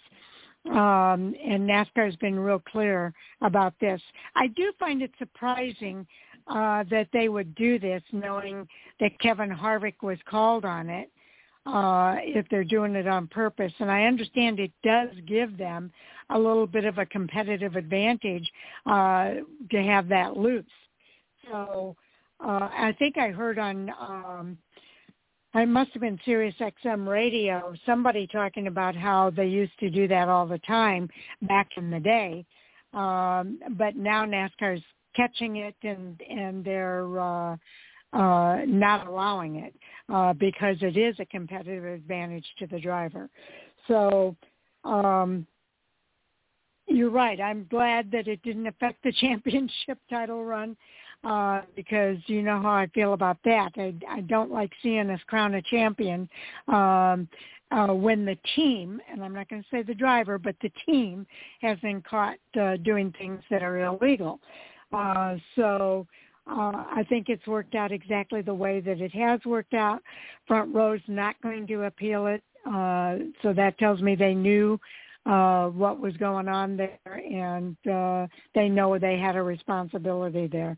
Um, and NASCAR has been real clear about this. I do find it surprising uh, that they would do this, knowing that Kevin Harvick was called on it uh, if they're doing it on purpose. And I understand it does give them a little bit of a competitive advantage uh, to have that loose. So uh, I think I heard on, um, I must have been Sirius XM radio, somebody talking about how they used to do that all the time back in the day. Um, but now NASCAR's catching it and and they're uh, uh, not allowing it uh, because it is a competitive advantage to the driver. So um, you're right. I'm glad that it didn't affect the championship title run uh, because you know how I feel about that. I, I don't like seeing us crown a champion um, uh, when the team, and I'm not going to say the driver, but the team has been caught uh, doing things that are illegal. Uh, so uh, I think it's worked out exactly the way that it has worked out. Front row's not going to appeal it. Uh, so that tells me they knew uh, what was going on there, and uh, they know they had a responsibility there.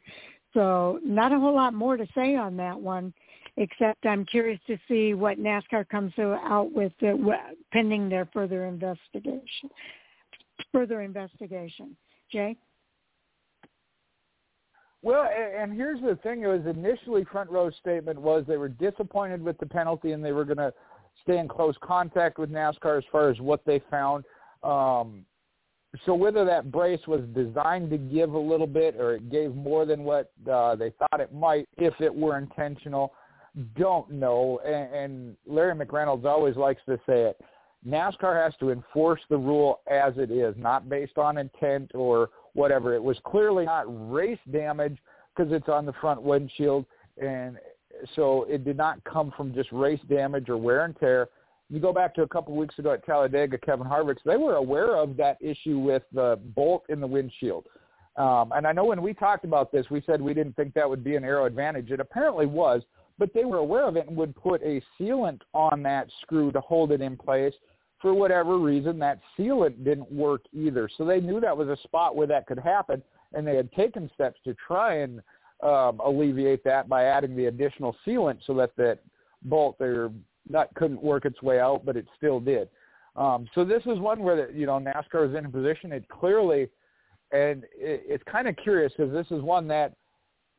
So not a whole lot more to say on that one, except I'm curious to see what NASCAR comes out with uh, pending their further investigation. Further investigation. Jay? Well, and here's the thing: it was initially front row's statement was they were disappointed with the penalty and they were going to stay in close contact with NASCAR as far as what they found. Um, so whether that brace was designed to give a little bit or it gave more than what uh, they thought it might, if it were intentional, don't know. And, and Larry McReynolds always likes to say it. NASCAR has to enforce the rule as it is, not based on intent or whatever. It was clearly not race damage because it's on the front windshield, and so it did not come from just race damage or wear and tear. You go back to a couple of weeks ago at Talladega, Kevin Harvick, they were aware of that issue with the bolt in the windshield. Um, and I know when we talked about this, we said we didn't think that would be an aero advantage. It apparently was, but they were aware of it and would put a sealant on that screw to hold it in place. For whatever reason, that sealant didn't work either. So they knew that was a spot where that could happen, and they had taken steps to try and um, alleviate that by adding the additional sealant so that that bolt or nut couldn't work its way out, but it still did. Um, so this is one where the, you know NASCAR is in a position. It clearly, and it, it's kind of curious because this is one that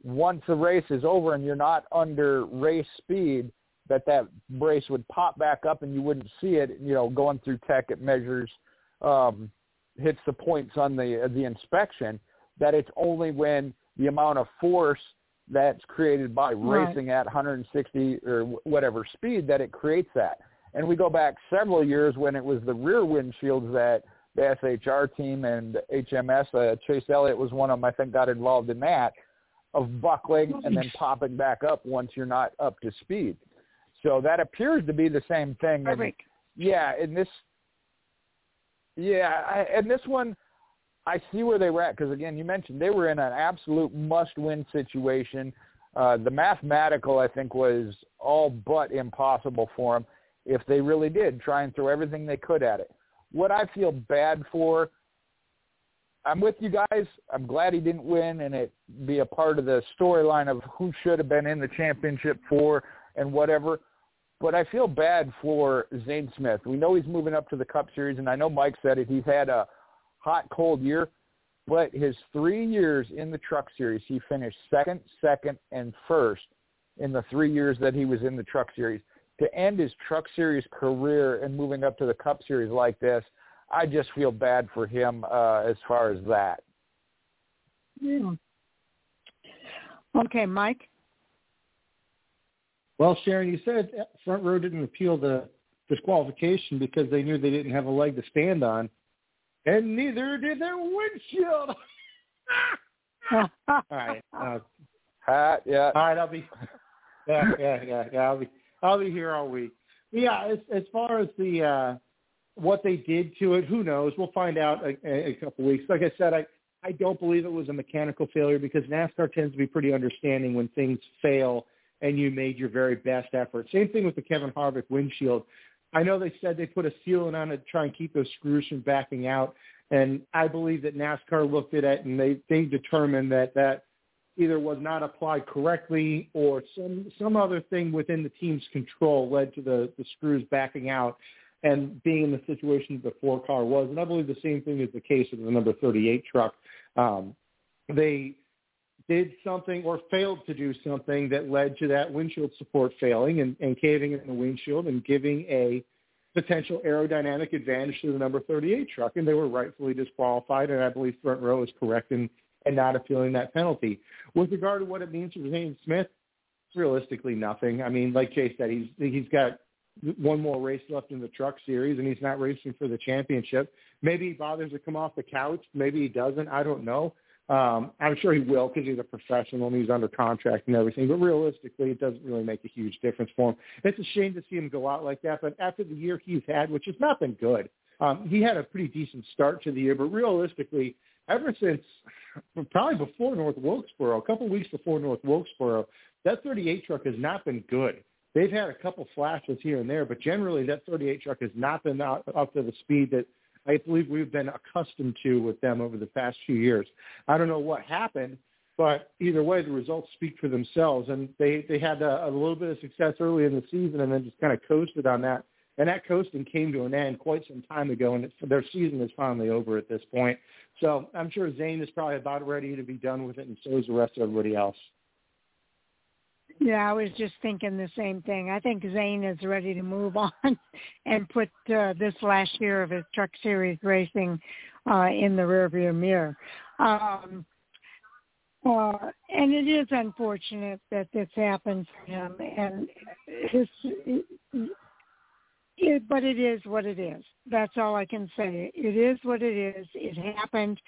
once the race is over and you're not under race speed, that that brace would pop back up and you wouldn't see it. You know, going through tech, it measures, um, hits the points on the the inspection. That it's only when the amount of force that's created by right. racing at 160 or whatever speed that it creates that. And we go back several years when it was the rear windshields that the SHR team and HMS, uh, Chase Elliott was one of them, I think got involved in that, of buckling and then popping back up once you're not up to speed. So that appears to be the same thing. And yeah, in this, yeah, I, and this one, I see where they were at because again, you mentioned they were in an absolute must-win situation. Uh, the mathematical, I think, was all but impossible for them if they really did try and throw everything they could at it. What I feel bad four, I'm with you guys. I'm glad he didn't win and it be a part of the storyline of who should have been in the championship for and whatever. But I feel bad for Zane Smith. We know he's moving up to the Cup Series, and I know Mike said it. He's had a hot, cold year. But his three years in the Truck Series, he finished second, second, and first in the three years that he was in the Truck Series. To end his Truck Series career and moving up to the Cup Series like this, I just feel bad for him uh, as far as that. Yeah. Okay, Mike. Well, Sharon, you said front row didn't appeal the disqualification because they knew they didn't have a leg to stand on and neither did their windshield. all right. Uh, Hat, yeah. All right, I'll be. Yeah, yeah, yeah, yeah. I'll be. I'll be here all week. Yeah, as as far as the uh what they did to it, who knows? We'll find out a, a, a couple weeks. Like I said, I I don't believe it was a mechanical failure because NASCAR tends to be pretty understanding when things fail and you made your very best effort. Same thing with the Kevin Harvick windshield. I know they said they put a sealant on it to try and keep those screws from backing out. And I believe that NASCAR looked at it and they, they determined that that either was not applied correctly or some, some other thing within the team's control led to the, the screws backing out and being in the situation that the four car was. And I believe the same thing is the case with the number 38 truck. Um, they did something or failed to do something that led to that windshield support failing and, and caving in the windshield and giving a potential aerodynamic advantage to the number 38 truck, and they were rightfully disqualified. And I believe front row is correct in, in not appealing that penalty. With regard to what it means for Zane Smith, realistically nothing. I mean, like Jay said, he's he's got one more race left in the truck series, and he's not racing for the championship. Maybe he bothers to come off the couch. Maybe he doesn't. I don't know. Um, I'm sure he will because he's a professional and he's under contract and everything. But realistically, it doesn't really make a huge difference for him. It's a shame to see him go out like that. But after the year he's had, which has not been good, um, he had a pretty decent start to the year. But realistically, ever since probably before North Wilkesboro, a couple weeks before North Wilkesboro, that 38 truck has not been good. they've had a couple flashes here and there, but generally that 38 truck has not been out, up to the speed that I believe we've been accustomed to with them over the past few years. I don't know what happened, but either way, the results speak for themselves. And they they had a, a little bit of success early in the season, and then just kind of coasted on that. And that coasting came to an end quite some time ago, and their season is finally over at this point. So I'm sure Zane is probably about ready to be done with it, and so is the rest of everybody else. Yeah, I was just thinking the same thing. I think Zane is ready to move on and put uh, this last year of his Truck Series racing uh, in the rearview mirror. Um, uh, and it is unfortunate that this happened for him, and his, it, but it is what it is. That's all I can say. It is what it is. It happened.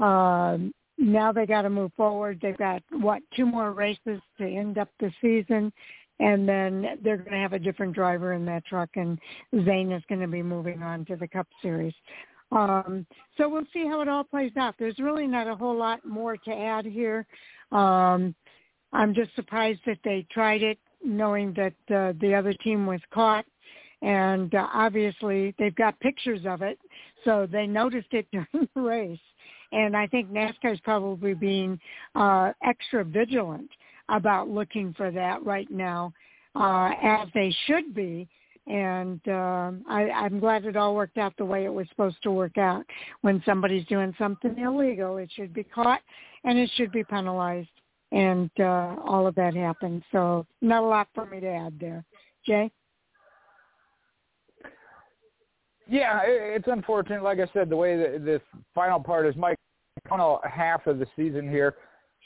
Um, now they got to move forward. They've got what two more races to end up the season, and then they're going to have a different driver in that truck, and Zane is going to be moving on to the Cup Series. Um, so we'll see how it all plays out. There's really not a whole lot more to add here. Um, I'm just surprised that they tried it, knowing that uh, the other team was caught, and uh, obviously they've got pictures of it, so they noticed it during the race. And I think NASCAR is probably being uh, extra vigilant about looking for that right now, uh, as they should be. And uh, I, I'm glad it all worked out the way it was supposed to work out. When somebody's doing something illegal, it should be caught and it should be penalized. And uh, all of that happened. So not a lot for me to add there. Jay? Yeah, it's unfortunate. Like I said, the way that this final part is my final half of the season here.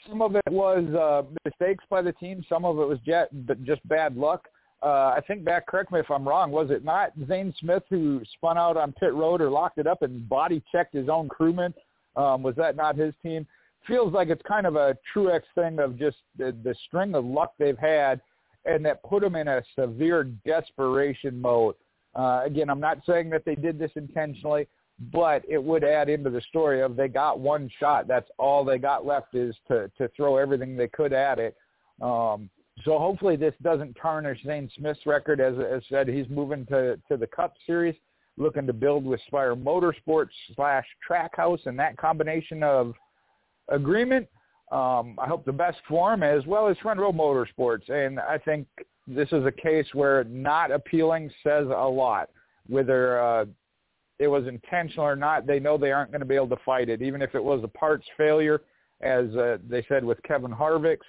Some of it was uh, mistakes by the team. Some of it was jet, but just bad luck. Uh, I think back, correct me if I'm wrong, was it not Zane Smith who spun out on pit road or locked it up and body checked his own crewman? Um, was that not his team? Feels like it's kind of a Truex thing of just the, the string of luck they've had and that put them in a severe desperation mode. Uh, again, I'm not saying that they did this intentionally, but it would add into the story of they got one shot. That's all they got left is to to throw everything they could at it. Um, so hopefully this doesn't tarnish Zane Smith's record. As as said, he's moving to to the Cup Series, looking to build with Spire Motorsports slash Trackhouse, and that combination of agreement. Um, I hope the best for him as well as Front Row Motorsports, and I think this is a case where not appealing says a lot. Whether uh, it was intentional or not, they know they aren't going to be able to fight it. Even if it was a parts failure, as uh, they said with Kevin Harvick's,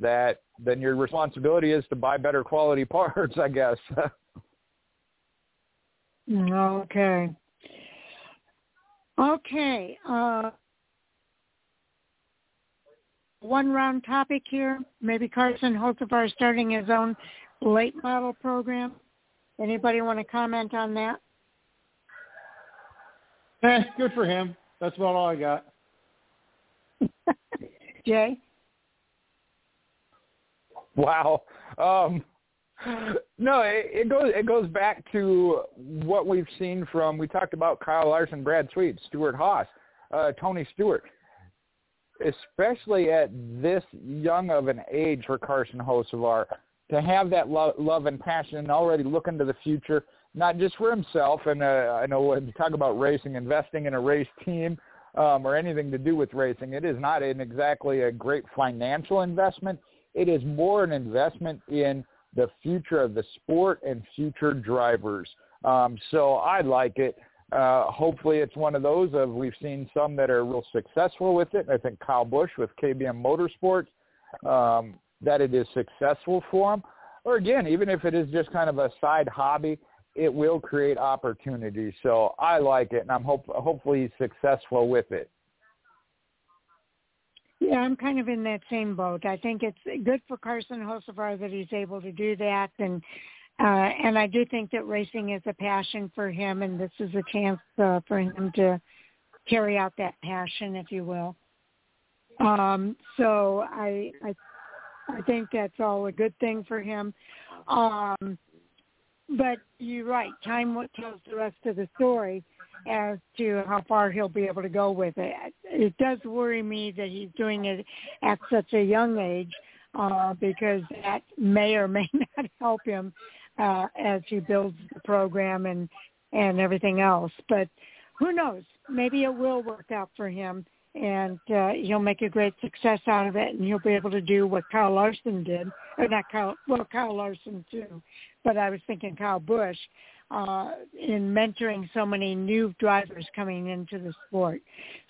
that then your responsibility is to buy better quality parts, I guess. okay. Okay. Uh, one round topic here. Maybe Carson Hocevar starting his own late model program. Anybody want to comment on that? Eh, good for him. That's about all I got. Jay? Wow. Um, no, it, it goes it goes back to what we've seen from we talked about Kyle Larson, Brad Sweet, Stewart-Haas, uh, Tony Stewart, especially at this young of an age for Carson Hocevar to have that lo- love and passion and already look into the future not just for himself. And uh, I know when you talk about racing, investing in a race team um, or anything to do with racing, it is not an exactly a great financial investment. It is more an investment in the future of the sport and future drivers. Um, so I like it. Uh, hopefully it's one of those of we've seen some that are real successful with it. I think Kyle Busch with KBM Motorsports, um, that it is successful for him. Or again, even if it is just kind of a side hobby, it will create opportunities. So I like it, and I'm hope hopefully he's successful with it. Yeah, I'm kind of in that same boat. I think it's good for Carson Hocevar that he's able to do that, and uh, and I do think that racing is a passion for him, and this is a chance uh, for him to carry out that passion, if you will. Um, so I, I I think that's all a good thing for him. Um, but you're right. Time tells the rest of the story as to how far he'll be able to go with it. It does worry me that he's doing it at such a young age. uh, because that may or may not help him uh, as he builds the program and and everything else. But who knows? Maybe it will work out for him, and uh, he'll make a great success out of it, and he'll be able to do what Kyle Larson did, or not Kyle, well, Kyle Larson too, but I was thinking Kyle Busch uh, in mentoring so many new drivers coming into the sport.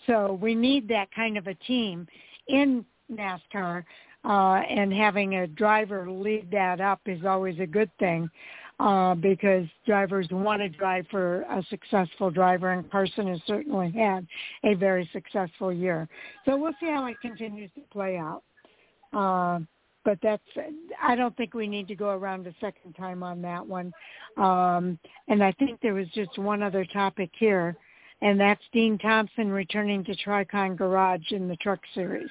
So we need that kind of a team in NASCAR, uh, and having a driver lead that up is always a good thing uh, because drivers want to drive for a successful driver, and Carson has certainly had a very successful year. So we'll see how it continues to play out. Uh, but that's I don't think we need to go around a second time on that one. Um, and I think there was just one other topic here, and that's Dean Thompson returning to Tricon Garage in the Truck Series.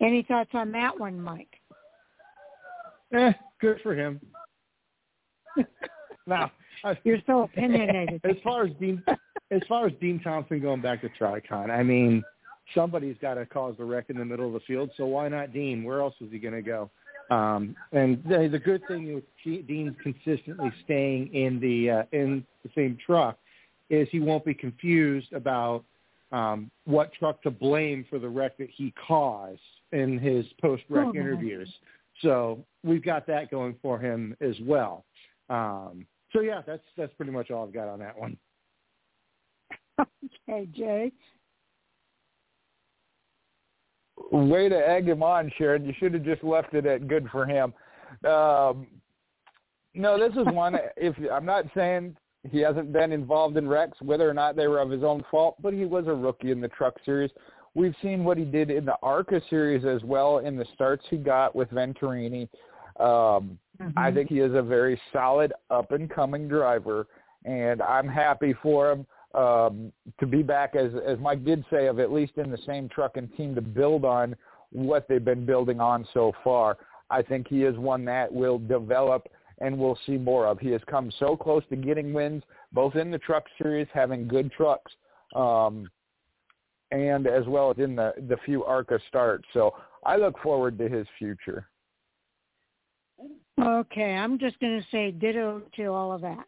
Any thoughts on that one, Mike? Eh, good for him. now, you're so opinionated. as far as Dean, as far as Dean Thompson going back to Tricon, I mean, somebody's got to cause the wreck in the middle of the field. So why not Dean? Where else is he going to go? Um, and the, the good thing with Dean consistently staying in the uh, in the same truck is he won't be confused about um, what truck to blame for the wreck that he caused in his post-wreck oh, interviews. So we've got that going for him as well. Um, so yeah, that's that's pretty much all I've got on that one. Okay, Jay. Way to egg him on, Sharon. You should have just left it at good for him. Um, no, this is one. if I'm not saying he hasn't been involved in wrecks, whether or not they were of his own fault, but he was a rookie in the Truck Series. We've seen what he did in the ARCA Series as well in the starts he got with Venturini. Um, mm-hmm. I think he is a very solid up and coming driver, and I'm happy for him um, to be back, as as Mike did say, of at least in the same truck and team to build on what they've been building on so far. I think he is one that will develop and we'll see more of. He has come so close to getting wins, both in the truck series, having good trucks, um, and as well as in the the few ARCA starts. So I look forward to his future. Okay, I'm just going to say ditto to all of that.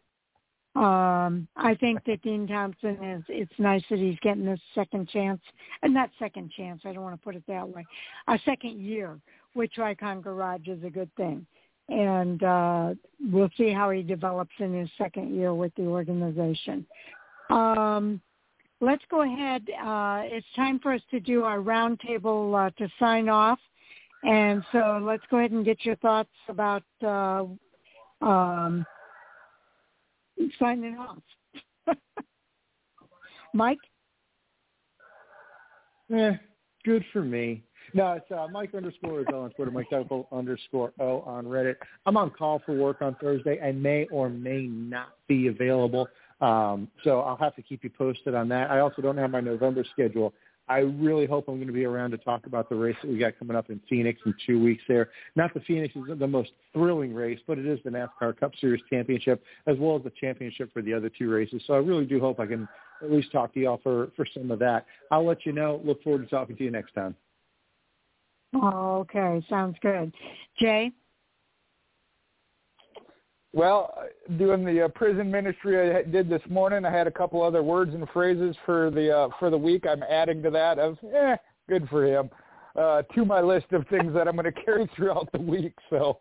Um, I think that Dean Thompson is. It's nice that he's getting this second chance, and not second chance. I don't want to put it that way. A second year with Tricon Garage is a good thing, and uh, we'll see how he develops in his second year with the organization. Um, let's go ahead. Uh, it's time for us to do our roundtable uh, to sign off. And so let's go ahead and get your thoughts about uh, um, signing off. Mike? Eh, good for me. No, it's uh, Mike underscore is on Twitter, Mike Double underscore O on Reddit. I'm on call for work on Thursday. I may or may not be available. Um, so I'll have to keep you posted on that. I also don't have my November schedule I really hope I'm going to be around to talk about the race that we got coming up in Phoenix in two weeks there. Not the Phoenix is the most thrilling race, but it is the NASCAR Cup Series Championship as well as the championship for the other two races. So I really do hope I can at least talk to y'all for, for some of that. I'll let you know. Look forward to talking to you next time. Okay, sounds good. Jay? Well, doing the uh, prison ministry I did this morning, I had a couple other words and phrases for the uh, for the week. I'm adding to that of eh, good for him uh, to my list of things that I'm going to carry throughout the week. So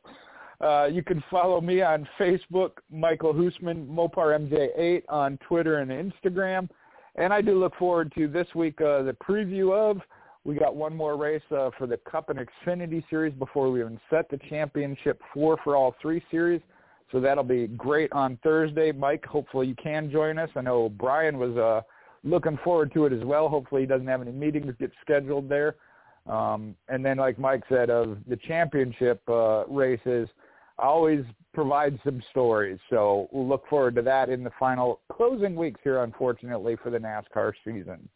uh, you can follow me on Facebook, Michael Hoosman, Mopar MJ8 on Twitter and Instagram, and I do look forward to this week uh, the preview of. We got one more race uh, for the Cup and Xfinity Series before we even set the championship four for all three series. So that'll be great on Thursday. Mike, hopefully you can join us. I know Brian was uh, looking forward to it as well. Hopefully he doesn't have any meetings get scheduled there. Um, and then, like Mike said, of the championship uh, races, always provide some stories. So we'll look forward to that in the final closing weeks here, unfortunately, for the NASCAR season.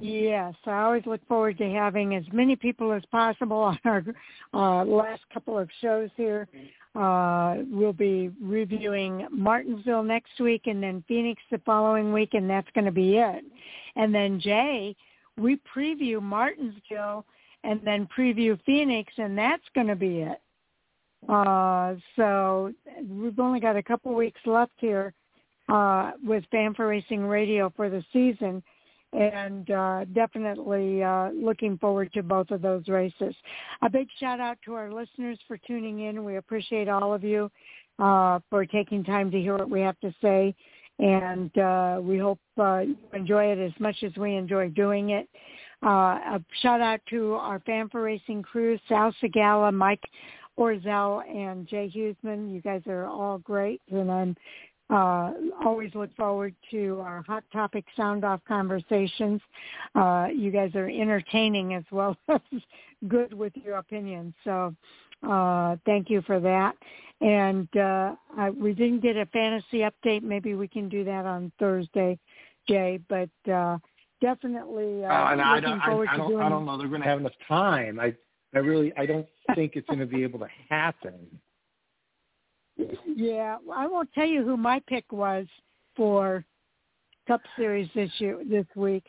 Yes, I always look forward to having as many people as possible on our uh, last couple of shows here. Uh, we'll be reviewing Martinsville next week and then Phoenix the following week, and that's going to be it. And then Jay, we preview Martinsville and then preview Phoenix, and that's going to be it. Uh, so we've only got a couple weeks left here uh, with Fan4Racing Radio for the season, and uh, definitely uh, looking forward to both of those races. A big shout out to our listeners for tuning in. We appreciate all of you uh, for taking time to hear what we have to say, and uh, we hope uh, you enjoy it as much as we enjoy doing it. Uh, a shout out to our Fan4Racing crew, Sal Sigala, Mike Orzel, and Jay Hughesman. You guys are all great, and I'm uh, always look forward to our hot topic sound off conversations. Uh, you guys are entertaining as well as good with your opinions. So uh, thank you for that. And uh, I, we didn't get a fantasy update. Maybe we can do that on Thursday, Jay. But uh, definitely uh, uh, and I looking don't, forward I, I to don't, doing. I don't know they're going to have enough time. I, I really, I don't think it's going to be able to happen. Yeah, I won't tell you who my pick was for Cup Series this year, this week.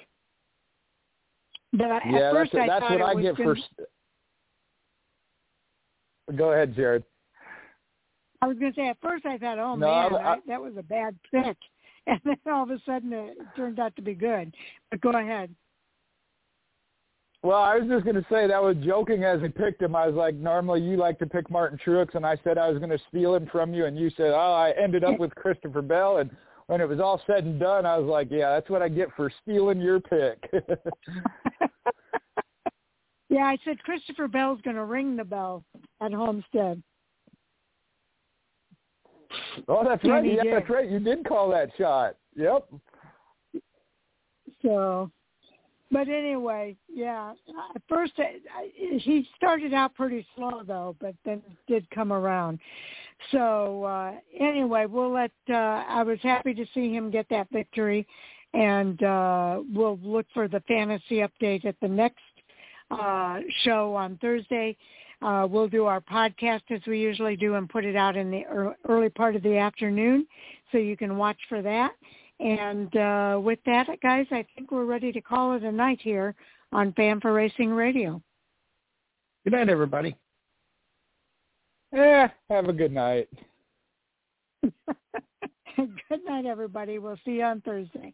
But I, yeah, at first that's, I that's thought what I was get gonna. Go ahead, Jared. I was going to say at first I thought, oh No, man, I- I, that was a bad pick, and then all of a sudden it turned out to be good. But go ahead. Well, I was just going to say that was joking as I picked him. I was like, normally you like to pick Martin Truex, and I said I was going to steal him from you, and you said, oh, I ended up with Christopher Bell, and when it was all said and done, I was like, yeah, that's what I get for stealing your pick. yeah, I said Christopher Bell's going to ring the bell at Homestead. oh, that's right. Yeah, that's right. You did call that shot. Yep. So, but anyway, yeah. At first, I, I, he started out pretty slow though, but then did come around. So uh, anyway, we'll let. Uh, I was happy to see him get that victory, and uh, we'll look for the fantasy update at the next uh, show on Thursday. Uh, we'll do our podcast as we usually do and put it out in the early part of the afternoon, so you can watch for that. And uh, with that, guys, I think we're ready to call it a night here on Fan4Racing Radio. Good night, everybody. Yeah. Have a good night. Good night, everybody. We'll see you on Thursday.